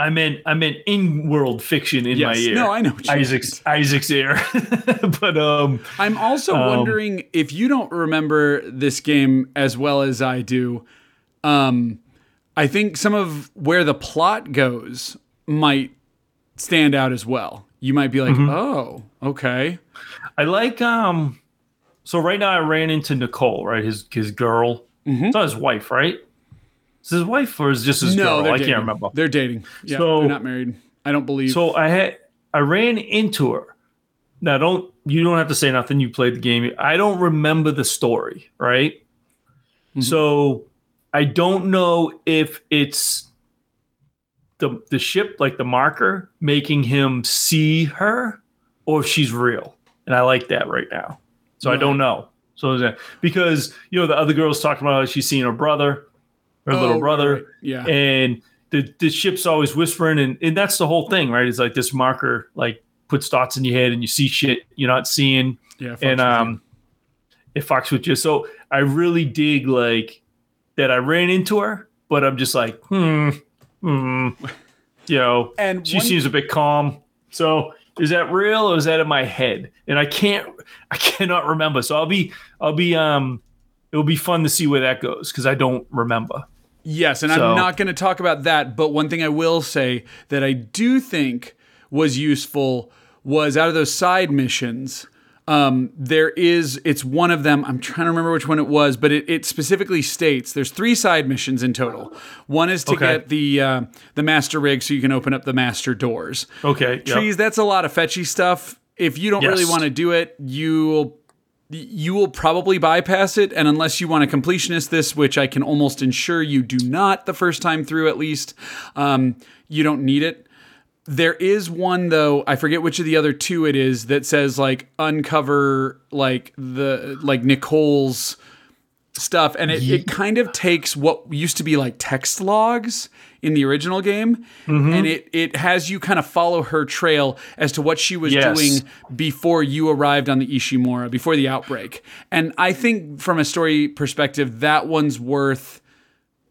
S2: I meant I meant in world fiction in my
S1: Yes.
S2: ear.
S1: No, I know what you
S2: Isaac's Isaac's ear. <laughs> but um
S1: I'm also wondering if you don't remember this game as well as I do. Um, I think some of where the plot goes might stand out as well. You might be like,
S2: Mm-hmm.
S1: "Oh, okay."
S2: I like um so right now I ran into Nicole, right? His his girl. It's not his wife, right? Is his wife or is just his
S1: no,
S2: girl? I
S1: dating.
S2: can't remember.
S1: They're dating. Yeah,
S2: So-
S1: they're not married. I don't believe.
S2: So I had I ran into her. Now don't you don't have to say nothing. You played the game. I don't remember the story, right?
S1: Mm-hmm.
S2: So I don't know if it's the the ship, like the marker, making him see her, or if she's real. And I like that right now. So I don't know. So because you know the other girl's talking about how she's seeing her brother, her
S1: Oh,
S2: little brother,
S1: right. Yeah.
S2: and the the ship's always whispering, and, and that's the whole thing, right? It's like this marker like puts thoughts in your head, and you see shit you're not seeing,
S1: yeah.
S2: and um, it fucks with you. So I really dig like that. I ran into her, but I'm just like, hmm, hmm, you know, <laughs>
S1: And
S2: she seems a bit calm. So is that real or is that in my head? And I can't, I <laughs> cannot remember. So I'll be, I'll be, um, it'll be fun to see where that goes because I don't remember.
S1: Yes, and
S2: So-
S1: I'm not going to talk about that, but one thing I will say that I do think was useful was out of those side missions. Um, there is, it's one of them. I'm trying to remember which one it was, but it, it specifically states there's three side missions in total. One is to
S2: Okay.
S1: get the uh, the master rig so you can open up the master doors.
S2: Okay. yep.
S1: Trees, that's a lot of fetchy stuff. If you don't really want to do it, you'll you will probably bypass it and unless you want to completionist this which i can almost ensure you do not the first time through at least um, you don't need it. There is one though i forget which of the other two it is that says like uncover like the like nicole's stuff and it, it kind of takes what used to be like text logs in the original game
S2: Mm-hmm.
S1: and it it has you kind of follow her trail as to what she was
S2: Yes.
S1: doing before you arrived on the Ishimura before the outbreak and I think from a story perspective that one's worth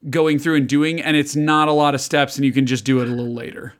S1: going through and doing and it's not a lot of steps and you can just do it a little later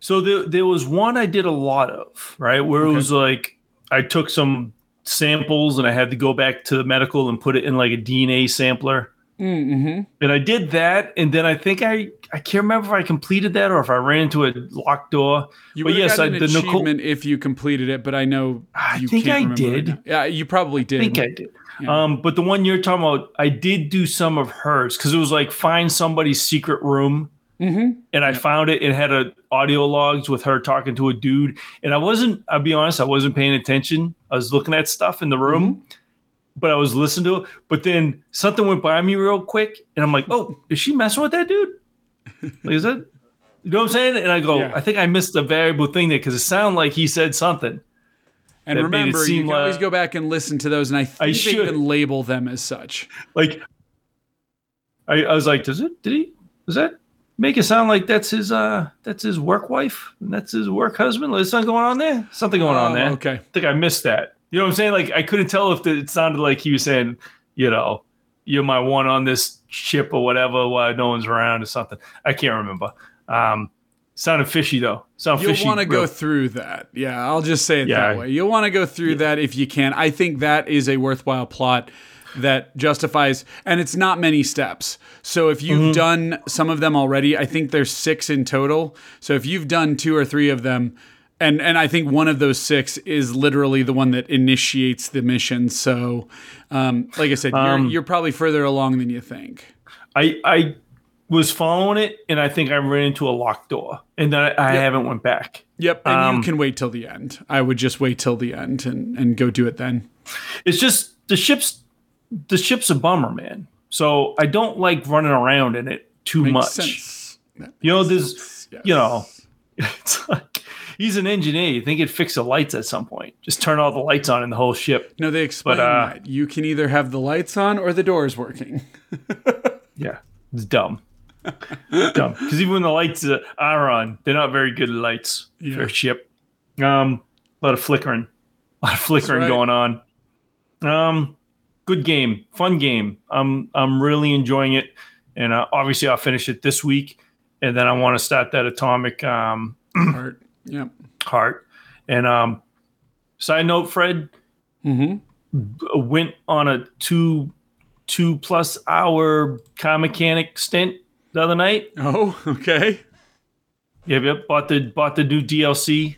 S2: So there, there was one I did a lot of, right? Where it was like I took some samples and I had to go back to the medical and put it in like a DNA sampler.
S1: mm-hmm.
S2: And I did that, and then I think I I can't remember if I completed that or if I ran into a locked door.
S1: you
S2: but
S1: would have
S2: yes, I
S1: gotten
S2: the
S1: an
S2: Nicole.
S1: achievement if you completed it but I know
S2: I
S1: you
S2: think
S1: can't
S2: I
S1: remember right
S2: did.
S1: yeah you probably did
S2: I think I did. Um, but the one you're talking about, I did do some of hers because it was like find somebody's secret room,
S1: mm-hmm.
S2: and I found it. It had a audio logs with her talking to a dude, and I wasn't. I'll be honest, I wasn't paying attention. I was looking at stuff in the room, but I was listening to it. But then something went by me real quick, and I'm like, "Oh, is she messing with that dude? Like, is that?" You know what I'm saying? And I go,
S1: Yeah.
S2: I think I missed a variable thing there because it sounded like he said something.
S1: And
S2: That made it
S1: remember, you
S2: seem
S1: can always go back and listen to those, and I think
S2: I
S1: they
S2: should.
S1: even label them as such.
S2: like I, I was like, does it did he Is that make it sound like that's his uh that's his work wife and that's his work husband? There's something going on there? Something going on
S1: Oh,
S2: there.
S1: Okay.
S2: I think I missed that. You know what I'm saying? Like I couldn't tell if the, it sounded like he was saying, you know, you're my one on this ship or whatever while no one's around or something. I can't remember. Um sounded fishy though. Sound
S1: You'll want to go through that. Yeah, I'll just say it
S2: Yeah.
S1: that way. You'll want to go through that if you can. I think that is a worthwhile plot that justifies, and it's not many steps. So if you've
S2: Mm-hmm.
S1: done some of them already, I think there's six in total. So if you've done two or three of them, and and I think one of those six is literally the one that initiates the mission. So, um, like I said,
S2: Um,
S1: you're you're probably further along than you think.
S2: I I was following it and I think I ran into a locked door and then I, I haven't went back.
S1: Yep, and
S2: Um,
S1: you can wait till the end. I would just wait till the end and and go do it then.
S2: It's just the ship's the ship's a bummer, man. So I don't like running around in it too
S1: Makes
S2: much.
S1: sense.
S2: You know, there's.
S1: Yes.
S2: you know, <laughs> it's like he's an engineer. You think he'd fix the lights at some point? Just turn all the lights on in the whole ship.
S1: No, they explain
S2: uh,
S1: that you can either have the lights on or the doors working. <laughs>
S2: Yeah, it's dumb. dumb. Because even when the lights uh, are on, they're not very good lights for a ship. Um, a lot of flickering, a lot of flickering
S1: right.
S2: going on. Um, good game, fun game. I'm I'm really enjoying it, and uh, obviously I'll finish it this week, and then I want to start that atomic um, <clears throat>
S1: Part. Yep.
S2: heart. And um, side note, Fred
S1: Mm-hmm.
S2: went on a two two plus hour car mechanic stint the other night.
S1: Oh, okay.
S2: Yep, yep. Bought the bought the new DLC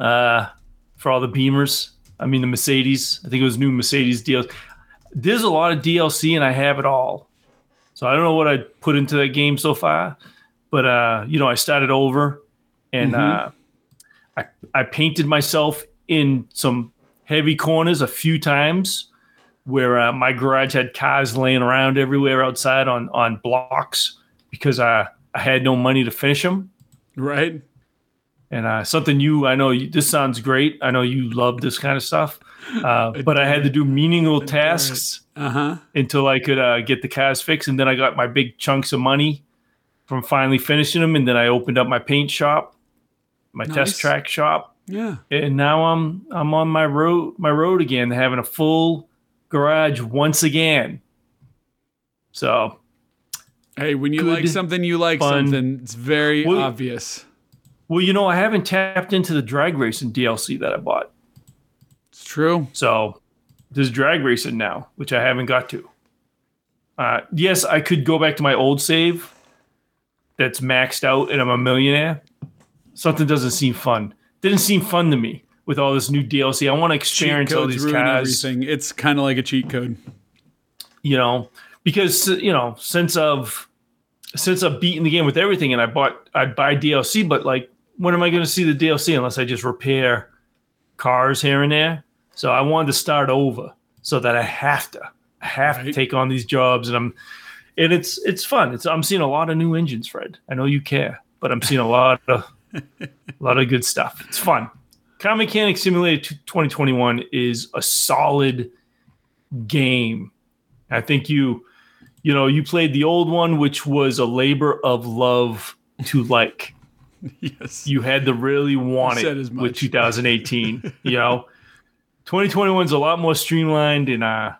S2: uh, for all the Beamers. I mean the Mercedes. I think it was new Mercedes DLC. There's a lot of DLC, and I have it all. So I don't know what I put into that game so far, but uh, you know, I started over, and uh, I I painted myself in some heavy corners a few times, where uh, my garage had cars laying around everywhere outside on on blocks because I I had no money to finish them.
S1: Right.
S2: And uh, something you, I know you, this sounds great. I know you love this kind of stuff, <laughs> uh, but I had to do meaningful tasks
S1: Uh huh.
S2: until I could uh, get the cars fixed. And then I got my big chunks of money from finally finishing them. And then I opened up my paint shop, my
S1: Nice.
S2: test track shop,
S1: Yeah.
S2: and now I'm I'm on my road my road again, having a full garage once again. So
S1: Hey, when you like something, you like
S2: fun-
S1: something. It's very
S2: Well-
S1: obvious.
S2: Well, you know, I haven't tapped into the drag racing DLC that I bought.
S1: It's true.
S2: So there's drag racing now, which I haven't got to. Uh, yes, I could go back to my old save that's maxed out and I'm a millionaire. Something doesn't seem fun. Didn't seem fun to me with all this new DLC. I want to experience all these cars,
S1: everything. It's kind of like a cheat code.
S2: you know, because you know, since I've since I've beaten the game with everything and I bought I'd buy DLC, but like when am I going to see the DLC unless I just repair cars here and there? So I wanted to start over so that I have to I have to take on these jobs and I'm and it's it's fun. It's I'm seeing a lot of new engines, Fred. I know you care, but I'm seeing a lot of a <laughs> lot of good stuff. It's fun. Car Mechanic Simulator 2021 is a solid game. I think you you know, you played the old one which was a labor of love to like.
S1: Yes.
S2: You had to really want it with
S1: much.
S2: 2018, <laughs> you know. 2021 is a lot more streamlined and uh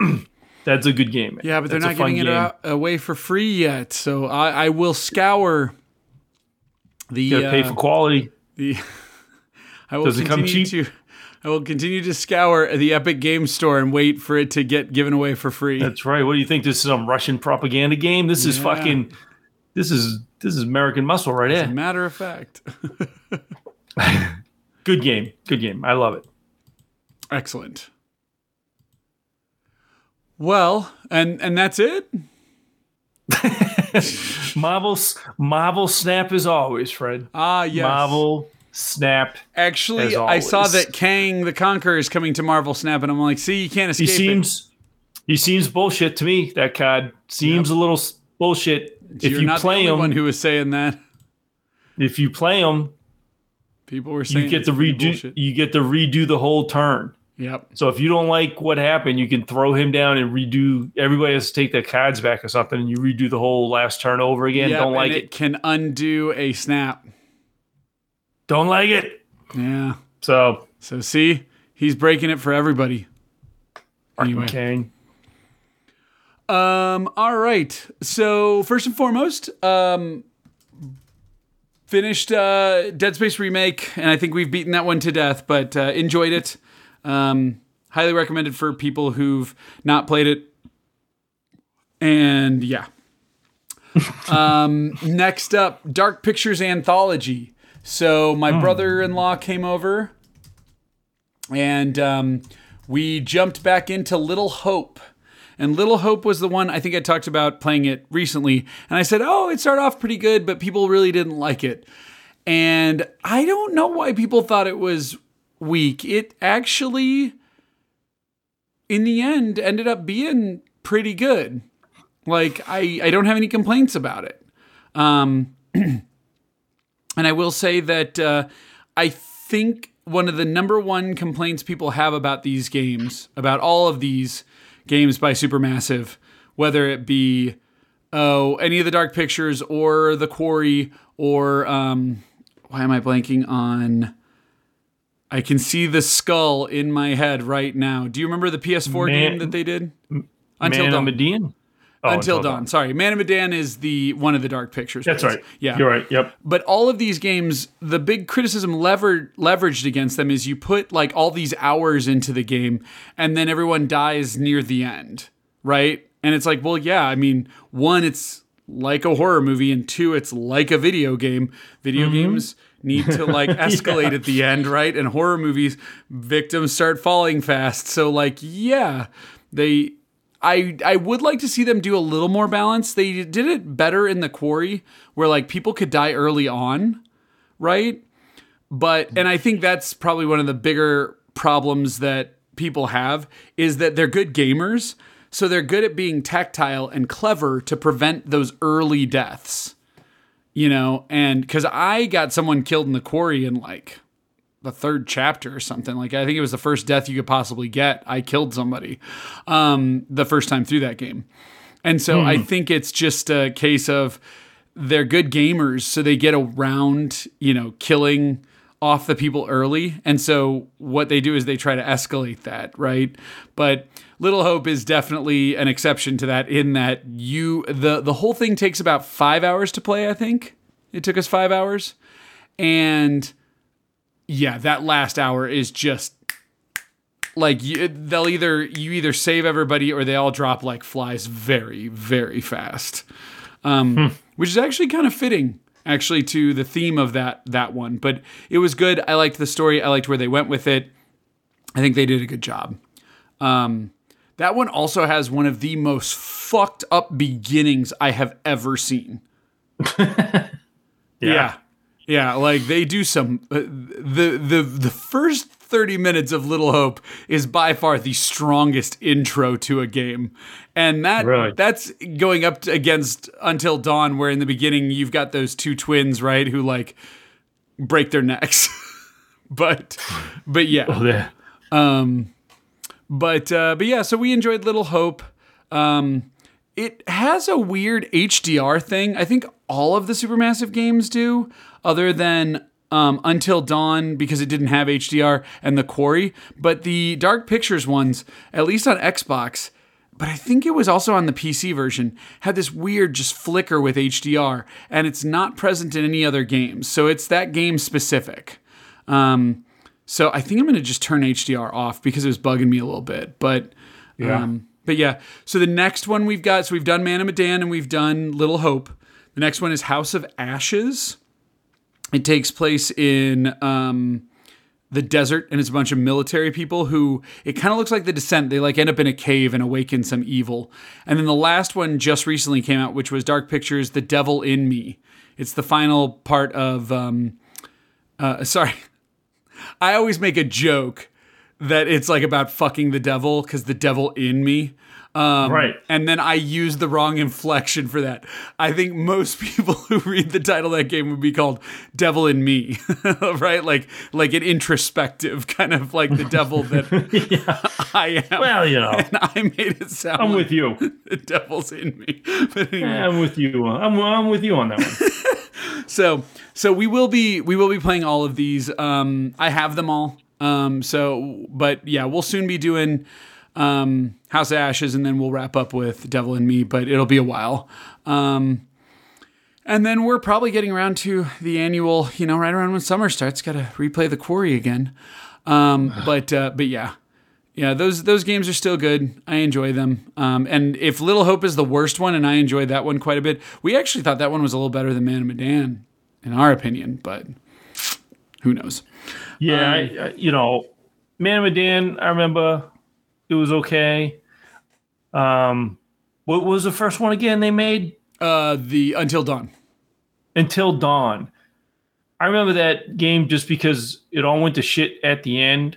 S2: <clears throat> that's a good game. man.
S1: yeah, but they're not giving it
S2: game.
S1: out, away for free yet. So I, I will scour the.
S2: You gotta pay
S1: uh,
S2: for quality.
S1: the <laughs> I will
S2: Does it come
S1: continue
S2: cheap?
S1: to. I will continue to scour the Epic Game Store and wait for it to get given away for free.
S2: That's right. What do you think? This is some Russian propaganda game? This is fucking. This is this is American muscle right
S1: As a matter of fact. <laughs>
S2: Good game. Good game. I love it.
S1: Excellent. Well, and and that's it. <laughs>
S2: Marvel Marvel Snap as always, Fred.
S1: Ah, yes.
S2: Marvel Snap.
S1: Actually, I saw that Kang the Conqueror is coming to Marvel Snap, and I'm like, see, you can't escape.
S2: He seems he seems bullshit to me. That card seems a little bullshit. If
S1: You're
S2: you
S1: not
S2: play
S1: the
S2: him,
S1: one who was saying that.
S2: if you play him,
S1: People were saying
S2: you get to redo.
S1: bullshit.
S2: You get to redo the whole turn.
S1: Yep.
S2: So if you don't like what happened, you can throw him down and redo. Everybody has to take their cards back or something, and you redo the whole last turn over again.
S1: Yep,
S2: don't like it.
S1: it can undo a snap.
S2: Don't like it.
S1: Yeah.
S2: So
S1: So see, he's breaking it for everybody. Anyway.
S2: okay.
S1: Um, all right. So first and foremost, um, finished uh, Dead Space remake, and I think we've beaten that one to death, but uh, enjoyed it. Um, highly recommended for people who've not played it. And yeah. <laughs> um, next up, Dark Pictures Anthology. So my brother-in-law came over, and um, we jumped back into Little Hope. And Little Hope was the one I think I talked about playing it recently. And I said, oh, it started off pretty good, but people really didn't like it. And I don't know why people thought it was weak. It actually, in the end, ended up being pretty good. Like I, I don't have any complaints about it. Um, <clears throat> and I will say that uh, I think one of the number one complaints people have about these games, about all of these games by Supermassive, whether it be oh any of the Dark Pictures or the Quarry or um, why am I blanking on? I can see the skull in my head right now. Do you remember the PS4
S2: Man-
S1: game that they did?
S2: Until Man
S1: Dawn.
S2: Medan? Oh,
S1: Until, Dawn. Sorry, Man of Medan is the one of the Dark Pictures.
S2: That's right.
S1: Yeah,
S2: You're right. Yep.
S1: but all of these games, the big criticism levered leveraged against them is you put like all these hours into the game, and then everyone dies near the end, right? And it's like, well, yeah, I mean, one, it's like a horror movie, and two, it's like a video game. Video mm-hmm. games need to like <laughs> <laughs> escalate at the end, right? And horror movies, victims start falling fast. So like, yeah, they I I would like to see them do a little more balance. They did it better in the quarry where like people could die early on, right? But and I think that's probably one of the bigger problems that people have is that they're good gamers, so they're good at being tactile and clever to prevent those early deaths. You know, and cuz I got someone killed in the quarry in like the third chapter or something. Like I think it was the first death you could possibly get. I killed somebody um, the first time through that game, and so I think it's just a case of they're good gamers, so they get around you know killing off the people early, and so what they do is they try to escalate that, right? But Little Hope is definitely an exception to that in that you the the whole thing takes about five hours to play. I think it took us five hours, and yeah, that last hour is just like you, they'll either you either save everybody or they all drop like flies very very fast, um, which is actually kind of fitting actually to the theme of that that one. But it was good. I liked the story. I liked where they went with it. I think they did a good job. Um, that one also has one of the most fucked up beginnings I have ever seen. <laughs> Yeah. Yeah, like they do some uh, the the the first 30 minutes of Little Hope is by far the strongest intro to a game. And that
S2: Really?
S1: that's going up against Until Dawn where in the beginning you've got those two twins, right, who like break their necks. <laughs> but but yeah.
S2: Oh, there.
S1: But uh, but yeah, so we enjoyed Little Hope. Um, it has a weird HDR thing. I think all of the Supermassive games do, other than um, Until Dawn because it didn't have HDR and the Quarry. But the Dark Pictures ones, at least on Xbox, but I think it was also on the PC version, had this weird just flicker with HDR, and it's not present in any other games. So it's that game specific. Um, so I think I'm going to just turn HDR off because it was bugging me a little bit. But
S2: Yeah.
S1: um, but yeah. So the next one we've got, so we've done Man of Medan and we've done Little Hope. The next one is House of Ashes. It takes place in um, the desert, and it's a bunch of military people who it kind of looks like the Descent. They like end up in a cave and awaken some evil. And then the last one just recently came out, which was Dark Pictures, The Devil in Me. It's the final part of. Um, uh, <laughs> sorry, I always make a joke that it's like about fucking the devil because the devil in me. Um,
S2: Right.
S1: And then I used the wrong inflection for that. I think most <laughs> people who read the title of that game would be called Devil in Me, <laughs> right? Like like an introspective <laughs> kind of like the devil that yeah. I am.
S2: Well, you know,
S1: and I made it sound
S2: I'm
S1: like
S2: with you.
S1: the devil's in me. But anyway.
S2: I'm with you. I'm, I'm with you on that one.
S1: so so we will be we will be playing all of these um i have them all um so but yeah we'll soon be doing um house of ashes and then we'll wrap up with devil and me but it'll be a while um and then we're probably getting around to the annual you know right around when summer starts gotta replay the quarry again um <sighs> but uh but yeah yeah, those those games are still good. I enjoy them. Um, and if Little Hope is the worst one, and I enjoyed that one quite a bit, we actually thought that one was a little better than Man of Medan, in our opinion. But who knows?
S2: Yeah, I, I, you know, Man of Medan, I remember it was okay. Um, what was the first one again they made?
S1: Uh, the Until Dawn.
S2: Until Dawn. I remember that game just because it all went to shit at the end.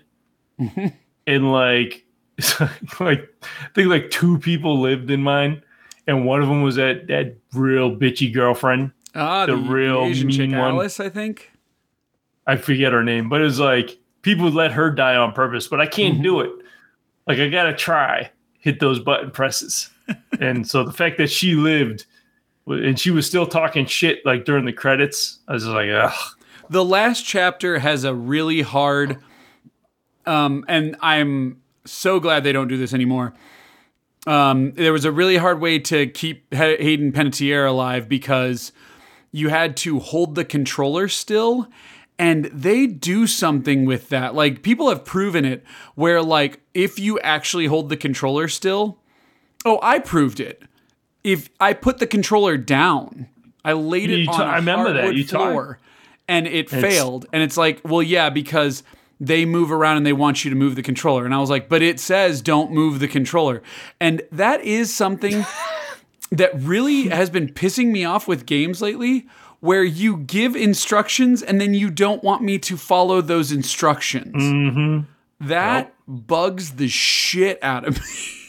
S2: and like, <laughs> like I think like two people lived in mine. and one of them was that that real bitchy girlfriend.
S1: Ah,
S2: The real
S1: Asian chick,
S2: mean one.
S1: Alice, I think.
S2: I forget her name, but it was like people let her die on purpose, but I can't do it. Like I gotta try hit those button presses, <laughs> and so the fact that she lived and she was still talking shit like during the credits, I was just like, ugh.
S1: The last chapter has a really hard, um, and I'm so glad they don't do this anymore. Um, there was a really hard way to keep Hay- Hayden Panettiere alive because you had to hold the controller still, and they do something with that. Like people have proven it, where like if you actually hold the controller still, oh, I proved it. If I put the controller down, I laid it
S2: You
S1: on
S2: ta-
S1: a
S2: I remember that.
S1: hardwood
S2: You taught-
S1: floor, and it failed. And it's like, well, yeah, because they move around and they want you to move the controller. And I was like, but it says don't move the controller. And that is something <laughs> that really has been pissing me off with games lately, where you give instructions and then you don't want me to follow those instructions.
S2: Mm-hmm.
S1: That bugs the shit out of me.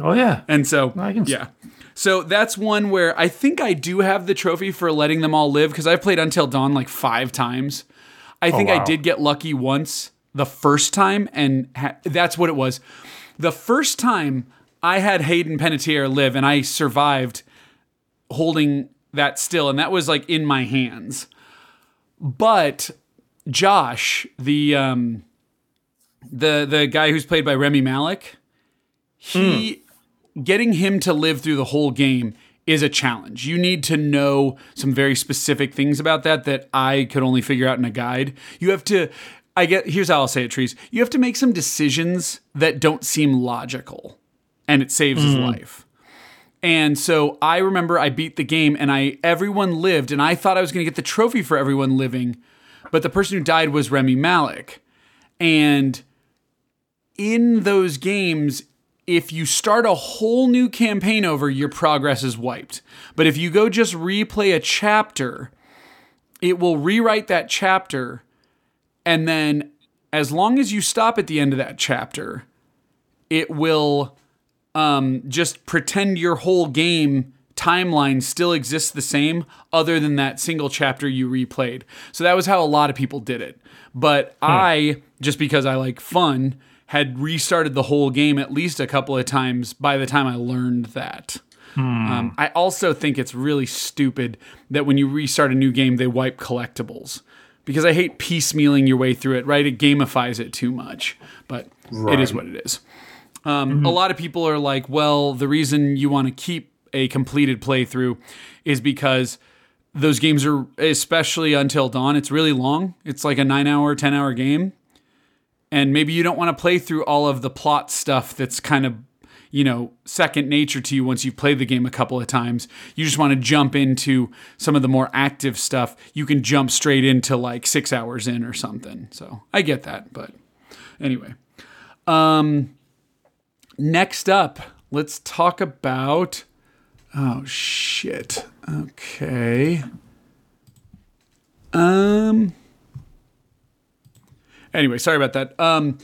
S2: Oh yeah,
S1: And so,
S2: I can
S1: yeah. So that's one where I think I do have the trophy for letting them all live because I've played Until Dawn like five times. I think I
S2: wow.
S1: did get lucky once the first time, and ha- that's what it was. The first time I had Hayden Panettiere live, and I survived holding that still, and that was like in my hands. But Josh, the um, the the guy who's played by Rami Malek, he hmm. getting him to live through the whole game is a challenge. You need to know some very specific things about that that I could only figure out in a guide. You have to I get here's how I'll say it, Trees. You have to make some decisions that don't seem logical and it saves his hmm. life. And so I remember I beat the game and I everyone lived and I thought I was going to get the trophy for everyone living, but the person who died was Rami Malek. And in those games, if you start a whole new campaign over, your progress is wiped. But if you go just replay a chapter, it will rewrite that chapter. And then, as long as you stop at the end of that chapter, it will um, just pretend your whole game timeline still exists the same, other than that single chapter you replayed. So that was how a lot of people did it. But I, just because I like fun, had restarted the whole game at least a couple of times by the time I learned that. Um, I also think it's really stupid that when you restart a new game, they wipe collectibles. Because I hate piecemealing your way through it, right? It gamifies it too much. But it is what it is. Um, A lot of people are like, well, the reason you want to keep a completed playthrough is because those games are, especially Until Dawn, it's really long. It's like a nine hour, 10 hour game. And maybe you don't want to play through all of the plot stuff that's kind of, you know, second nature to you once you've played the game a couple of times. You just want to jump into some of the more active stuff. You can jump straight into like six hours in or something. So I get that. But anyway. Um, next up, let's talk about. Oh shit. Okay. Um. Anyway, sorry about that. Um.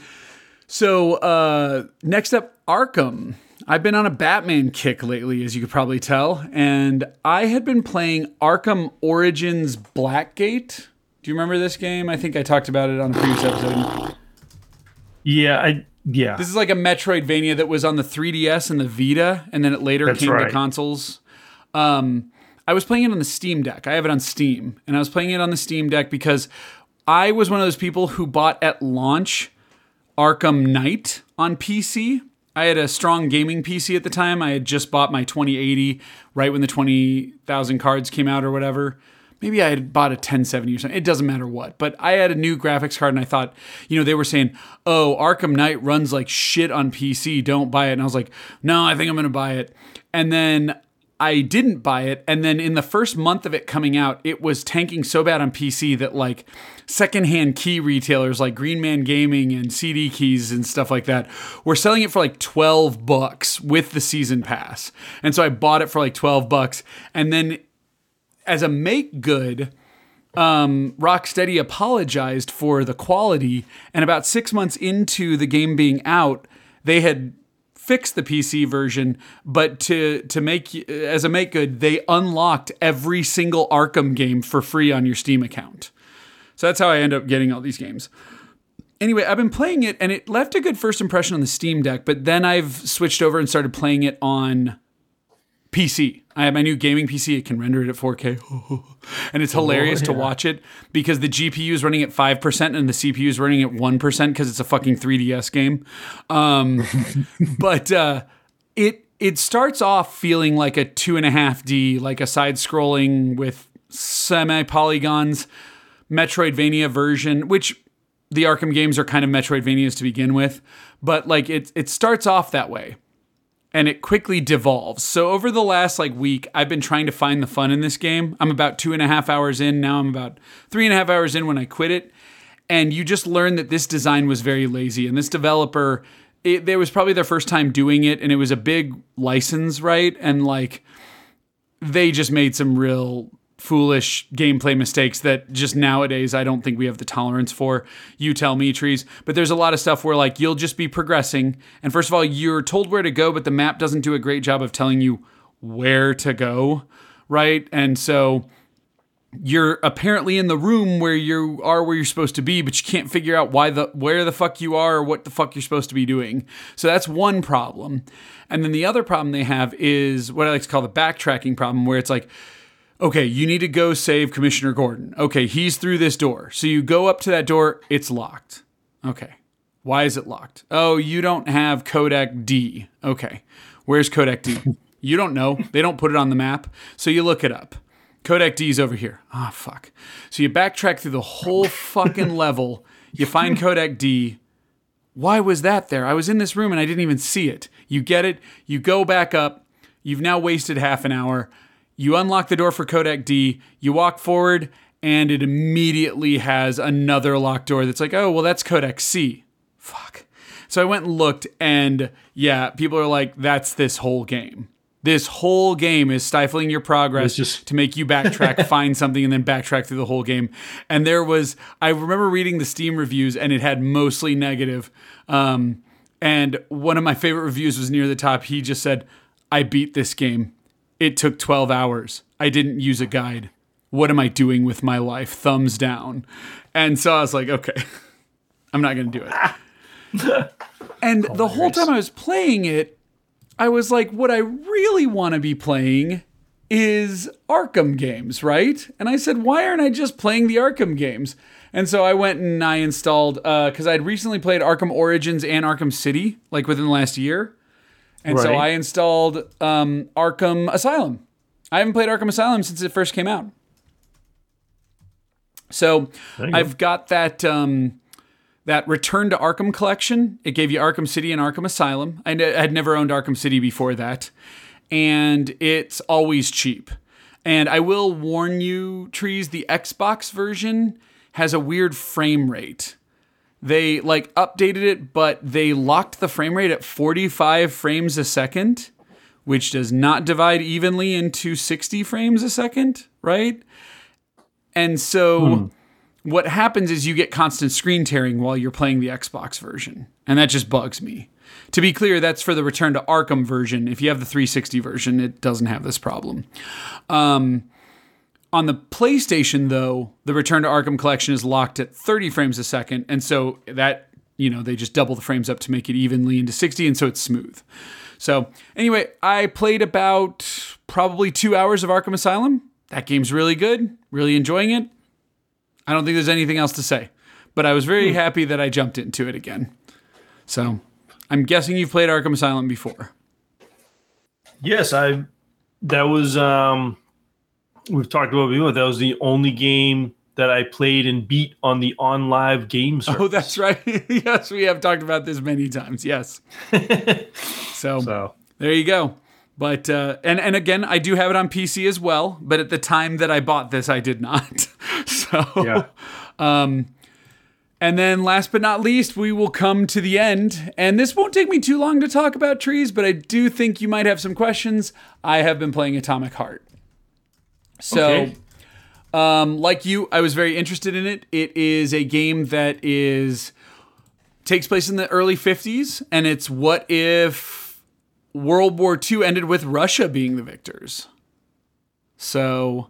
S1: So uh, next up, Arkham. I've been on a Batman kick lately, as you could probably tell, and I had been playing Arkham Origins Blackgate. Do you remember this game? I think I talked about it on a previous episode.
S2: yeah, I yeah.
S1: This is like a Metroidvania that was on the 3DS and the Vita, and then it later
S2: That's
S1: came to
S2: right.
S1: consoles. Um, I was playing it on the Steam Deck. I have it on Steam, and I was playing it on the Steam Deck because I was one of those people who bought at launch Arkham Knight on PC. I had a strong gaming PC at the time. I had just bought my 2080 right when the 20,000 cards came out or whatever. Maybe I had bought a 1070 or something. It doesn't matter what. But I had a new graphics card and I thought, you know, they were saying, oh, Arkham Knight runs like shit on PC. Don't buy it. And I was like, no, I think I'm going to buy it. And then I didn't buy it. And then in the first month of it coming out, it was tanking so bad on PC that like secondhand key retailers like Green Man Gaming and CD Keys and stuff like that were selling it for like 12 bucks with the season pass. And so I bought it for like 12 bucks. And then as a make good, um, Rocksteady apologized for the quality. And about six months into the game being out, they had fix the PC version, but to to make as a make good, they unlocked every single Arkham game for free on your Steam account. So that's how I end up getting all these games. Anyway, I've been playing it and it left a good first impression on the Steam Deck, but then I've switched over and started playing it on PC. I have my new gaming PC. It can render it at 4K. <laughs> and it's hilarious oh, yeah. to watch it because the GPU is running at 5% and the CPU is running at 1% because it's a fucking 3DS game. Um, <laughs> but uh, it it starts off feeling like a 2.5D, like a side scrolling with semi polygons Metroidvania version, which the Arkham games are kind of Metroidvanias to begin with. But like it, it starts off that way and it quickly devolves. So over the last like week, I've been trying to find the fun in this game. I'm about two and a half hours in now. I'm about three and a half hours in when I quit it, and you just learn that this design was very lazy, and this developer. It, there was probably their first time doing it, and it was a big license, right? And like, they just made some real foolish gameplay mistakes that just nowadays I don't think we have the tolerance for. You tell me, trees. But there's a lot of stuff where like you'll just be progressing, and first of all, you're told where to go, but the map doesn't do a great job of telling you where to go, right? And so you're apparently in the room where you are where you're supposed to be, but you can't figure out why the where the fuck you are or what the fuck you're supposed to be doing. So that's one problem. And then the other problem they have is what I like to call the backtracking problem, where it's like okay, you need to go save Commissioner Gordon. Okay, he's through this door. So you go up to that door, it's locked. Okay. Why is it locked? Oh, you don't have Kodak D. Okay. Where's Kodak D? <laughs> You don't know. They don't put it on the map. So you look it up. Kodak D is over here. Ah, oh, fuck. So you backtrack through the whole fucking level. You find Kodak D. Why was that there? I was in this room and I didn't even see it. You get it. You go back up. You've now wasted half an hour. You unlock the door for codec D, you walk forward, and it immediately has another locked door that's like, oh, well, that's codec C. Fuck. So I went and looked, and yeah, people are like, that's this whole game. This whole game is stifling your progress just... to make you backtrack, <laughs> find something, and then backtrack through the whole game. And there was, I remember reading the Steam reviews, and it had mostly negative. Um, and one of my favorite reviews was near the top. He just said, I beat this game it took 12 hours. I didn't use a guide. What am I doing with my life? Thumbs down. And so I was like, okay, <laughs> I'm not going to do it. <laughs> and the whole time I was playing it, I was like, what I really want to be playing is Arkham games, right? And I said, why aren't I just playing the Arkham games? And so I went and I installed, because uh, I'd recently played Arkham Origins and Arkham City, like within the last year. And right. so I installed um, Arkham Asylum. I haven't played Arkham Asylum since it first came out. So I've go. got that um, that Return to Arkham collection. It gave you Arkham City and Arkham Asylum. I had never owned Arkham City before that, and it's always cheap. And I will warn you, trees. The Xbox version has a weird frame rate they like updated it, but they locked the frame rate at 45 frames a second, which does not divide evenly into 60 frames a second, right? And so hmm. what happens is you get constant screen tearing while you're playing the Xbox version, and that just bugs me. To be clear, that's for the Return to Arkham version. If you have the 360 version, it doesn't have this problem. Um, on the PlayStation, though, the Return to Arkham collection is locked at 30 frames a second. And so that, you know, they just double the frames up to make it evenly into 60. And so it's smooth. So anyway, I played about probably two hours of Arkham Asylum. That game's really good, really enjoying it. I don't think there's anything else to say, but I was very hmm. happy that I jumped into it again. So I'm guessing you've played Arkham Asylum before.
S2: Yes, I. That was um we've talked about before. That was the only game that I played and beat on the OnLive game
S1: service. <laughs> Oh, that's right. <laughs> yes, we have talked about this many times. Yes. <laughs> so, so, there you go. But uh, and and again, I do have it on PC as well. But at the time that I bought this, I did not. so yeah. Um, and then last but not least, we will come to the end. And this won't take me too long to talk about trees, but I do think you might have some questions. I have been playing Atomic Heart. So, okay. um, like you, I was very interested in it. It is a game that is takes place in the early 50s, and it's what if World War II ended with Russia being the victors. So,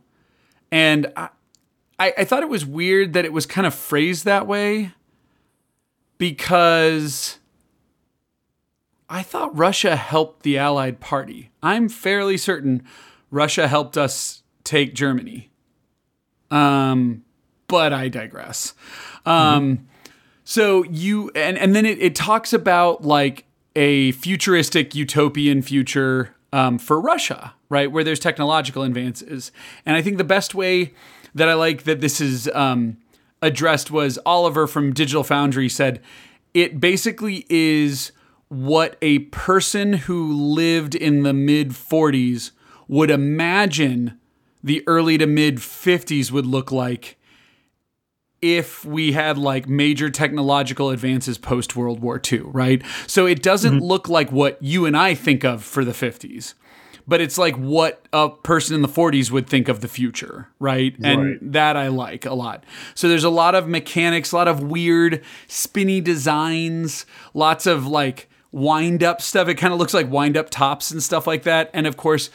S1: and I, I, I thought it was weird that it was kind of phrased that way because I thought Russia helped the Allied party. I'm fairly certain Russia helped us take Germany. Um, but I digress. Um, mm-hmm. so you and and then it, it talks about like a futuristic utopian future um, for Russia, right, where there's technological advances, and I think the best way that I like that this is um, addressed was Oliver from Digital Foundry said it basically is what a person who lived in the mid 40s would imagine the early to mid 50s would look like if we had like major technological advances post World War II, right? So it doesn't mm-hmm. look like what you and I think of for the 50s, but it's like what a person in the 40s would think of the future, right? right? And that I like a lot. So there's a lot of mechanics, a lot of weird spinny designs, lots of like wind up stuff. It kind of looks like wind up tops and stuff like that. And of course,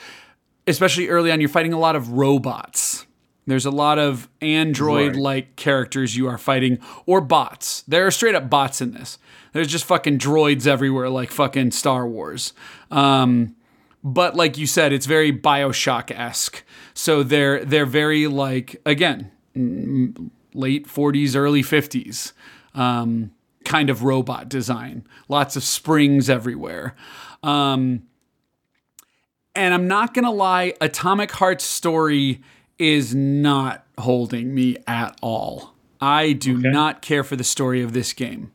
S1: especially early on, you're fighting a lot of robots. There's a lot of android like right. characters you are fighting, or bots. There are straight up bots in this. There's just fucking droids everywhere, like fucking Star Wars. Um, but like you said, it's very Bioshock esque. So they're they're very like again late 40s, early 50s. Um, kind of robot design. Lots of springs everywhere. Um, and I'm not going to lie, Atomic Heart's story is not holding me at all. I do okay. not care for the story of this game.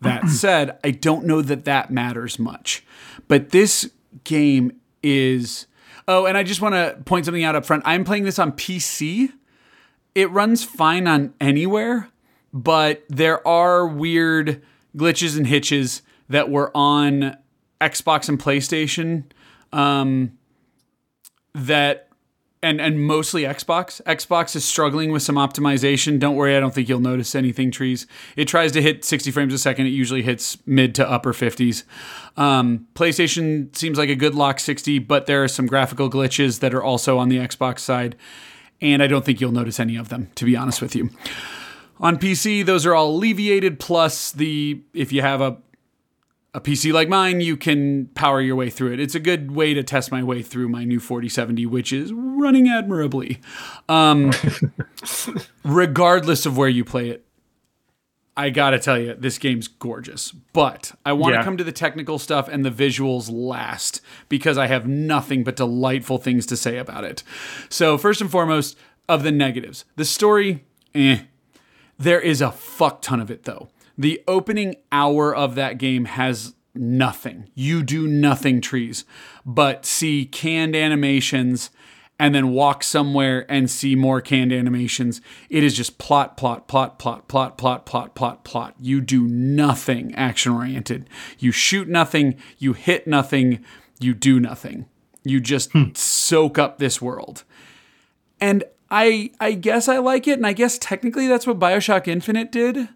S1: That <clears throat> said, I don't know that that matters much. But this game is. Oh, and I just want to point something out up front. I'm playing this on PC. It runs fine on anywhere but there are weird glitches and hitches that were on Xbox and PlayStation um, that and and mostly Xbox. Xbox is struggling with some optimization. Don't worry, I don't think you'll notice anything. Trees. It tries to hit 60 frames a second. It usually hits mid to upper 50s. Um, PlayStation seems like a good lock 60, but there are some graphical glitches that are also on the Xbox side, and I don't think you'll notice any of them. To be honest with you. On PC, those are all alleviated. Plus, the if you have a a PC like mine, you can power your way through it. It's a good way to test my way through my new 4070, which is running admirably. Um, <laughs> regardless of where you play it, I gotta tell you, this game's gorgeous. But I want to yeah. come to the technical stuff and the visuals last because I have nothing but delightful things to say about it. So, first and foremost, of the negatives, the story, eh there is a fuck ton of it though. The opening hour of that game has nothing. You do nothing trees, but see canned animations and then walk somewhere and see more canned animations. It is just plot, plot, plot, plot, plot, plot, plot, plot, plot. You do nothing action oriented. You shoot nothing, you hit nothing, you do nothing. You just hmm. soak up this world. And I I guess I like it, and I guess technically that's what Bioshock Infinite did.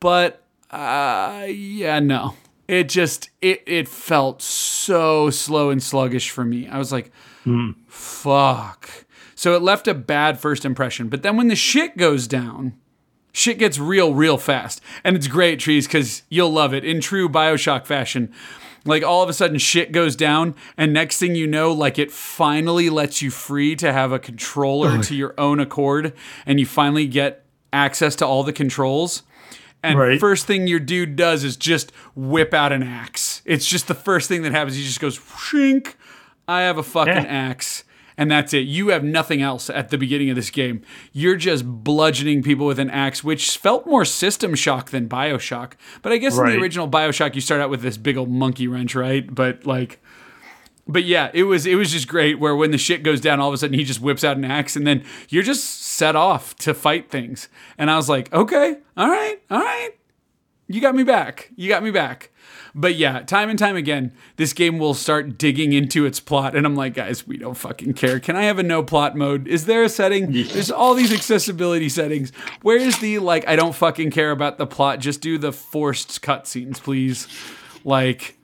S1: But uh, yeah, no, it just it it felt so slow and sluggish for me. I was like, mm. fuck. So it left a bad first impression. But then when the shit goes down, shit gets real, real fast, and it's great, trees, because you'll love it in true Bioshock fashion like all of a sudden shit goes down and next thing you know like it finally lets you free to have a controller to your own accord and you finally get access to all the controls and right. first thing your dude does is just whip out an axe it's just the first thing that happens he just goes shink i have a fucking yeah. axe and that's it. You have nothing else at the beginning of this game. You're just bludgeoning people with an axe, which felt more System Shock than Bioshock. But I guess right. in the original Bioshock, you start out with this big old monkey wrench, right? But like, but yeah, it was it was just great. Where when the shit goes down, all of a sudden he just whips out an axe, and then you're just set off to fight things. And I was like, okay, all right, all right, you got me back. You got me back. But yeah, time and time again, this game will start digging into its plot. And I'm like, guys, we don't fucking care. Can I have a no plot mode? Is there a setting? Yeah. There's all these accessibility settings. Where is the, like, I don't fucking care about the plot. Just do the forced cutscenes, please. Like,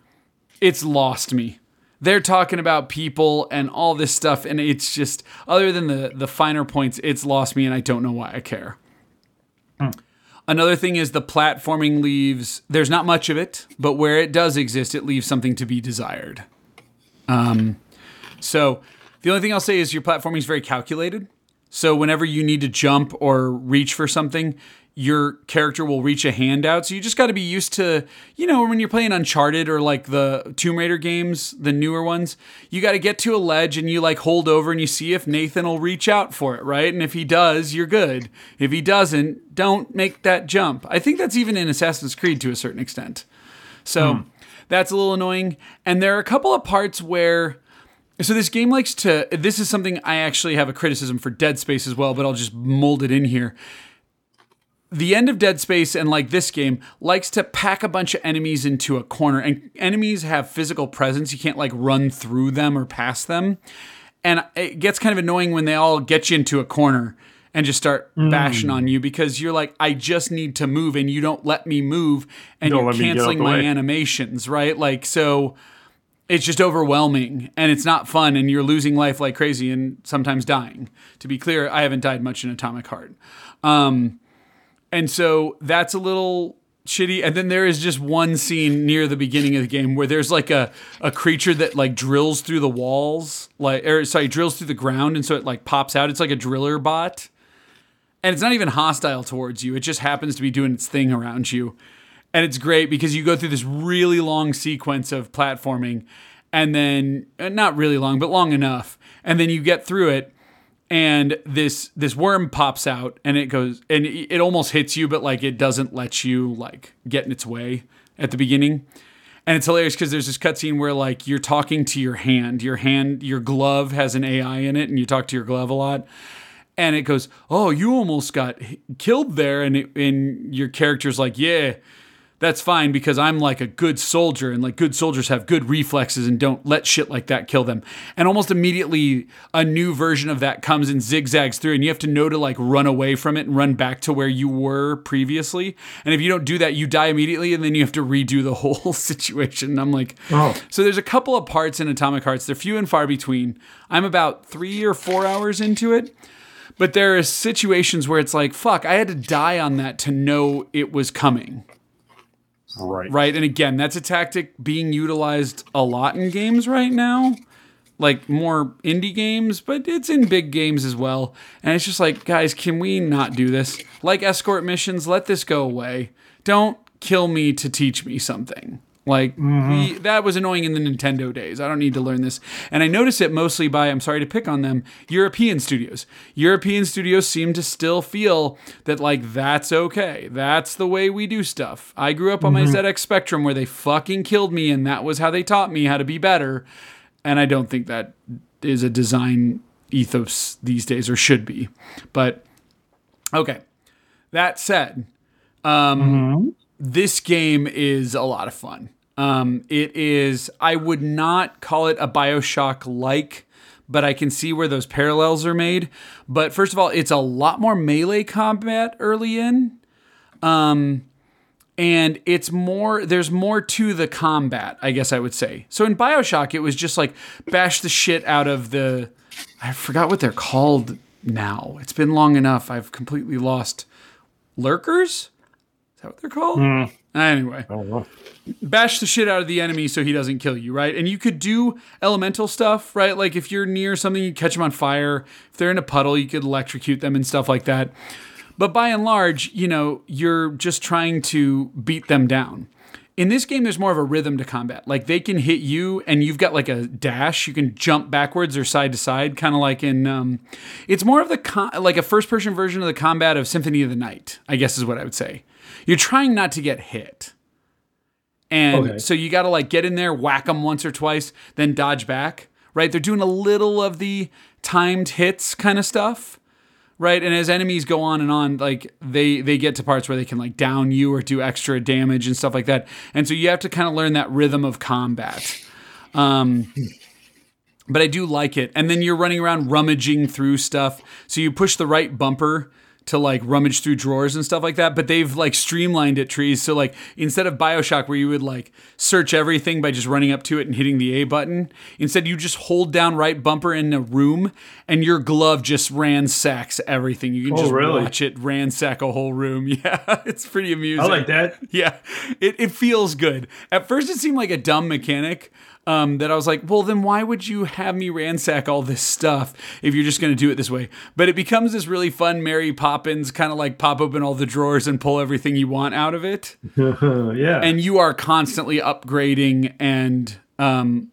S1: it's lost me. They're talking about people and all this stuff, and it's just other than the the finer points, it's lost me, and I don't know why I care. Another thing is the platforming leaves. There's not much of it, but where it does exist, it leaves something to be desired. Um, so the only thing I'll say is your platforming is very calculated. So whenever you need to jump or reach for something, your character will reach a hand out. So you just got to be used to, you know, when you're playing Uncharted or like the Tomb Raider games, the newer ones, you got to get to a ledge and you like hold over and you see if Nathan will reach out for it, right? And if he does, you're good. If he doesn't, don't make that jump. I think that's even in Assassin's Creed to a certain extent. So hmm. that's a little annoying. And there are a couple of parts where. So this game likes to. This is something I actually have a criticism for Dead Space as well, but I'll just mold it in here the end of Dead Space and like this game likes to pack a bunch of enemies into a corner and enemies have physical presence. You can't like run through them or past them. And it gets kind of annoying when they all get you into a corner and just start bashing on you because you're like, I just need to move and you don't let me move and
S2: Don't
S1: you're
S2: let me get out
S1: canceling my
S2: way.
S1: animations, right? Like, so it's just overwhelming and it's not fun and you're losing life like crazy and sometimes dying. To be clear, I haven't died much in Atomic Heart. Um, and so that's a little shitty. And then there is just one scene near the beginning of the game where there's like a, a creature that like drills through the walls, like or sorry, drills through the ground, and so it like pops out. It's like a driller bot. And it's not even hostile towards you. It just happens to be doing its thing around you. And it's great because you go through this really long sequence of platforming and then uh, not really long, but long enough. And then you get through it and this this worm pops out and it goes and it almost hits you but like it doesn't let you like get in its way at the beginning. And it's hilarious because there's this cutscene where like you're talking to your hand. Your hand your glove has an ai in it and you talk to your glove a lot. And it goes oh you almost got killed there. And it, and your character's like yeah that's fine because I'm like a good soldier and like good soldiers have good reflexes and don't let shit like that kill them. And almost immediately a new version of that comes and zigzags through and you have to know to like run away from it and run back to where you were previously. And if you don't do that, you die immediately and then you have to redo the <laughs> whole situation. And I'm like,
S2: Oh.
S1: so there's a couple of parts in Atomic Hearts. They're few and far between. I'm about three or four hours into it. But there are situations where it's like, fuck, I had to die on that to know it was coming
S2: Right.
S1: right? And again, that's a tactic being utilized a lot in games right now, like more indie games, but it's in big games as well. And it's just like, guys, can we not do this? Like escort missions, let this go away. Don't kill me to teach me something. Like mm-hmm. we, that was annoying in the Nintendo days. I don't need to learn this. And I notice it mostly by I'm sorry to pick on them, European studios. European studios seem to still feel that like that's okay. That's the way we do stuff. I grew up on my mm-hmm. ZX Spectrum where they fucking killed me and that was how they taught me how to be better. And I don't think that is a design ethos these days or should be. But okay. That said, um, mm-hmm. this game is a lot of fun. Um, it is, I would not call it a Bioshock like, but I can see where those parallels are made. But first of all, it's a lot more melee combat early in. Um, and it's more there's more to the combat i guess i would say. So in bioshock it was just like bash the shit out of the i forgot what they're called now. It's been long enough i've completely lost. Lurkers? Is that what they're called anyway bash the shit out of the enemy so he doesn't kill you, right? And you could do elemental stuff, right? Like if you're near something, you catch them on fire. If they're in a puddle, you could electrocute them and stuff like that. But by and large, you know, you're just trying to beat them down. In this game, there's more of a rhythm to combat. Like they can hit you, and you've got like a dash. You can jump backwards or side to side, kind of like in. Um, it's more of the con- like a first-person version of the combat of Symphony of the Night. I guess is what I would say. You're trying not to get hit. And
S2: Okay.
S1: so you got to like get in there, whack them once or twice, then dodge back, right? They're doing a little of the timed hits kind of stuff, right? And as enemies go on and on, like they they get to parts where they can like down you or do extra damage and stuff like that. And so you have to kind of learn that rhythm of combat. Um but I do like it. And then you're running around rummaging through stuff. So you push the right bumper to like rummage through drawers and stuff like that, but they've like streamlined it trees. So like instead of Bioshock where you would like search everything by just running up to it and hitting the A button, instead you just hold down right bumper in a room and your glove just ransacks everything. You can
S2: Oh,
S1: just
S2: really?
S1: watch it ransack a whole room. <laughs> Yeah, it's pretty amusing.
S2: I like that.
S1: Yeah, it, it feels good. At first, it seemed like a dumb mechanic um, that I was like, well, then why would you have me ransack all this stuff if you're just going to do it this way? But it becomes this really fun Mary Poppins kind of like pop open all the drawers and pull everything you want out of it. <laughs>
S2: yeah.
S1: And you are constantly upgrading and um,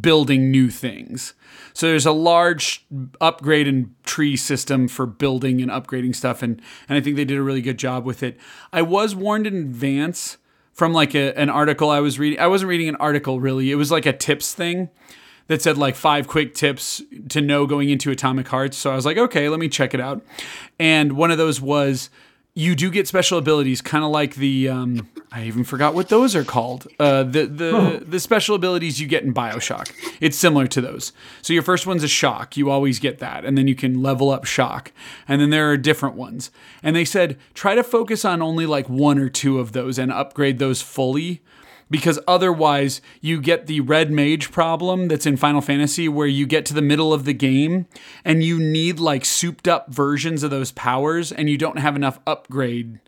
S1: building new things. So there's a large upgrade and tree system for building and upgrading stuff, and and I think they did a really good job with it. I was warned in advance from like a, an article I was reading. I wasn't reading an article really. It was like a tips thing that said like five quick tips to know going into Atomic Hearts. So I was like, okay, let me check it out. And one of those was you do get special abilities, kind of like the um, I even forgot what those are called. Uh, the the the special abilities you get in Bioshock. It's similar to those. So your first one's a shock. You always get that, and then you can level up shock. And then there are different ones. And they said try to focus on only like one or two of those and upgrade those fully because otherwise you get the red mage problem that's in Final Fantasy where you get to the middle of the game and you need like souped up versions of those powers and you don't have enough upgrade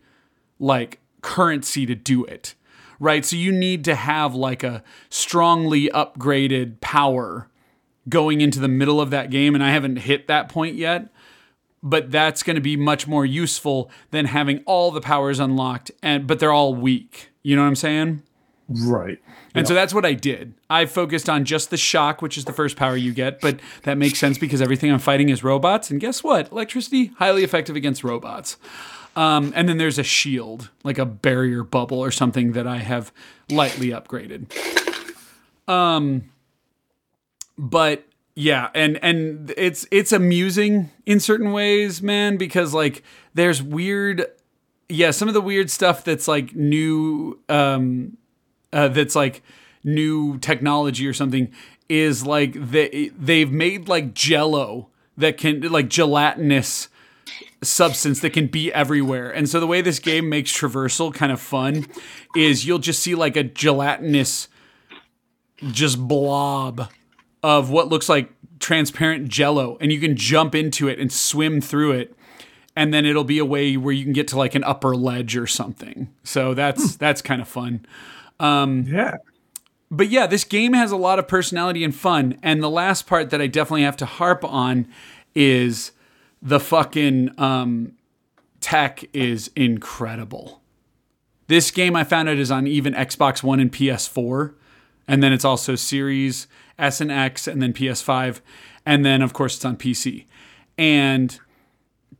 S1: like currency to do it. Right? So you need to have like a strongly upgraded power going into the middle of that game and I haven't hit that point yet. But that's going to be much more useful than having all the powers unlocked and but they're all weak. You know what I'm saying?
S2: Right.
S1: And so that's what I did. I focused on just the shock, which is the first power you get, but that makes sense because everything I'm fighting is robots. And guess what? Electricity, highly effective against robots. Um, and then there's a shield, like a barrier bubble or something that I have lightly upgraded. Um, but yeah, and and it's it's amusing in certain ways, man, because like there's weird, yeah, some of the weird stuff that's like new, um, uh, that's like new technology or something is like they they've made like jello that can like gelatinous substance that can be everywhere. And so the way this game makes traversal kind of fun is you'll just see like a gelatinous just blob of what looks like transparent jello and you can jump into it and swim through it and then it'll be a way where you can get to like an upper ledge or something. So that's that's kind of fun.
S2: Yeah.
S1: But yeah, this game has a lot of personality and fun. And the last part that I definitely have to harp on is the fucking um, tech is incredible. This game I found out is on even Xbox One and PS4, and then it's also Series S and X, and then PS5, and then of course it's on PC. And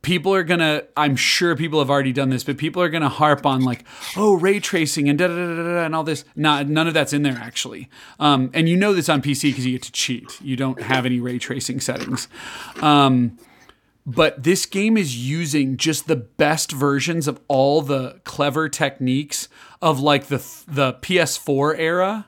S1: people are gonna i'm sure people have already done this but people are gonna harp on like oh ray tracing and da da da da da and all this. Not none of that's in there actually. Um, and you know this on pc because you get to cheat. You don't have any ray tracing settings. Um, but this game is using just the best versions of all the clever techniques of like the the ps4 era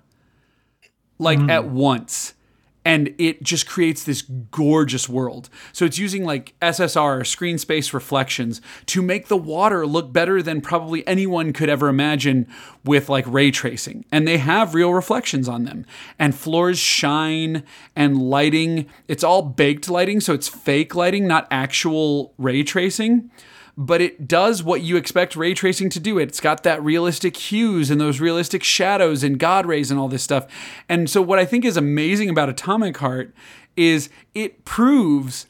S1: like at once and it just creates this gorgeous world. So it's using like SSR, screen space reflections, to make the water look better than probably anyone could ever imagine with like ray tracing. And they have real reflections on them. And floors shine and lighting, it's all baked lighting, so it's fake lighting, not actual ray tracing but it does what you expect ray tracing to do. It's got that realistic hues and those realistic shadows and God rays and all this stuff. And so, what I think is amazing about Atomic Heart is it proves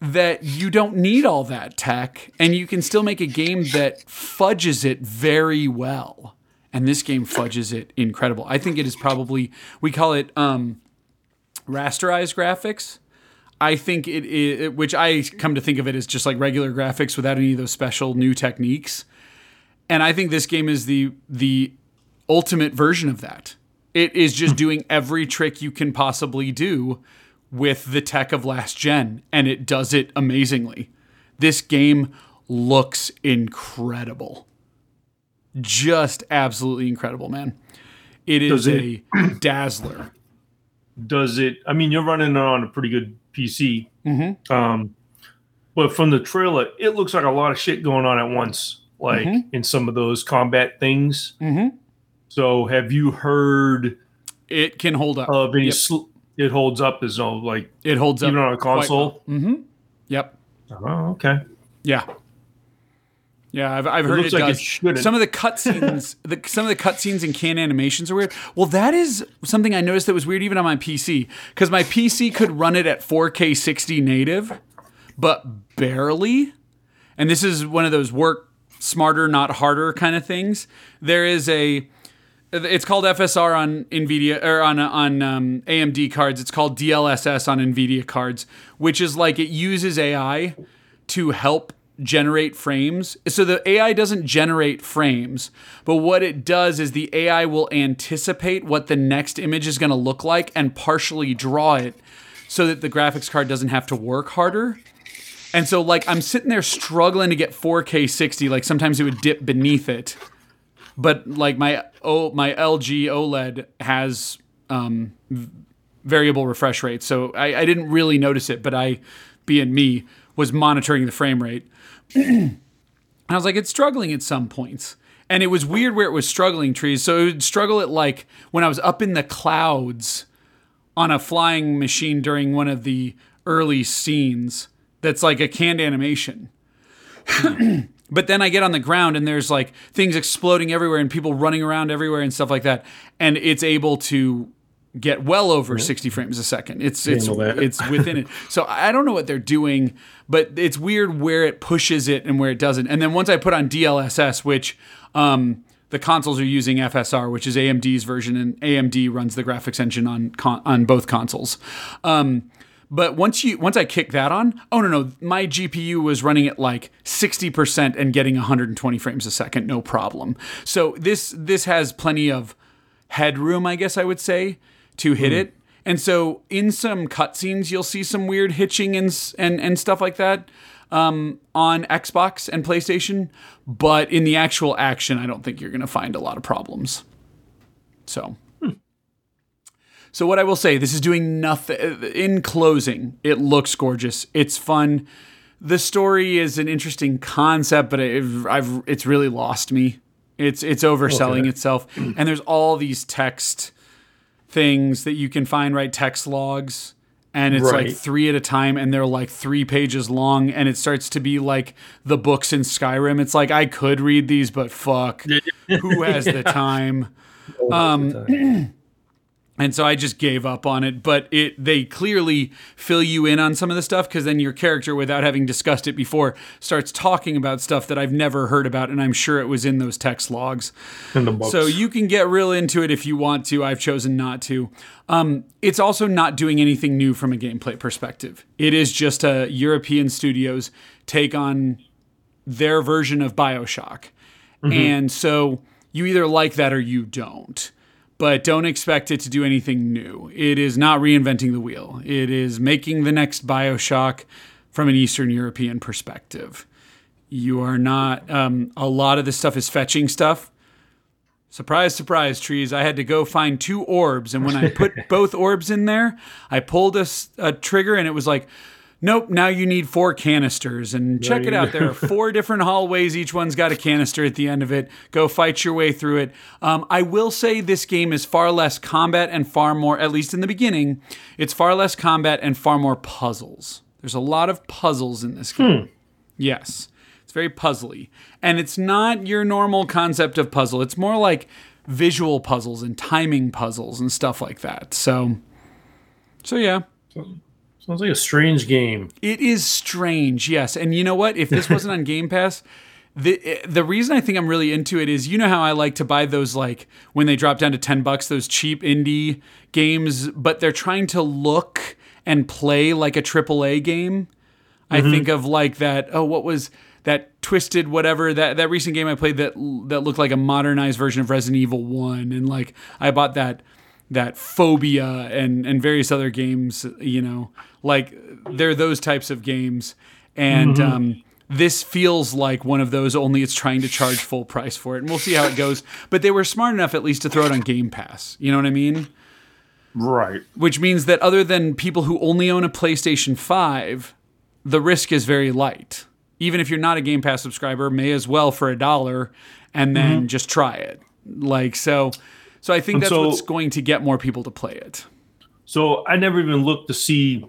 S1: that you don't need all that tech and you can still make a game that fudges it very well. And this game fudges it incredible. I think it is probably, we call it um, rasterized graphics. I think it, it, which I come to think of it as just like regular graphics without any of those special new techniques. And I think this game is the the ultimate version of that. It is just hmm. doing every trick you can possibly do with the tech of last gen, and it does it amazingly. This game looks incredible. Just absolutely incredible, man. It is
S2: it-
S1: a dazzler. <clears throat>
S2: Does it? I mean, you're running it on a pretty good PC.
S1: Mm-hmm.
S2: Um, but from the trailer, it looks like a lot of shit going on at once, like
S1: Mhm.
S2: in some of those combat things.
S1: Mm-hmm.
S2: So, have you heard
S1: It can hold up.
S2: of any?
S1: Yep.
S2: Sl- it holds up as no like
S1: it holds up.
S2: even on a console.
S1: Mm-hmm. Yep.
S2: Oh, okay.
S1: Yeah. Yeah, I've, I've
S2: It
S1: heard it,
S2: like
S1: does.
S2: shouldn't.
S1: some of the cutscenes, <laughs> the some of the cutscenes and can animations are weird. Well, that is something I noticed that was weird even on my PC because my PC could run it at 4K 60 native, but barely. And this is one of those work smarter, not harder kind of things. There is a it's called FSR on Nvidia or on on um, AMD cards. It's called DLSS on Nvidia cards, which is like it uses AI to help generate frames. So the AI doesn't generate frames, but what it does is the AI will anticipate what the next image is going to look like and partially draw it so that the graphics card doesn't have to work harder. And so like I'm sitting there struggling to get 4K 60, like sometimes it would dip beneath it. But like my oh my LG OLED has um, variable refresh rate, so I, I didn't really notice it. But I, being me, was monitoring the frame rate, <clears throat> and I was like, it's struggling at some points. And it was weird where it was struggling trees. So it would struggle at like when I was up in the clouds on a flying machine during one of the early scenes that's like a canned animation. <clears throat> but then I get on the ground and there's like things exploding everywhere and people running around everywhere and stuff like that. And it's able to get well over 60 frames a second. It's it's it's within it. So I don't know what they're doing, but it's weird where it pushes it and where it doesn't. And then once I put on DLSS, which um, the consoles are using FSR, which is AMD's version, and AMD runs the graphics engine on con- on both consoles. Um, but once you once I kick that on, oh no no, my GPU was running at like 60% and getting 120 frames a second, no problem. So this this has plenty of headroom, I guess I would say, to hit it. And so in some cutscenes, you'll see some weird hitching and and and stuff like that um, on Xbox and PlayStation. But in the actual action, I don't think you're going to find a lot of problems. So. So what I will say, this is doing nothing. In closing, it looks gorgeous. It's fun. The story is an interesting concept, but I've it's really lost me. It's it's overselling
S2: Okay.
S1: itself, and there's all these text things that you can find, right? Text logs, and it's like three at a time, and they're like three pages long, and it starts to be like the books in Skyrim. It's like I could read these, but fuck, <laughs> who has the time? Um, <clears throat> and so I just gave up on it. But it they clearly fill you in on some of the stuff because then your character, without having discussed it before, starts talking about stuff that I've never heard about, and I'm sure it was in those text logs.
S2: in the books.
S1: So you can get real into it if you want to. I've chosen not to. Um, it's also not doing anything new from a gameplay perspective. It is just a European studios take on their version of Bioshock. And so you either like that or you don't. But don't expect it to do anything new. It is not reinventing the wheel. It is making the next Bioshock from an Eastern European perspective. You are not, um, a lot of this stuff is fetching stuff. Surprise, surprise, trees. I had to go find two orbs. And when I put <laughs> both orbs in there, I pulled a trigger and it was like, nope, now you need four canisters. And check it out. There are four <laughs> different hallways. Each one's got a canister at the end of it. Go fight your way through it. Um, I will say this game is far less combat and far more, at least in the beginning, it's far less combat and far more puzzles. There's a lot of puzzles in this game. Yes. It's very puzzly. And it's not your normal concept of puzzle. It's more like visual puzzles and timing puzzles and stuff like that. So so yeah.
S2: Sounds like a strange game.
S1: It is strange, yes. And you know what? If this wasn't on <laughs> Game Pass, the the reason I think I'm really into it is you know how I like to buy those like when they drop down to 10 bucks those cheap indie games but they're trying to look and play like a AAA game. I mm-hmm. think of like that oh what was that twisted whatever that that recent game I played that that looked like a modernized version of Resident Evil 1 and like I bought that that phobia and and various other games you know like they're those types of games and um this feels like one of those only it's trying to charge full price for it and we'll see how it goes but they were smart enough at least to throw it on game pass you know what i mean
S2: Right.
S1: which means that other than people who only own a playstation 5 the risk is very light. Even if you're not a Game Pass subscriber, may as well for a dollar and then
S2: Mm-hmm.
S1: just try it. Like so so I think that's
S2: so-
S1: what's going to get more people to play it.
S2: So I never even looked to see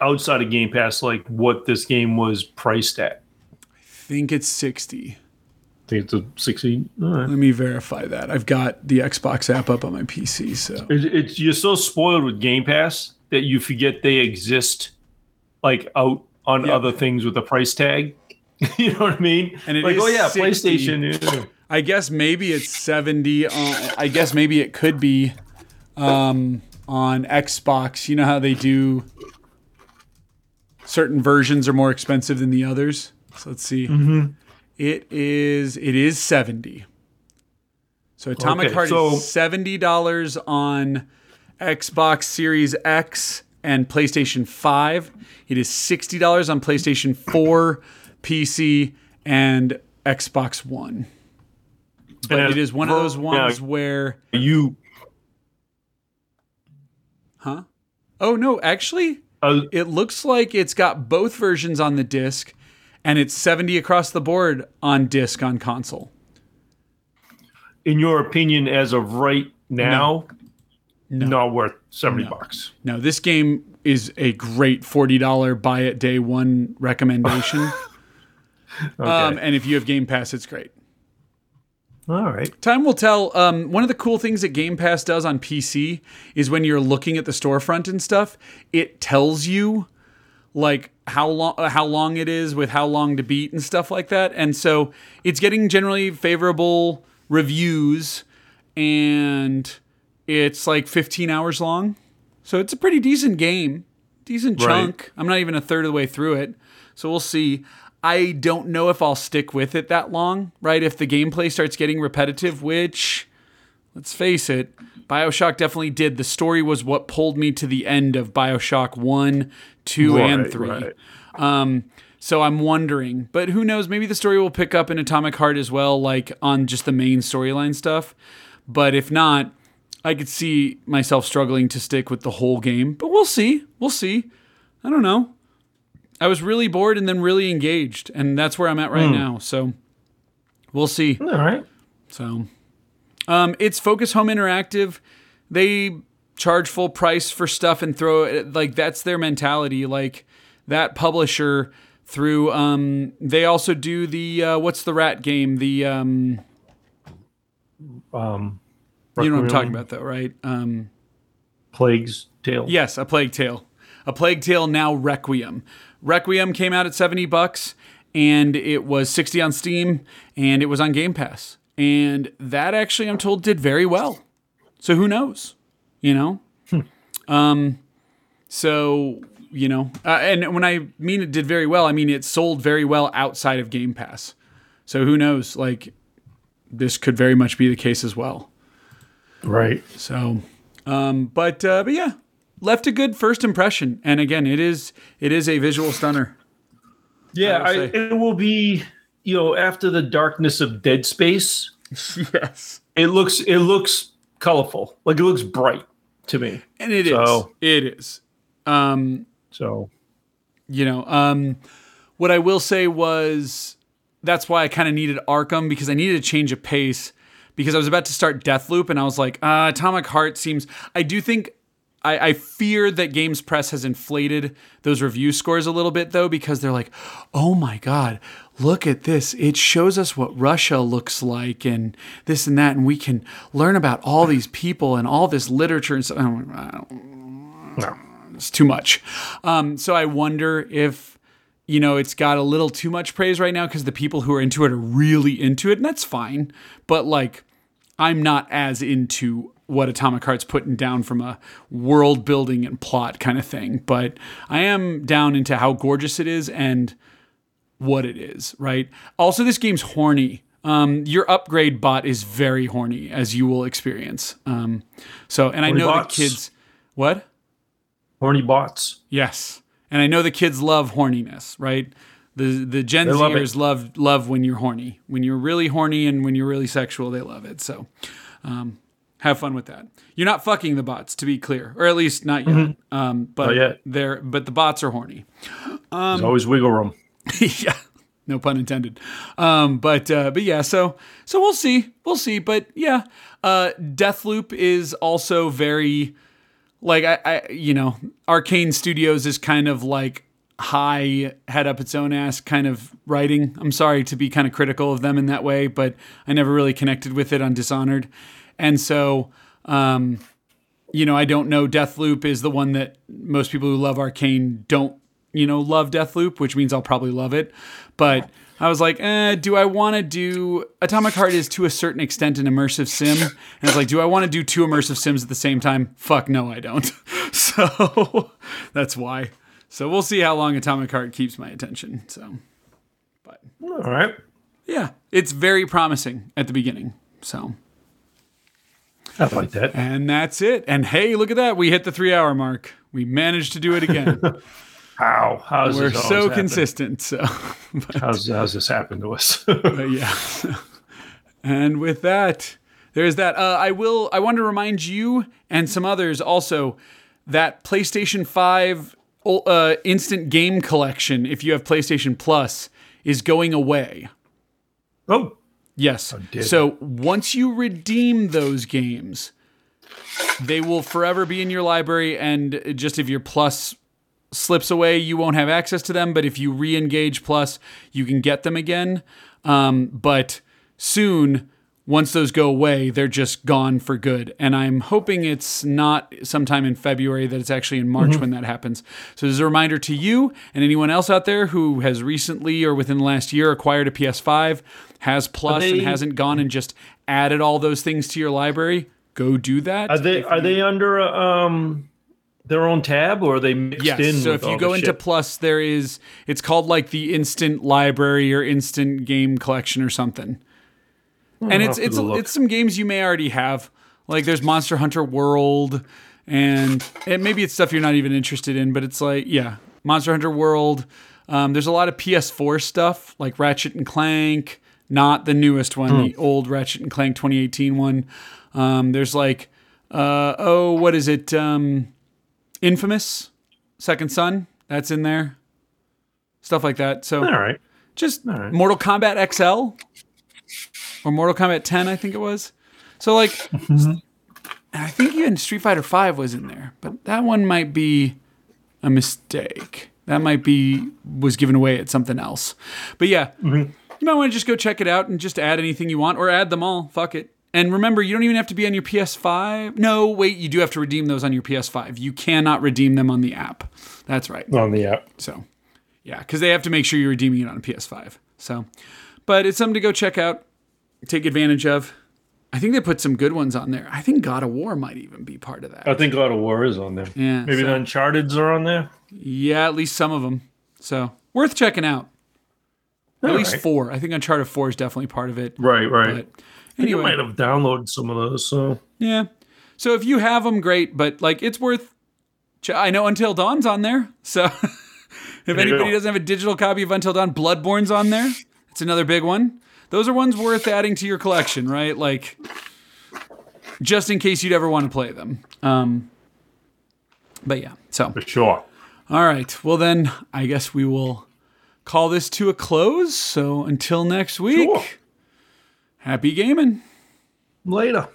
S2: outside of Game Pass like what this game was priced at.
S1: I think it's 60.
S2: I think it's a sixty. All right.
S1: Let me verify that. I've got the Xbox app up on my PC, so
S2: It, it's you're so spoiled with Game Pass that you forget they exist, like out on
S1: Yeah.
S2: other things with a price tag. <laughs> you know what I mean?
S1: And it
S2: like,
S1: is
S2: oh yeah,
S1: 60.
S2: PlayStation. yeah.
S1: I guess maybe it's 70 on I guess maybe it could be um on Xbox. You know how they do certain versions are more expensive than the others. So let's see. Mm-hmm. It is it is 70. So Atomic
S2: Okay,
S1: Heart
S2: so-
S1: is $70 on Xbox Series X and PlayStation 5. It is $60 on PlayStation 4, PC, and Xbox One. But
S2: And
S1: it is one of those ones where
S2: You
S1: Huh? Oh no, actually,
S2: uh,
S1: it looks like it's got both versions on the disc and it's 70 across the board on disc on console.
S2: in your opinion, as of right now, not worth seventy
S1: No.
S2: bucks.
S1: No, this game is a great $40 buy it day one recommendation. <laughs>
S2: Okay.
S1: um, and if you have Game Pass, it's great.
S2: All right.
S1: Time will tell. Um, one of the cool things that Game Pass does on PC is when you're looking at the storefront and stuff, it tells you like how long how long it is with how long to beat and stuff like that. And so it's getting generally favorable reviews and it's like 15 hours long. So it's a pretty decent game. Decent
S2: Right.
S1: chunk. I'm not even a third of the way through it. So we'll see. I don't know if I'll stick with it that long, right? If the gameplay starts getting repetitive, which let's face it, BioShock definitely did. The story was what pulled me to the end of BioShock 1, 2, and 3.
S2: right.
S1: Um, so I'm wondering, but who knows? Maybe the story will pick up in Atomic Heart as well, like on just the main storyline stuff. But if not, I could see myself struggling to stick with the whole game. But we'll see. We'll see. I don't know. I was really bored and then really engaged, and that's where I'm at right now. So we'll see.
S2: All right.
S1: So, um, it's Focus Home Interactive. They charge full price for stuff and throw it like that's their mentality. Like that publisher through. Um, they also do the uh, what's the rat game? The um,
S2: Um,
S1: you know what I'm talking about though, right? Um,
S2: Plague's Tale.
S1: Yes, a Plague Tale. A Plague Tale now Requiem. Requiem came out at 70 bucks and it was 60 on Steam and it was on Game Pass. And that actually I'm told did very well. So who knows? You know? um so, you know, uh, and when I mean it did very well, I mean it sold very well outside of Game Pass. So who knows? Like this could very much be the case as well.
S2: Right.
S1: So, um, but uh, but yeah, left a good first impression. And again, it is it is a visual stunner.
S2: Yeah,
S1: I
S2: I, it will be. You know, after the darkness of Dead Space, <laughs>
S1: Yes,
S2: it looks it looks colorful. Like it looks bright to me.
S1: and it is.
S2: So-
S1: It is. Um,
S2: So
S1: you know, um, what I will say was that's why I kind of needed Arkham because I needed a change of pace because I was about to start Deathloop and I was like, uh, Atomic Heart seems. I do think. I, I fear that Games Press has inflated those review scores a little bit though because they're like, oh my god, look at this! It shows us what Russia looks like and this and that, and we can learn about all these people and all this literature and stuff. I'm like, I don't- it's too much. Um, so I wonder if you know it's got a little too much praise right now because the people who are into it are really into it, and that's fine. But like, I'm not as into what Atomic Heart's putting down from a world building and plot kind of thing. But I am down into how gorgeous it is and what it is. Right. Also, this game's horny. Um, your upgrade bot is very horny, as you will experience. Um, so, and I know
S2: bots?
S1: the kids. What?
S2: Horny bots.
S1: Yes, and I know the kids love horniness, right? The the Gen
S2: They love
S1: Zers love love when you're horny, when you're really horny, and when you're really sexual, they love it. So, um, have fun with that. You're not fucking the bots, to be clear, or at least not yet. Um, but
S2: Not yet.
S1: they're but the bots are horny.
S2: There's always wiggle room. <laughs>
S1: yeah, no pun intended. Um, but uh, but yeah, so so we'll see, we'll see. But yeah, uh, Deathloop is also very like I, I you know Arkane Studios is kind of like high head up its own ass kind of writing. I'm sorry to be kind of critical of them in that way, but I never really connected with it on Dishonored, and so. Um, you know, I don't know. Deathloop is the one that most people who love Arkane don't, you know, love Deathloop, which means I'll probably love it. But I was like, eh, do I want to do Atomic Heart is to a certain extent an immersive sim, and it's like, do I want to do two immersive sims at the same time? Fuck no, I don't. <laughs> so that's why. So we'll see how long Atomic Heart keeps my attention. So, but
S2: All right.
S1: yeah, it's very promising at the beginning. So.
S2: I like that.
S1: And that's it. And hey, look at that. We hit the three hour mark. We managed to do it again. <laughs>
S2: How? How's
S1: We're so
S2: happen?
S1: consistent. So, <laughs> but,
S2: How's, how's this happened to us? <laughs>
S1: yeah. and with that, there's that. Uh, I will, I want to remind you and some others also that PlayStation 5 uh, instant game collection, if you have PlayStation Plus, is going away.
S2: oh,
S1: Yes. So once you redeem those games, they will forever be in your library. And just if your Plus slips away, you won't have access to them. But if you re engage Plus, you can get them again. Um, but soon, once those go away, they're just gone for good. And I'm hoping it's not sometime in February, that it's actually in March when that happens. So, as a reminder to you and anyone else out there who has recently or within the last year acquired a PS5, has Plus and
S2: they-
S1: hasn't gone and just added all those things to your library, go do that.
S2: are they are they under um their own tab or are they mixed
S1: Yes.
S2: in?
S1: So
S2: with
S1: if you
S2: all
S1: go into
S2: shit?
S1: Plus, there is it's called like the Instant Library or Instant Game Collection or something. and
S2: I'll
S1: it's it's it's some games you may already have. Like there's Monster Hunter World, and and maybe it's stuff you're not even interested in, but it's like yeah, Monster Hunter World. Um, there's a lot of PS4 stuff like Ratchet and Clank, not the newest one,
S2: Hmm.
S1: the old Ratchet and Clank 2018 one. Um, there's like uh, oh, what is it? Um, Infamous, Second Son, that's in there. Stuff like that. So
S2: all right.
S1: just
S2: right.
S1: Mortal Kombat XL or Mortal Kombat 10, I think it was. So like,
S2: Mm-hmm.
S1: I think even Street Fighter 5 was in there, but that one might be a mistake. That might be was given away at something else. But yeah,
S2: Mm-hmm.
S1: You might want to just go check it out and just add anything you want or add them all. Fuck it. And remember, you don't even have to be on your PS5. No, wait, you do have to redeem those on your PS5. You cannot redeem them on the app. That's right.
S2: On the app.
S1: So, yeah, because they have to make sure you're redeeming it on a PS5. So, but it's something to go check out, take advantage of. I think they put some good ones on there. I think God of War might even be part of that.
S2: I think God of War is on there.
S1: Yeah,
S2: Maybe
S1: so-
S2: the Uncharted's are on there.
S1: Yeah, at least some of them. So worth checking out. At
S2: All
S1: least
S2: right.
S1: four. I think Uncharted Four is definitely part of it.
S2: Right, right.
S1: But anyway,
S2: might have downloaded some of those. So
S1: yeah. So if you have them, great. But like, it's worth. Ch- I know Until Dawn's on there. So <laughs> if
S2: you
S1: anybody doesn't have a digital copy of Until Dawn, Bloodborne's on there. It's another big one. Those are ones worth adding to your collection, right? Like, just in case you'd ever want to play them. Um, but yeah. So
S2: for sure.
S1: all right. Well then, I guess we will call this to a close. So until next week,
S2: Sure.
S1: happy gaming.
S2: Later.